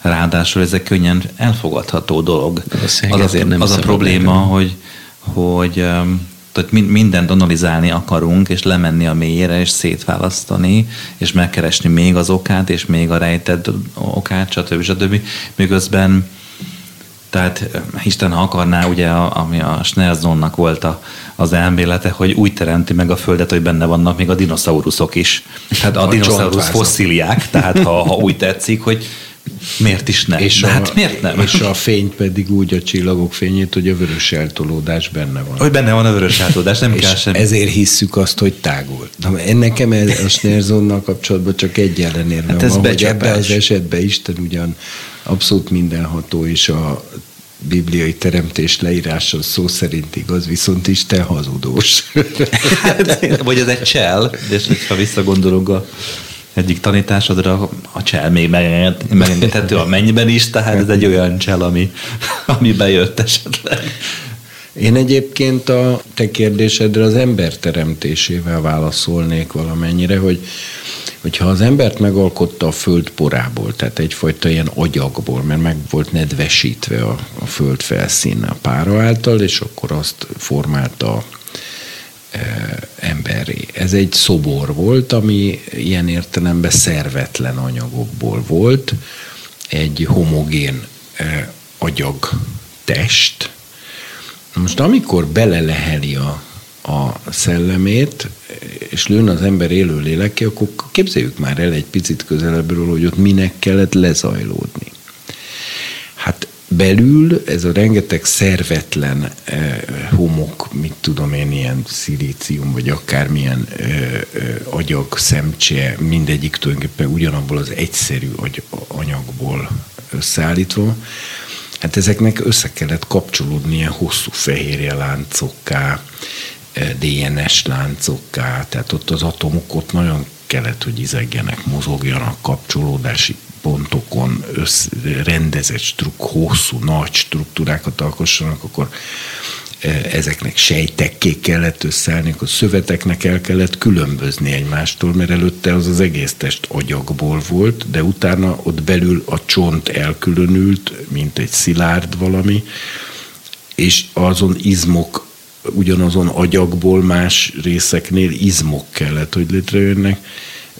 Ráadásul ez egy könnyen elfogadható dolog. Az, ezért a, nem az a probléma, hogy, hogy öm, tehát min- mindent analizálni akarunk, és lemenni a mélyére, és szétválasztani, és megkeresni még az okát, és még a rejtett okát, stb. stb. Miközben tehát öm, Isten, ha akarná, ugye, ami a Schneerzonnak volt a, az elmélete, hogy úgy teremti meg a Földet, hogy benne vannak még a dinoszauruszok is. Tehát a, A dinoszaurusz fosszíliák, tehát ha, ha úgy tetszik, hogy miért is nem? És De a, hát miért nem? És a fény pedig úgy a csillagok fényét, hogy a vörös eltolódás benne van. Hogy benne van a vörös átolódás, nem kell semmi. ezért hisszük azt, hogy tágul. Na, nekem ez a Schneerzonnal kapcsolatban csak egy ellenérve Hát ez van, hogy ebben az esetben Isten ugyan abszolút mindenható, és a bibliai teremtés leírása szó szerint igaz, viszont Isten hazudós. Hát, vagy ez egy csel, és ha visszagondolunk a egyik tanításodra, a csel még megenged- megengedhető a mennyben is, tehát ez egy olyan csel, ami, ami bejött esetleg. Én egyébként a te kérdésedre az ember teremtésével válaszolnék valamennyire, hogy hogyha az embert megalkotta a föld porából, tehát egyfajta ilyen agyagból, mert meg volt nedvesítve a, a föld felszíne a pára által, és akkor azt formálta emberré. Ez egy szobor volt, ami ilyen értelemben szervetlen anyagokból volt, egy homogén e, agyag test, Most amikor beleleheli a, a szellemét, és lőn az ember élő léleke, akkor képzeljük már el egy picit közelebbről, hogy ott minek kellett lezajlódni. Belül ez a rengeteg szervetlen eh, homok, mit tudom én, ilyen szilícium, vagy akármilyen eh, agyag, szemcse, mindegyik tulajdonképpen ugyanabból az egyszerű anyagból összeállítva, Hát ezeknek össze kellett ilyen hosszú fehérje láncokká, DNS láncokká, tehát ott az atomok ott nagyon kellett, hogy izegjenek, mozogjanak, kapcsolódási pontokon össz, rendezett struk, hosszú, nagy struktúrákat alkossanak, akkor e, ezeknek sejtekké kellett összeállni, akkor szöveteknek el kellett különbözni egymástól, mert előtte az az egész test agyagból volt, de utána ott belül a csont elkülönült, mint egy szilárd valami, és azon izmok ugyanazon agyagból más részeknél izmok kellett, hogy létrejönnek,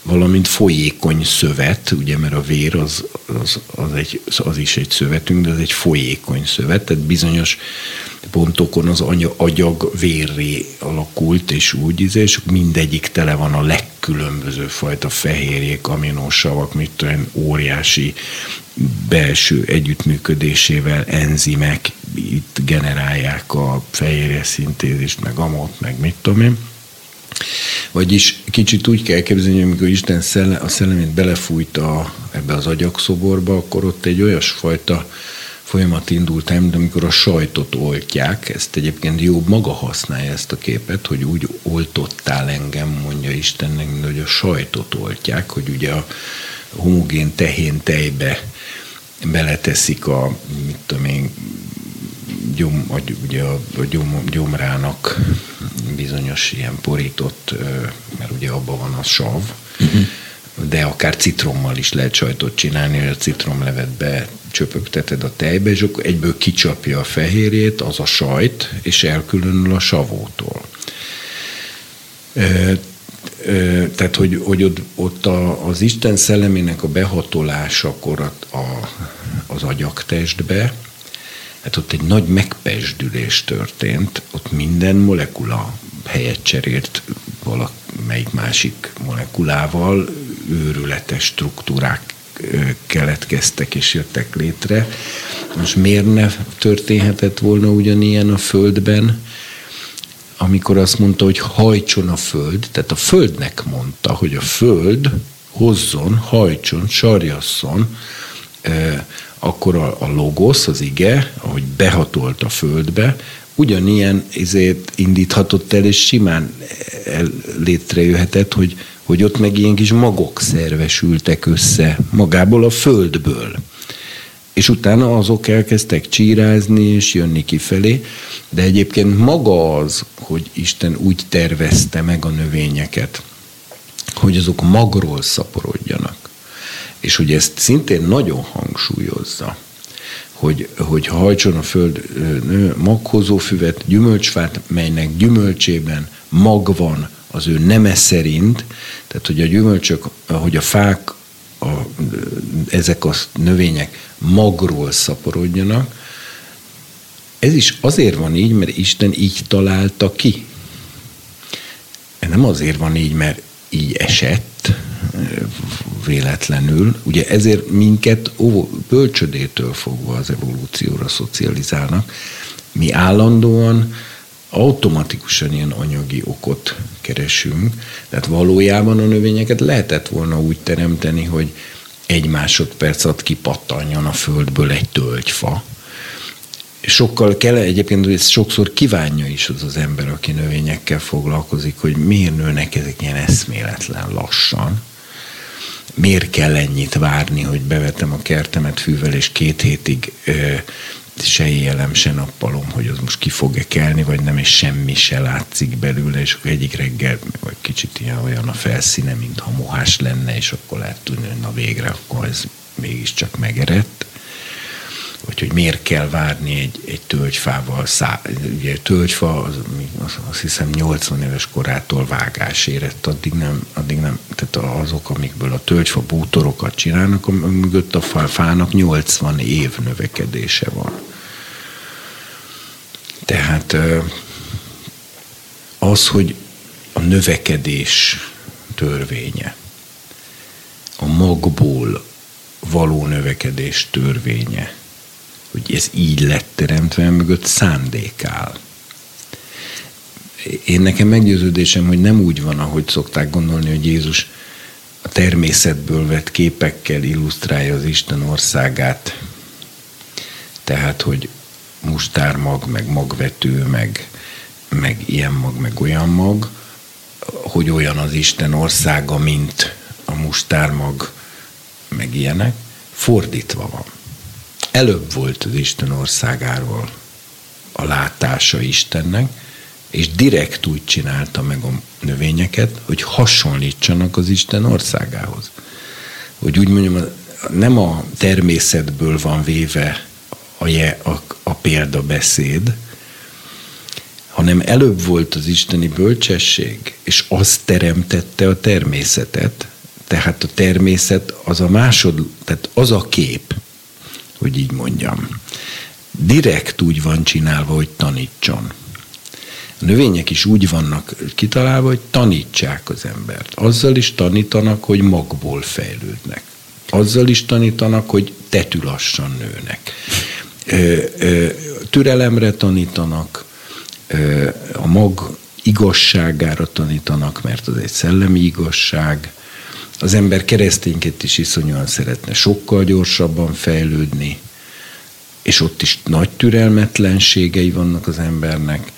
valamint folyékony szövet, ugye, mert a vér az, az, az, egy, az is egy szövetünk, de az egy folyékony szövet, tehát bizonyos pontokon az agyag vérré alakult, és úgy, és mindegyik tele van a legkülönböző fajta fehérjék, aminósavak, mit tudom, óriási belső együttműködésével enzimek itt generálják a fehérje szintézist, meg amot, meg mit tudom én vagyis kicsit úgy kell képzelni, hogy amikor Isten szelle, a szellemét belefújta ebbe az agyakszoborba, akkor ott egy olyasfajta folyamat indult el, mint amikor a sajtot oltják, ezt egyébként jobb maga használja ezt a képet, hogy úgy oltottál engem, mondja Istennek, mint hogy a sajtot oltják, hogy ugye a homogén tehén tejbe beleteszik a, mit tudom én, gyom, ugye a, a gyom, gyomrának bizonyos ilyen porított, mert ugye abban van a sav, uh-huh. de akár citrommal is lehet sajtot csinálni, hogy a citromlevet csöpögteted a tejbe, és akkor egyből kicsapja a fehérjét, az a sajt, és elkülönül a savótól. Tehát, hogy, hogy ott, ott a, az Isten szellemének a behatolásakor a, a, az agyaktestbe, hát ott egy nagy megpesdülés történt, ott minden molekula helyet cserélt valamelyik másik molekulával, őrületes struktúrák keletkeztek és jöttek létre. Most miért ne történhetett volna ugyanilyen a Földben, amikor azt mondta, hogy hajtson a Föld, tehát a Földnek mondta, hogy a Föld hozzon, hajtson, sarjasszon akkor a, a logosz, az ige, ahogy behatolt a földbe, ugyanilyen izét indíthatott el, és simán el, létrejöhetett, hogy, hogy ott meg ilyen kis magok szervesültek össze magából a földből. És utána azok elkezdtek csírázni és jönni kifelé, de egyébként maga az, hogy Isten úgy tervezte meg a növényeket, hogy azok magról szaporodjanak, és hogy ezt szintén nagyon hangsúlyozza, hogy, hogy hajtson a föld nő, maghozó füvet, gyümölcsfát, melynek gyümölcsében mag van az ő neme szerint, tehát hogy a gyümölcsök, hogy a fák, a, ezek a növények magról szaporodjanak, ez is azért van így, mert Isten így találta ki. Nem azért van így, mert így esett, véletlenül. Ugye ezért minket bölcsödétől fogva az evolúcióra szocializálnak. Mi állandóan automatikusan ilyen anyagi okot keresünk, tehát valójában a növényeket lehetett volna úgy teremteni, hogy egy másodperc alatt kipattanjon a földből egy tölgyfa. Sokkal kell, egyébként ezt sokszor kívánja is az az ember, aki növényekkel foglalkozik, hogy miért nőnek ezek ilyen eszméletlen lassan miért kell ennyit várni, hogy bevetem a kertemet fűvel, és két hétig ö, se éjjelem, se nappalom, hogy az most ki fog-e kelni, vagy nem, és semmi se látszik belőle, és akkor egyik reggel vagy kicsit ilyen olyan a felszíne, mintha mohás lenne, és akkor lehet tudni, hogy na végre, akkor ez mégiscsak megerett vagy hogy miért kell várni egy, egy tölgyfával. Szá, ugye tölgyfa, az, az, azt hiszem 80 éves korától vágás érett, addig nem, addig nem, tehát azok, amikből a tölgyfa bútorokat csinálnak, mögött a fának 80 év növekedése van. Tehát az, hogy a növekedés törvénye, a magból való növekedés törvénye, hogy ez így lett teremtve, mögött szándék áll. Én nekem meggyőződésem, hogy nem úgy van, ahogy szokták gondolni, hogy Jézus a természetből vett képekkel illusztrálja az Isten országát. Tehát, hogy mustármag, meg magvető, meg meg ilyen mag, meg olyan mag, hogy olyan az Isten országa, mint a mustármag, meg ilyenek, fordítva van. Előbb volt az Isten országáról a látása Istennek, és direkt úgy csinálta meg a növényeket, hogy hasonlítsanak az Isten országához. Hogy úgy mondjam, nem a természetből van véve a, je, a, a példabeszéd, hanem előbb volt az isteni bölcsesség, és az teremtette a természetet, tehát a természet az a másod, tehát az a kép, hogy így mondjam. Direkt úgy van csinálva, hogy tanítson. A növények is úgy vannak kitalálva, hogy tanítsák az embert. Azzal is tanítanak, hogy magból fejlődnek. Azzal is tanítanak, hogy tetülassan nőnek. Türelemre tanítanak, a mag igazságára tanítanak, mert az egy szellemi igazság. Az ember keresztényként is iszonyúan szeretne sokkal gyorsabban fejlődni, és ott is nagy türelmetlenségei vannak az embernek,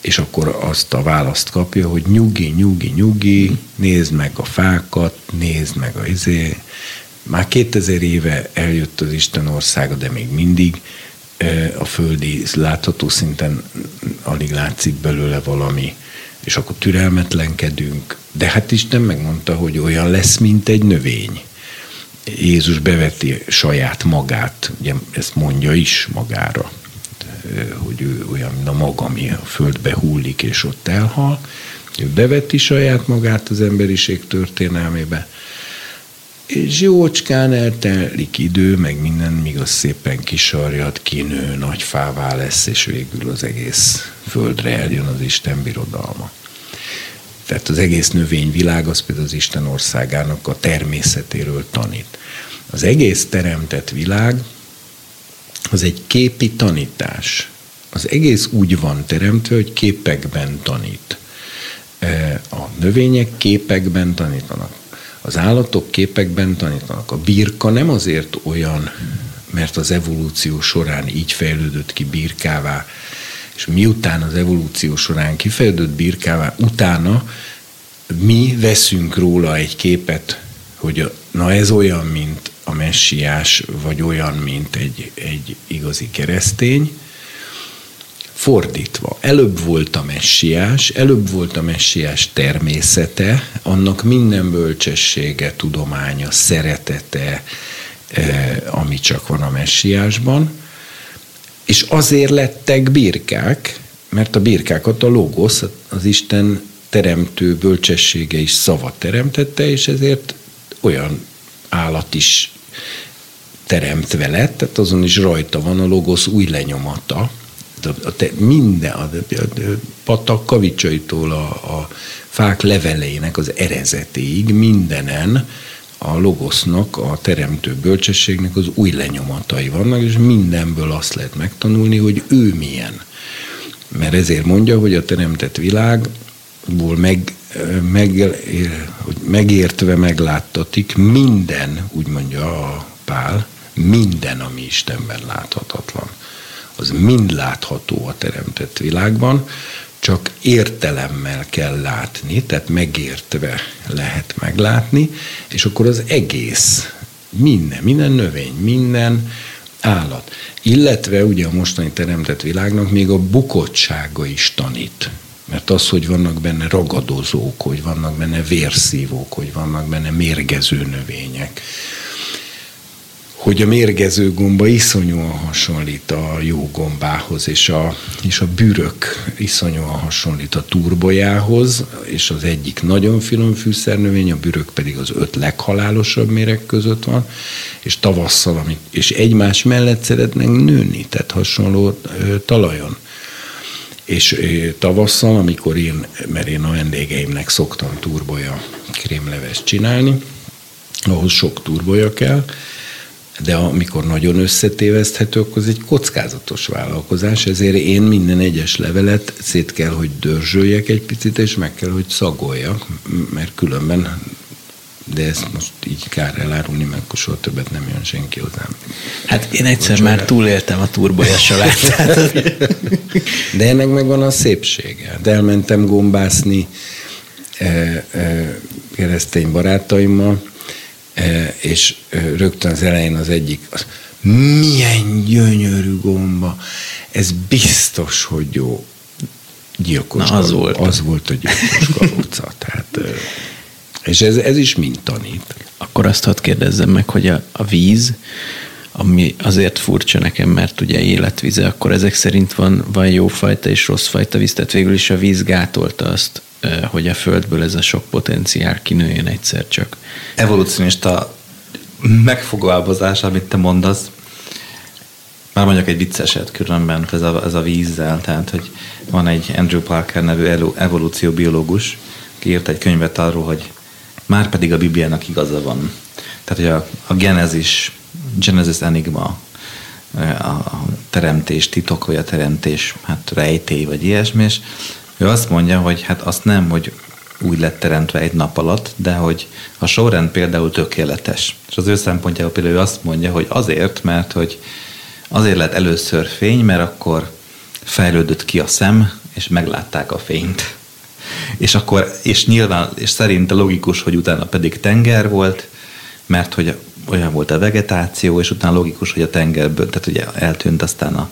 és akkor azt a választ kapja, hogy nyugi, nyugi, nyugi, nézd meg a fákat, nézd meg a izé. Már 2000 éve eljött az Isten országa, de még mindig a földi látható szinten alig látszik belőle valami, és akkor türelmetlenkedünk. De hát Isten megmondta, hogy olyan lesz, mint egy növény. Jézus beveti saját magát, ugye ezt mondja is magára, hogy ő olyan, mint a mag, ami a földbe hullik és ott elhal. Ő beveti saját magát az emberiség történelmébe, és jócskán eltelik idő, meg minden, míg az szépen kisarjad, kinő, nagy fává lesz, és végül az egész földre eljön az Isten birodalma. Tehát az egész növényvilág az például az Isten országának a természetéről tanít. Az egész teremtett világ az egy képi tanítás. Az egész úgy van teremtve, hogy képekben tanít. E, a növények képekben tanítanak az állatok képekben tanítanak. A birka nem azért olyan, mert az evolúció során így fejlődött ki birkává, és miután az evolúció során kifejlődött birkává, utána mi veszünk róla egy képet, hogy na ez olyan, mint a messiás, vagy olyan, mint egy, egy igazi keresztény, fordítva. Előbb volt a messiás, előbb volt a messiás természete, annak minden bölcsessége, tudománya, szeretete, eh, ami csak van a messiásban, és azért lettek birkák, mert a birkákat a logosz, az Isten teremtő bölcsessége is szava teremtette, és ezért olyan állat is teremtve lett, tehát azon is rajta van a logosz új lenyomata, a, a te, minden, a, a, a patak kavicsaitól a, a fák leveleinek az erezetéig, mindenen a logosznak, a teremtő bölcsességnek az új lenyomatai vannak, és mindenből azt lehet megtanulni, hogy ő milyen. Mert ezért mondja, hogy a teremtett világból meg, meg, megértve megláttatik minden, úgy mondja a Pál, minden, ami Istenben láthatatlan az mind látható a teremtett világban, csak értelemmel kell látni, tehát megértve lehet meglátni, és akkor az egész, minden, minden növény, minden állat, illetve ugye a mostani teremtett világnak még a bukottsága is tanít. Mert az, hogy vannak benne ragadozók, hogy vannak benne vérszívók, hogy vannak benne mérgező növények, hogy a mérgező gomba iszonyúan hasonlít a jó gombához, és a, és a bürök iszonyúan hasonlít a turbojához, és az egyik nagyon finom fűszernövény, a bürök pedig az öt leghalálosabb méreg között van, és tavasszal, amit, és egymás mellett szeretnek nőni, tehát hasonló ö, talajon. És ö, tavasszal, amikor én, mert én a vendégeimnek szoktam turboja krémleves csinálni, ahhoz sok turboja kell, de amikor nagyon összetéveszthető, akkor ez egy kockázatos vállalkozás, ezért én minden egyes levelet szét kell, hogy dörzsöljek egy picit, és meg kell, hogy szagoljak, mert különben de ezt most így kár elárulni, mert akkor soha többet nem jön senki hozzám. Hát én egyszer Bocsánat. már túléltem a turbolyas De ennek megvan a szépsége. De elmentem gombászni e, e, keresztény barátaimmal, és e, rögtön az elején az egyik, az, milyen gyönyörű gomba, ez biztos, hogy jó gyilkos Na, az volt. Az volt a gyilkos kalóca. Tehát, és ez, ez is mind tanít. Akkor azt hadd kérdezzem meg, hogy a, a víz, ami azért furcsa nekem, mert ugye életvize, akkor ezek szerint van, van jó fajta és rossz fajta víz, tehát végül is a víz gátolta azt, hogy a Földből ez a sok potenciál kinőjön egyszer csak. Evolucionista megfogalmazás, amit te mondasz, már mondjuk egy vicceset különben ez a, ez a vízzel, tehát hogy van egy Andrew Parker nevű evolúcióbiológus, ki írt egy könyvet arról, hogy már pedig a Bibliának igaza van. Tehát, hogy a, a Genesis, Genesis Enigma, a teremtés titok, vagy a teremtés hát rejtély, vagy ilyesmi, és ő azt mondja, hogy hát azt nem, hogy úgy lett teremtve egy nap alatt, de hogy a sorrend például tökéletes. És az ő szempontjából például ő azt mondja, hogy azért, mert hogy azért lett először fény, mert akkor fejlődött ki a szem, és meglátták a fényt. És akkor, és nyilván, és szerinte logikus, hogy utána pedig tenger volt, mert hogy olyan volt a vegetáció, és utána logikus, hogy a tengerből, tehát ugye eltűnt aztán a,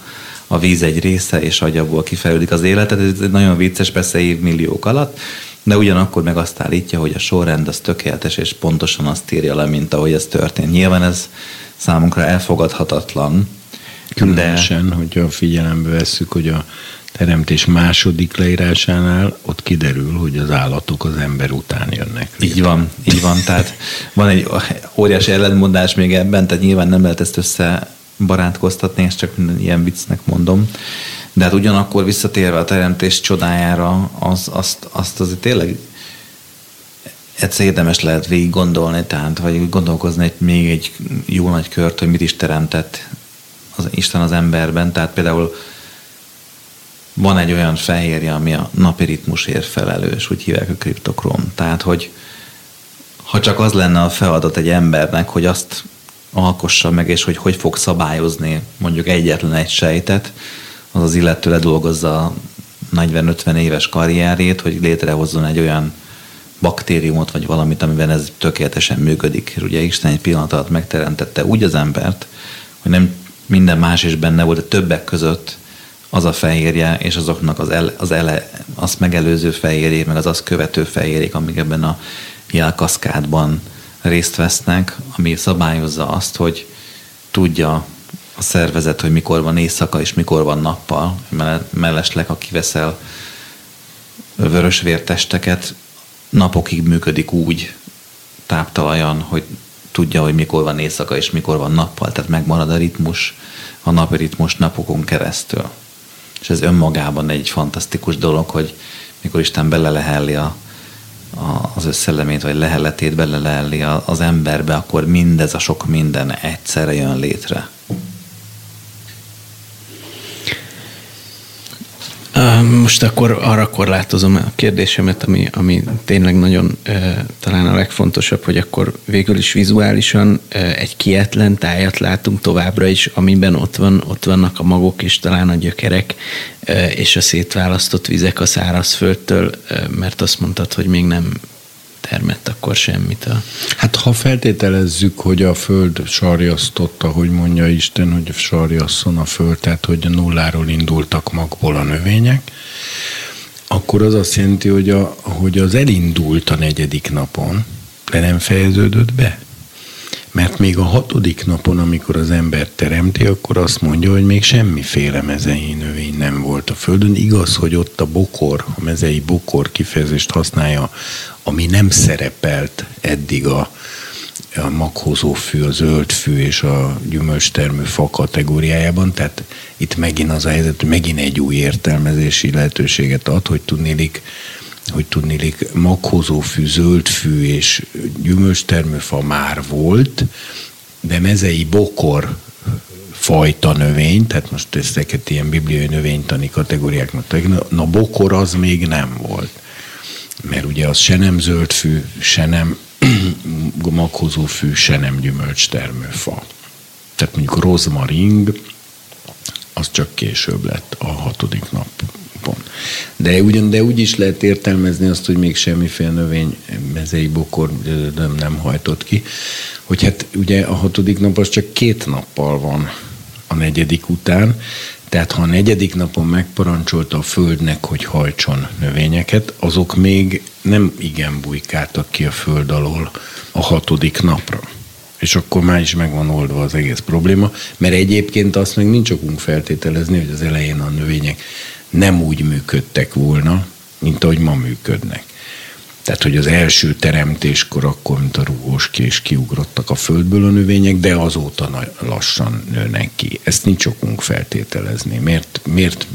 a víz egy része, és agyabból kifejlődik az élet. Ez egy nagyon vicces, persze évmilliók alatt, de ugyanakkor meg azt állítja, hogy a sorrend az tökéletes, és pontosan azt írja le, mint ahogy ez történt. Nyilván ez számunkra elfogadhatatlan, Különösen, de... hogyha figyelembe vesszük, hogy a teremtés második leírásánál ott kiderül, hogy az állatok az ember után jönnek. Így van, így van. Tehát van egy óriási ellentmondás még ebben, tehát nyilván nem lehet ezt össze barátkoztatni, ezt csak minden ilyen viccnek mondom. De hát ugyanakkor visszatérve a teremtés csodájára, az, azt, azt azért tényleg egyszer érdemes lehet végig gondolni, tehát vagy gondolkozni egy, még egy jó nagy kört, hogy mit is teremtett az Isten az emberben, tehát például van egy olyan fehérje, ami a napi ritmusért felelős, úgy hívják a kriptokrom. Tehát, hogy ha csak az lenne a feladat egy embernek, hogy azt alkossa meg, és hogy hogy fog szabályozni mondjuk egyetlen egy sejtet, az az illető ledolgozza 40-50 éves karrierét, hogy létrehozzon egy olyan baktériumot, vagy valamit, amiben ez tökéletesen működik. És ugye Isten egy pillanat alatt megteremtette úgy az embert, hogy nem minden más is benne volt, de többek között az a fehérje, és azoknak az, ele, az ele, azt megelőző fehérjék, meg az azt követő fehérjék, amik ebben a jelkaszkádban részt vesznek, ami szabályozza azt, hogy tudja a szervezet, hogy mikor van éjszaka és mikor van nappal. Mellesleg, ha kiveszel vörösvértesteket, napokig működik úgy táptalajan, hogy tudja, hogy mikor van éjszaka és mikor van nappal, tehát megmarad a ritmus, a napi ritmus napokon keresztül. És ez önmagában egy fantasztikus dolog, hogy mikor Isten belelehelli a, az összelemét, vagy leheletét belelehelli az emberbe, akkor mindez a sok minden egyszerre jön létre. Most akkor arra korlátozom a kérdésemet, ami, ami tényleg nagyon talán a legfontosabb, hogy akkor végül is vizuálisan egy kietlen tájat látunk továbbra is, amiben ott, van, ott vannak a magok és talán a gyökerek és a szétválasztott vizek a szárazföldtől, mert azt mondtad, hogy még nem termett akkor semmit. A... Hát ha feltételezzük, hogy a föld sarjasztotta, hogy mondja Isten, hogy sarjasszon a föld, tehát hogy nulláról indultak magból a növények, akkor az azt jelenti, hogy, a, hogy az elindult a negyedik napon, de nem fejeződött be. Mert még a hatodik napon, amikor az ember teremti, akkor azt mondja, hogy még semmiféle mezei növény nem volt a Földön. Igaz, hogy ott a bokor, a mezei bokor kifejezést használja, ami nem szerepelt eddig a, a maghozó fű, a zöld fű és a gyümölcstermő fa kategóriájában, tehát itt megint az a helyzet, megint egy új értelmezési lehetőséget ad, hogy tudnélik hogy tudnélik maghozófű, zöldfű és gyümölcstermőfa már volt, de mezei bokor fajta növény, tehát most ezeket ilyen bibliai növénytani kategóriáknak, na bokor az még nem volt. Mert ugye az se nem zöldfű, se nem maghozó fű, se nem gyümölcs termőfa. Tehát mondjuk rozmaring, az csak később lett a hatodik napon. De, ugyan, de úgy is lehet értelmezni azt, hogy még semmiféle növény mezei bokor nem, nem hajtott ki, hogy hát ugye a hatodik nap az csak két nappal van a negyedik után, tehát ha a negyedik napon megparancsolta a Földnek, hogy hajtson növényeket, azok még nem igen bujkáltak ki a Föld alól a hatodik napra. És akkor már is megvan oldva az egész probléma, mert egyébként azt meg nincs okunk feltételezni, hogy az elején a növények nem úgy működtek volna, mint ahogy ma működnek. Tehát, hogy az első teremtéskor akkor, mint a rúgós kés kiugrottak a földből a növények, de azóta lassan nőnek ki. Ezt nincs okunk feltételezni. Miért, miért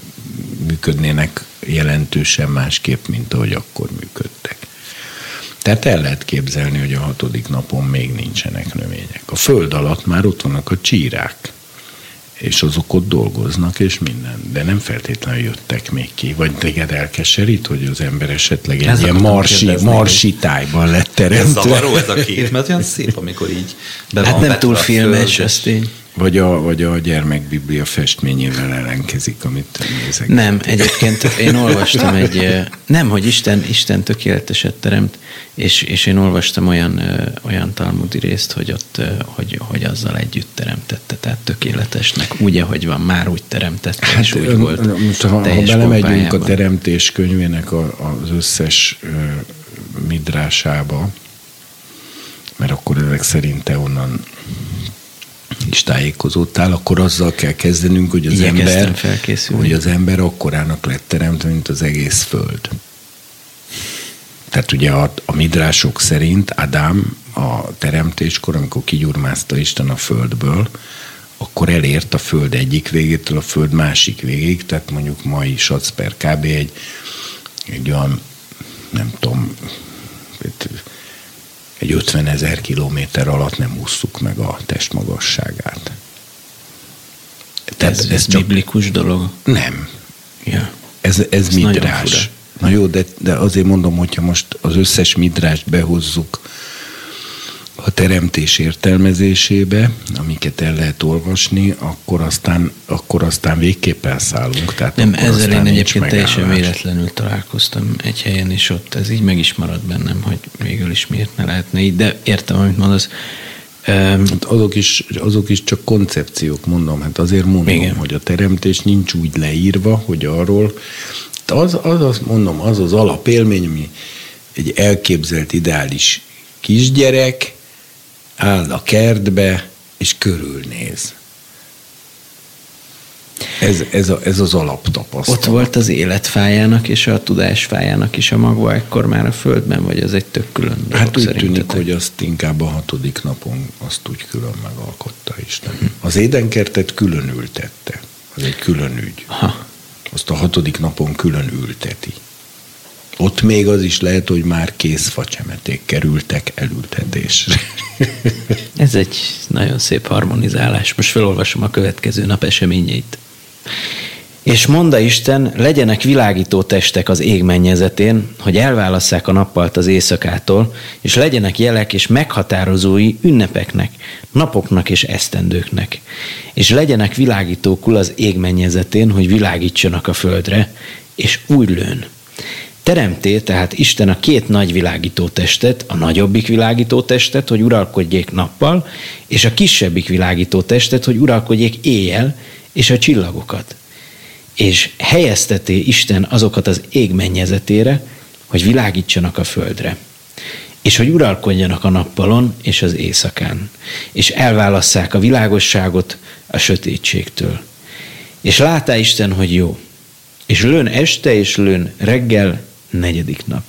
működnének jelentősen másképp, mint ahogy akkor működtek? Tehát el lehet képzelni, hogy a hatodik napon még nincsenek növények. A föld alatt már ott vannak a csírák és azok ott dolgoznak, és minden. De nem feltétlenül jöttek még ki. Vagy téged elkeserít, hogy az ember esetleg egy ilyen marsi, marsi tájban lett teremtve. Ez zavaró ez a kép, mert olyan szép, amikor így be Hát nem túl filmes, ez tény. Vagy a, vagy a gyermekbiblia festményével ellenkezik, amit nézek. Nem, egyébként én olvastam egy, nem, hogy Isten, Isten tökéleteset teremt, és, és én olvastam olyan, olyan talmudi részt, hogy ott, hogy, hogy azzal együtt teremtette, tehát tökéletesnek, úgy, ahogy van, már úgy teremtette, hát, és úgy volt. Most, ha, ha belemegyünk a teremtés könyvének a, az összes midrásába, mert akkor ezek szerint te onnan is tájékozódtál, akkor azzal kell kezdenünk, hogy az ember, hogy az ember akkorának lett teremtve, mint az egész föld. Tehát ugye a, a midrások szerint Adám a teremtéskor, amikor kigyurmázta Isten a földből, akkor elért a föld egyik végétől a föld másik végéig, tehát mondjuk mai per kb. egy, egy olyan, nem tudom, egy 50 ezer kilométer alatt nem ússzuk meg a testmagasságát. Tehát ez, ez csak... biblikus dolog? Nem. Ja. Ez, ez, ez midrás. Na jó, de, de azért mondom, hogyha most az összes midrást behozzuk a teremtés értelmezésébe, amiket el lehet olvasni, akkor aztán, akkor aztán végképp elszállunk. Tehát Nem, ezzel én egyébként teljesen véletlenül találkoztam egy helyen, és ott ez így meg is maradt bennem, hogy végül is miért ne lehetne így, de értem, amit mondasz. Hát azok, is, azok is csak koncepciók, mondom. Hát azért mondom, Igen. hogy a teremtés nincs úgy leírva, hogy arról, az, az, az mondom, az az alapélmény, ami egy elképzelt ideális kisgyerek, áll a kertbe, és körülnéz. Ez, ez, a, ez az alaptapasztalat. Ott volt az életfájának és a tudásfájának is a magva ekkor már a Földben, vagy az egy tök külön dolog Hát úgy tűnik, hogy azt inkább a hatodik napon azt úgy külön megalkotta Isten. Hm. Az édenkertet külön ültette. Az egy külön ügy. Ha. Azt a hatodik napon külön ülteti. Ott még az is lehet, hogy már kész facsemeték kerültek elültetésre. Ez egy nagyon szép harmonizálás. Most felolvasom a következő nap eseményeit. És monda Isten, legyenek világító testek az ég mennyezetén, hogy elválasszák a nappalt az éjszakától, és legyenek jelek és meghatározói ünnepeknek, napoknak és esztendőknek. És legyenek világítókul az ég mennyezetén, hogy világítsanak a földre, és új lőn. Teremté tehát Isten a két nagy világító testet, a nagyobbik világító testet, hogy uralkodjék nappal, és a kisebbik világító testet, hogy uralkodjék éjjel, és a csillagokat. És helyezteté Isten azokat az ég mennyezetére, hogy világítsanak a földre, és hogy uralkodjanak a nappalon és az éjszakán, és elválasszák a világosságot a sötétségtől. És látá Isten, hogy jó, és lőn este és lőn reggel negyedik nap.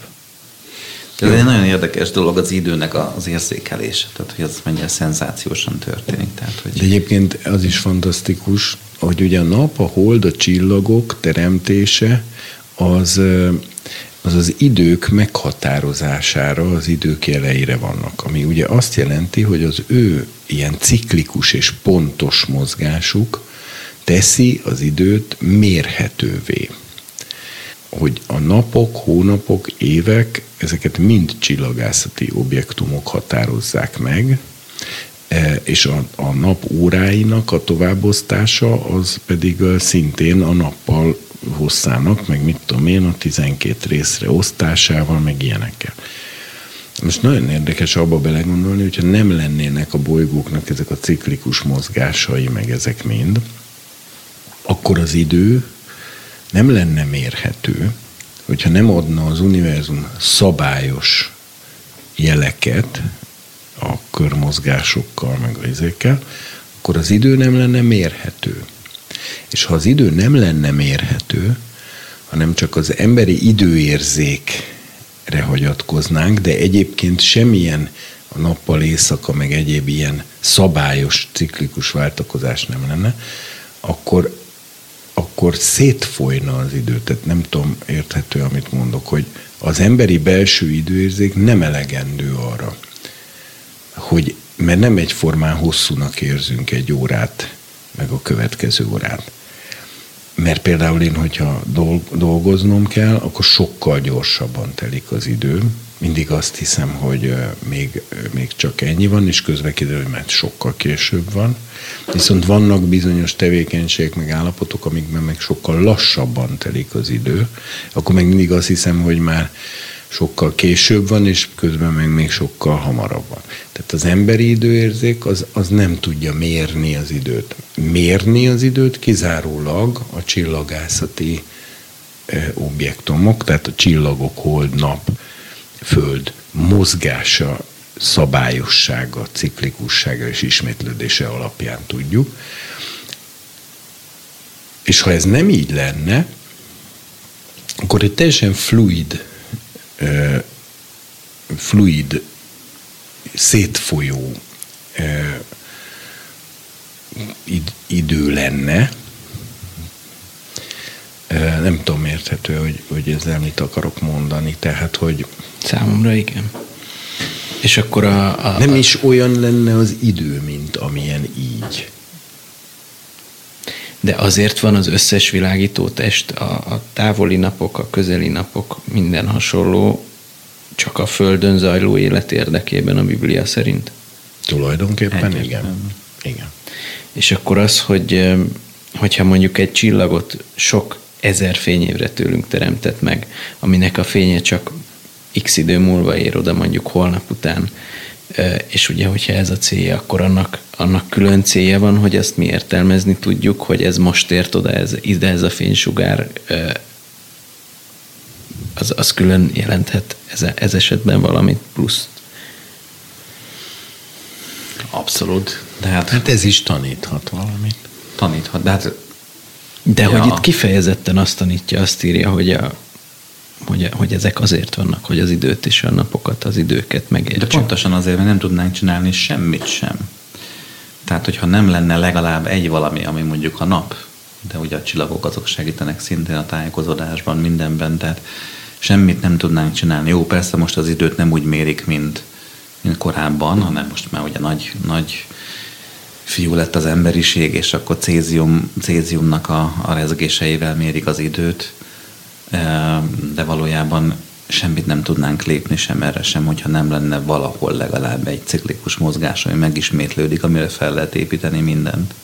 Ez egy nagyon érdekes dolog az időnek az érzékelése, tehát hogy az mennyire szenzációsan történik. Tehát, hogy... De egyébként az is fantasztikus, hogy ugye a nap, a hold, a csillagok teremtése az az az idők meghatározására, az idők jeleire vannak, ami ugye azt jelenti, hogy az ő ilyen ciklikus és pontos mozgásuk teszi az időt mérhetővé. Hogy a napok, hónapok, évek, ezeket mind csillagászati objektumok határozzák meg, e, és a, a nap óráinak a továbbosztása az pedig szintén a nappal hosszának, meg mit tudom én, a 12 részre osztásával, meg ilyenekkel. Most nagyon érdekes abba belegondolni, hogyha nem lennének a bolygóknak ezek a ciklikus mozgásai, meg ezek mind, akkor az idő nem lenne mérhető, hogyha nem adna az univerzum szabályos jeleket a körmozgásokkal, meg a izékkel, akkor az idő nem lenne mérhető. És ha az idő nem lenne mérhető, hanem csak az emberi időérzékre hagyatkoznánk, de egyébként semmilyen a nappal éjszaka, meg egyéb ilyen szabályos, ciklikus váltakozás nem lenne, akkor, akkor szétfolyna az idő. Tehát nem tudom, érthető, amit mondok, hogy az emberi belső időérzék nem elegendő arra, hogy mert nem egyformán hosszúnak érzünk egy órát, meg a következő órát. Mert például én, hogyha dolgoznom kell, akkor sokkal gyorsabban telik az idő. Mindig azt hiszem, hogy még, még csak ennyi van, és közben kiderül, hogy mert sokkal később van. Viszont vannak bizonyos tevékenységek, meg állapotok, amikben meg sokkal lassabban telik az idő. Akkor meg mindig azt hiszem, hogy már sokkal később van, és közben meg még sokkal hamarabb van. Tehát az emberi időérzék az, az nem tudja mérni az időt. Mérni az időt kizárólag a csillagászati objektumok, tehát a csillagok, hold, nap, föld mozgása, szabályossága, ciklikussága és ismétlődése alapján tudjuk. És ha ez nem így lenne, akkor egy teljesen fluid fluid, szétfolyó idő lenne. Nem tudom érthető, hogy, hogy ezzel mit akarok mondani. Tehát, hogy... Számomra igen. És akkor a, a... Nem is olyan lenne az idő, mint amilyen így. De azért van az összes világító test, a, a távoli napok, a közeli napok, minden hasonló, csak a Földön zajló élet érdekében a Biblia szerint. Tulajdonképpen Egyetlen. igen. igen. És akkor az, hogy hogyha mondjuk egy csillagot sok ezer fényévre tőlünk teremtett meg, aminek a fénye csak x idő múlva ér oda mondjuk holnap után, és ugye, hogyha ez a célja, akkor annak, annak külön célja van, hogy ezt mi értelmezni tudjuk, hogy ez most ért oda, ez, ide ez a fénysugár, az, az külön jelenthet ez, ez esetben valamit plusz. Abszolút. hát, hát ez is taníthat valamit. Taníthat, de hát... De ja. hogy itt kifejezetten azt tanítja, azt írja, hogy a, hogy, hogy ezek azért vannak, hogy az időt és a napokat, az időket megértsük. De pontosan azért, mert nem tudnánk csinálni semmit sem. Tehát, hogyha nem lenne legalább egy valami, ami mondjuk a nap, de ugye a csillagok azok segítenek szintén a tájékozódásban, mindenben, tehát semmit nem tudnánk csinálni. Jó, persze most az időt nem úgy mérik, mint, mint korábban, hanem most már ugye nagy, nagy fiú lett az emberiség, és akkor cézium, céziumnak a, a rezgéseivel mérik az időt, de valójában semmit nem tudnánk lépni sem erre sem, hogyha nem lenne valahol legalább egy ciklikus mozgás, ami megismétlődik, amire fel lehet építeni mindent.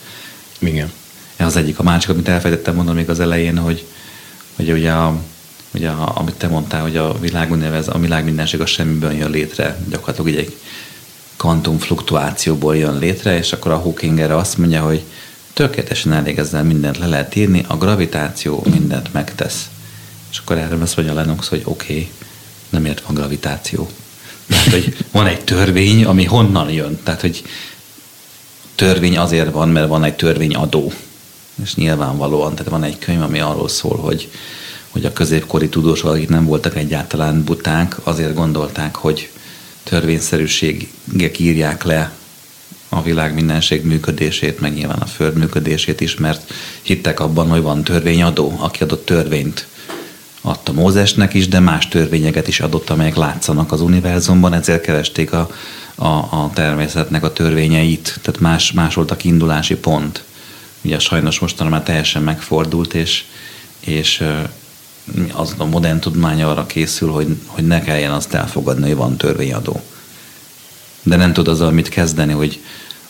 Igen. Az egyik. A másik, amit elfejtettem mondani még az elején, hogy, hogy ugye, a, ugye a, amit te mondtál, hogy a világ nevez, a világ mindenség a semmiből jön létre, gyakorlatilag egy kvantum fluktuációból jön létre, és akkor a Hawking erre azt mondja, hogy tökéletesen elég ezzel mindent le lehet írni, a gravitáció mindent megtesz. És akkor erre azt mondja Lennox, hogy oké, okay, nem ért van gravitáció. Tehát, hogy van egy törvény, ami honnan jön. Tehát, hogy törvény azért van, mert van egy törvényadó. És nyilvánvalóan, tehát van egy könyv, ami arról szól, hogy, hogy a középkori tudósok, akik nem voltak egyáltalán buták, azért gondolták, hogy törvényszerűségek írják le a világ mindenség működését, meg nyilván a föld működését is, mert hittek abban, hogy van törvényadó, aki adott törvényt adta Mózesnek is, de más törvényeket is adott, amelyek látszanak az univerzumban, ezért keresték a, a, a természetnek a törvényeit, tehát más, más volt a kiindulási pont. Ugye sajnos mostanra már teljesen megfordult, és, és az a modern tudomány arra készül, hogy, hogy ne kelljen azt elfogadni, hogy van törvényadó. De nem tud azzal mit kezdeni, hogy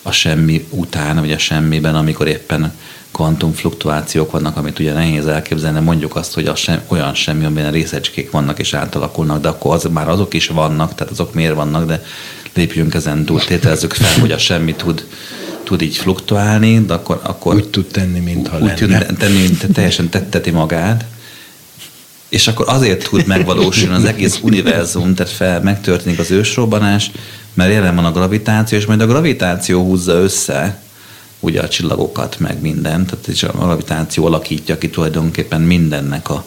a semmi után, vagy a semmiben, amikor éppen kvantumfluktuációk vannak, amit ugye nehéz elképzelni, mondjuk azt, hogy a sem, olyan semmi, amiben részecskék vannak és átalakulnak, de akkor az, már azok is vannak, tehát azok miért vannak, de lépjünk ezen túl, tételezzük fel, hogy a semmi tud, tud így fluktuálni, de akkor... akkor úgy tud tenni, mintha úgy lenne. tud tenni, mint teljesen tetteti magát, és akkor azért tud megvalósulni az egész univerzum, tehát fel, megtörténik az ősrobbanás, mert jelen van a gravitáció, és majd a gravitáció húzza össze ugye a csillagokat, meg mindent, tehát és a gravitáció alakítja ki tulajdonképpen mindennek a,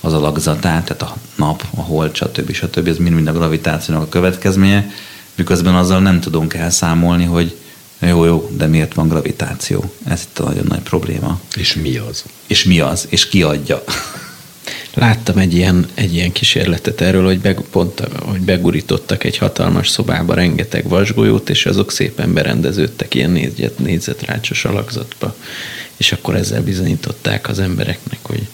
az alakzatát, tehát a nap, a hold, stb. stb. Ez mind-mind a gravitációnak a következménye, miközben azzal nem tudunk elszámolni, hogy jó, jó, de miért van gravitáció? Ez itt a nagyon nagy probléma. És mi az? És mi az? És ki adja? Láttam egy ilyen, egy ilyen kísérletet erről, hogy, be, pont, hogy begurítottak egy hatalmas szobába rengeteg vasgolyót, és azok szépen berendeződtek ilyen négyzet, négyzetrácsos alakzatba, és akkor ezzel bizonyították az embereknek, hogy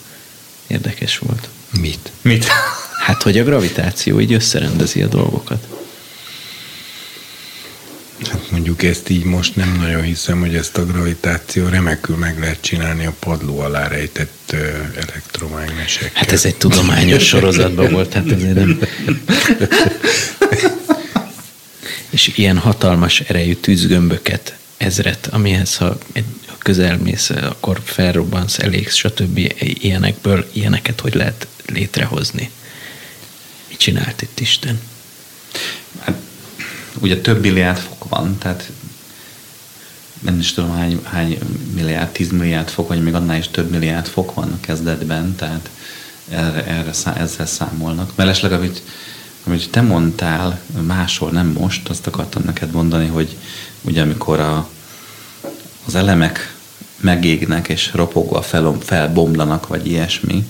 érdekes volt. Mit? Mit? Hát, hogy a gravitáció így összerendezi a dolgokat. Hát mondjuk ezt így most nem nagyon hiszem, hogy ezt a gravitáció remekül meg lehet csinálni a padló alá rejtett elektromágnesekkel. Hát ez egy tudományos sorozatban volt, hát ezért nem... És ilyen hatalmas erejű tűzgömböket, ezret, amihez ha egy közelmész, akkor felrobbansz elég, stb. ilyenekből, ilyeneket hogy lehet létrehozni. Mit csinált itt Isten? Hát ugye több milliárd fok van, tehát nem is tudom hány, hány milliárd, tíz milliárd fok, vagy még annál is több milliárd fok van a kezdetben, tehát erre, erre ezzel számolnak. Mellesleg, amit, amit te mondtál máshol, nem most, azt akartam neked mondani, hogy ugye amikor a, az elemek megégnek és ropogva fel, felbomlanak, vagy ilyesmi,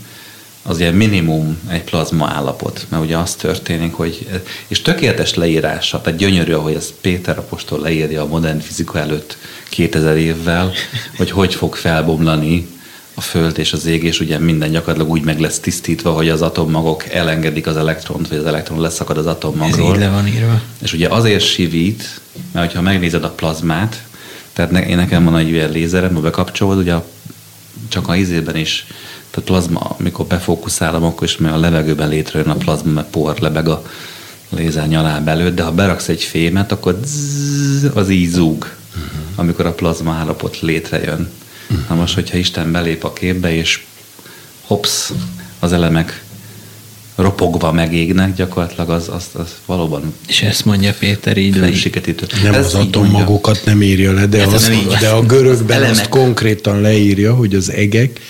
az ilyen minimum egy plazma állapot, mert ugye az történik, hogy, és tökéletes leírása, tehát gyönyörű, ahogy ez Péter apostol leírja a modern fizika előtt 2000 évvel, hogy hogy fog felbomlani a Föld és az ég, és ugye minden gyakorlatilag úgy meg lesz tisztítva, hogy az atommagok elengedik az elektront, vagy az elektron leszakad az atommagról. Ez így le van írva. És ugye azért sivít, mert ha megnézed a plazmát, tehát ne, én nekem van egy ilyen lézerem, ha bekapcsolod, ugye csak a izében is tehát plazma, amikor befókuszálom, akkor is mert a levegőben létrejön a plazma, mert por lebeg a lézer nyaláb előtt, de ha beraksz egy fémet, akkor zzz, az így zúg, uh-huh. amikor a plazma állapot létrejön. Uh-huh. Na most, hogyha Isten belép a képbe, és hops, az elemek ropogva megégnek, gyakorlatilag az, az, az valóban... És ezt mondja Péter így le. Nem Ez az atommagokat nem írja le, de, az, de a görögben azt konkrétan leírja, hogy az egek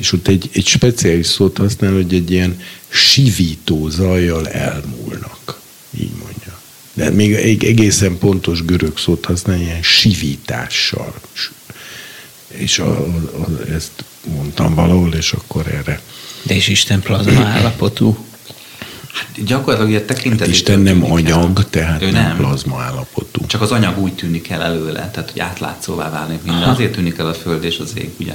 és ott egy, egy speciális szót használ, hogy egy ilyen sivító zajjal elmúlnak. Így mondja. De még egy egészen pontos görög szót használ, ilyen sivítással. És a, a, ezt mondtam valahol, és akkor erre. De és Isten plazma állapotú. Hát gyakorlatilag ugye tekintet. Hát Isten nem anyag, el. tehát ő nem, nem plazma állapotú. Csak az anyag úgy tűnik el előle, tehát hogy átlátszóvá válik minden. Aha. Azért tűnik el a föld és az ég, ugye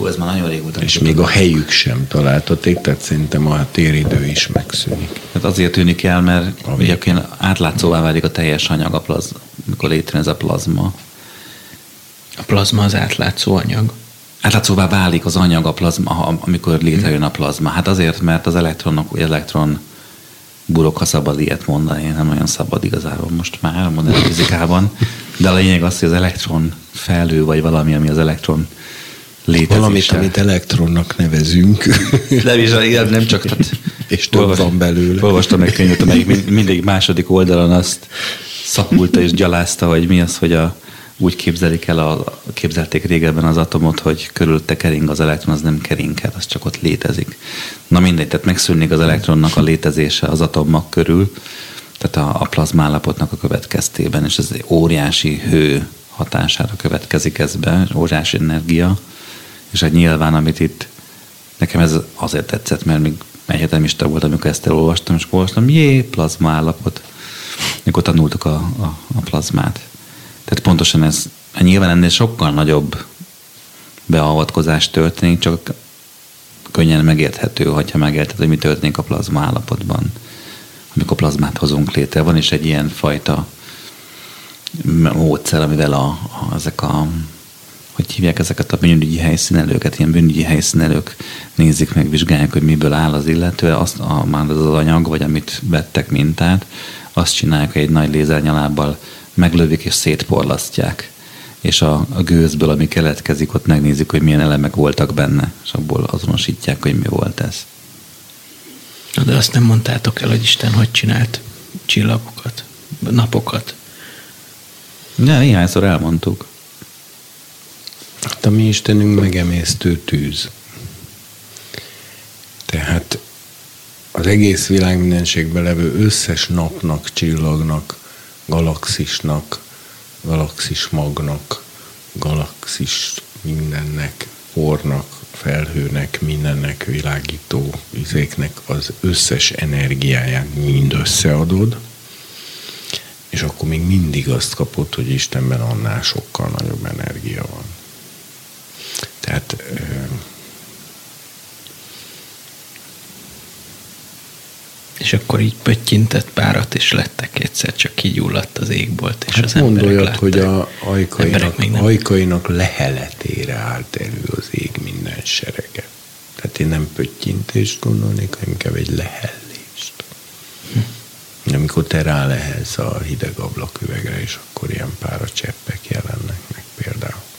Hú, ez már nagyon régóta. És még a helyük sem találtaték, tehát szerintem a téridő is megszűnik. Hát azért tűnik el, mert ugye átlátszóvá válik a teljes anyag, a plaz, mikor létrejön ez a plazma. A plazma az átlátszó anyag. Átlátszóvá válik az anyag, a plazma, amikor létrejön a plazma. Hát azért, mert az elektronok, elektron burok, ha szabad ilyet mondani, nem nagyon szabad igazából most már a modern fizikában, de a lényeg az, hogy az elektron felhő, vagy valami, ami az elektron létezése. Valamit, amit elektronnak nevezünk. Nem is, nem csak... Tehát, és több olvas, van belőle. Olvastam egy könyvet, amelyik mindig második oldalon azt szapulta és gyalázta, hogy mi az, hogy a, úgy képzelik el, a, képzelték régebben az atomot, hogy körülötte kering az elektron, az nem keringhet, az csak ott létezik. Na mindegy, tehát megszűnik az elektronnak a létezése az atommag körül, tehát a, a plazmállapotnak a következtében, és ez egy óriási hő hatására következik ez be, óriási energia, és hát nyilván, amit itt nekem ez azért tetszett, mert még egyetemista volt, amikor ezt elolvastam, és olvastam, jé, plazma állapot. Mikor tanultuk a, a, a plazmát. Tehát pontosan ez, nyilván ennél sokkal nagyobb beavatkozás történik, csak könnyen megérthető, hogyha megérted, hogy mi történik a plazma állapotban, amikor plazmát hozunk létre. Van is egy ilyen fajta módszer, amivel a, a, ezek a hogy hívják ezeket a bűnügyi helyszínelőket, ilyen bűnügyi helyszínelők nézik meg, vizsgálják, hogy miből áll az illető, azt a, már az az anyag, vagy amit vettek mintát, azt csinálják, hogy egy nagy lézernyalábbal meglövik és szétporlasztják. És a, a gőzből, ami keletkezik, ott megnézik, hogy milyen elemek voltak benne, és abból azonosítják, hogy mi volt ez. De azt nem mondtátok el, hogy Isten hogy csinált csillagokat, napokat. Ja, néhányszor elmondtuk. A mi Istenünk megemésztő tűz. Tehát az egész világ mindenségben levő összes napnak, csillagnak, galaxisnak, galaxis magnak, galaxis mindennek, pornak, felhőnek, mindennek, világító izéknek az összes energiáját mind összeadod, és akkor még mindig azt kapod, hogy Istenben annál sokkal nagyobb energia van. Tehát És akkor így pöttyintett párat, és lettek egyszer csak kigyulladt az égbolt, és hát az emberek olyat, látták. hogy a ajkainak, nem. ajkainak leheletére állt elő az ég minden serege. Tehát én nem pöttyintést gondolnék, hanem inkább egy lehellést. Hm. Amikor te rálehelsz a hideg ablaküvegre, és akkor ilyen pára cseppek jelennek meg például.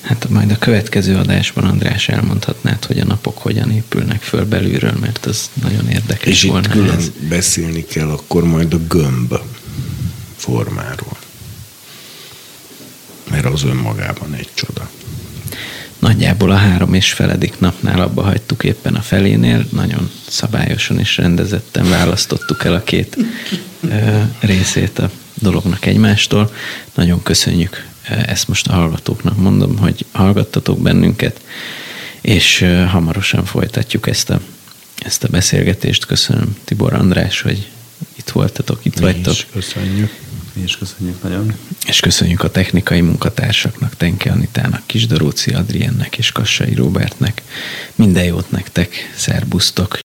Hát majd a következő adásban, András, elmondhatnád, hogy a napok hogyan épülnek föl belülről, mert az nagyon érdekes És itt volna. külön ez. beszélni kell akkor majd a gömb formáról. Mert az önmagában egy csoda. Nagyjából a három és feledik napnál abba hagytuk éppen a felénél, nagyon szabályosan és rendezetten választottuk el a két ö, részét a dolognak egymástól. Nagyon köszönjük ezt most a hallgatóknak mondom, hogy hallgattatok bennünket, és hamarosan folytatjuk ezt a, ezt a beszélgetést. Köszönöm Tibor András, hogy itt voltatok, itt Mi vagytok. is köszönjük. Mi is köszönjük nagyon. És köszönjük a technikai munkatársaknak, Tenke Anitának, Kisdaróci Adriennek és Kassai Robertnek. Minden jót nektek, szerbusztok!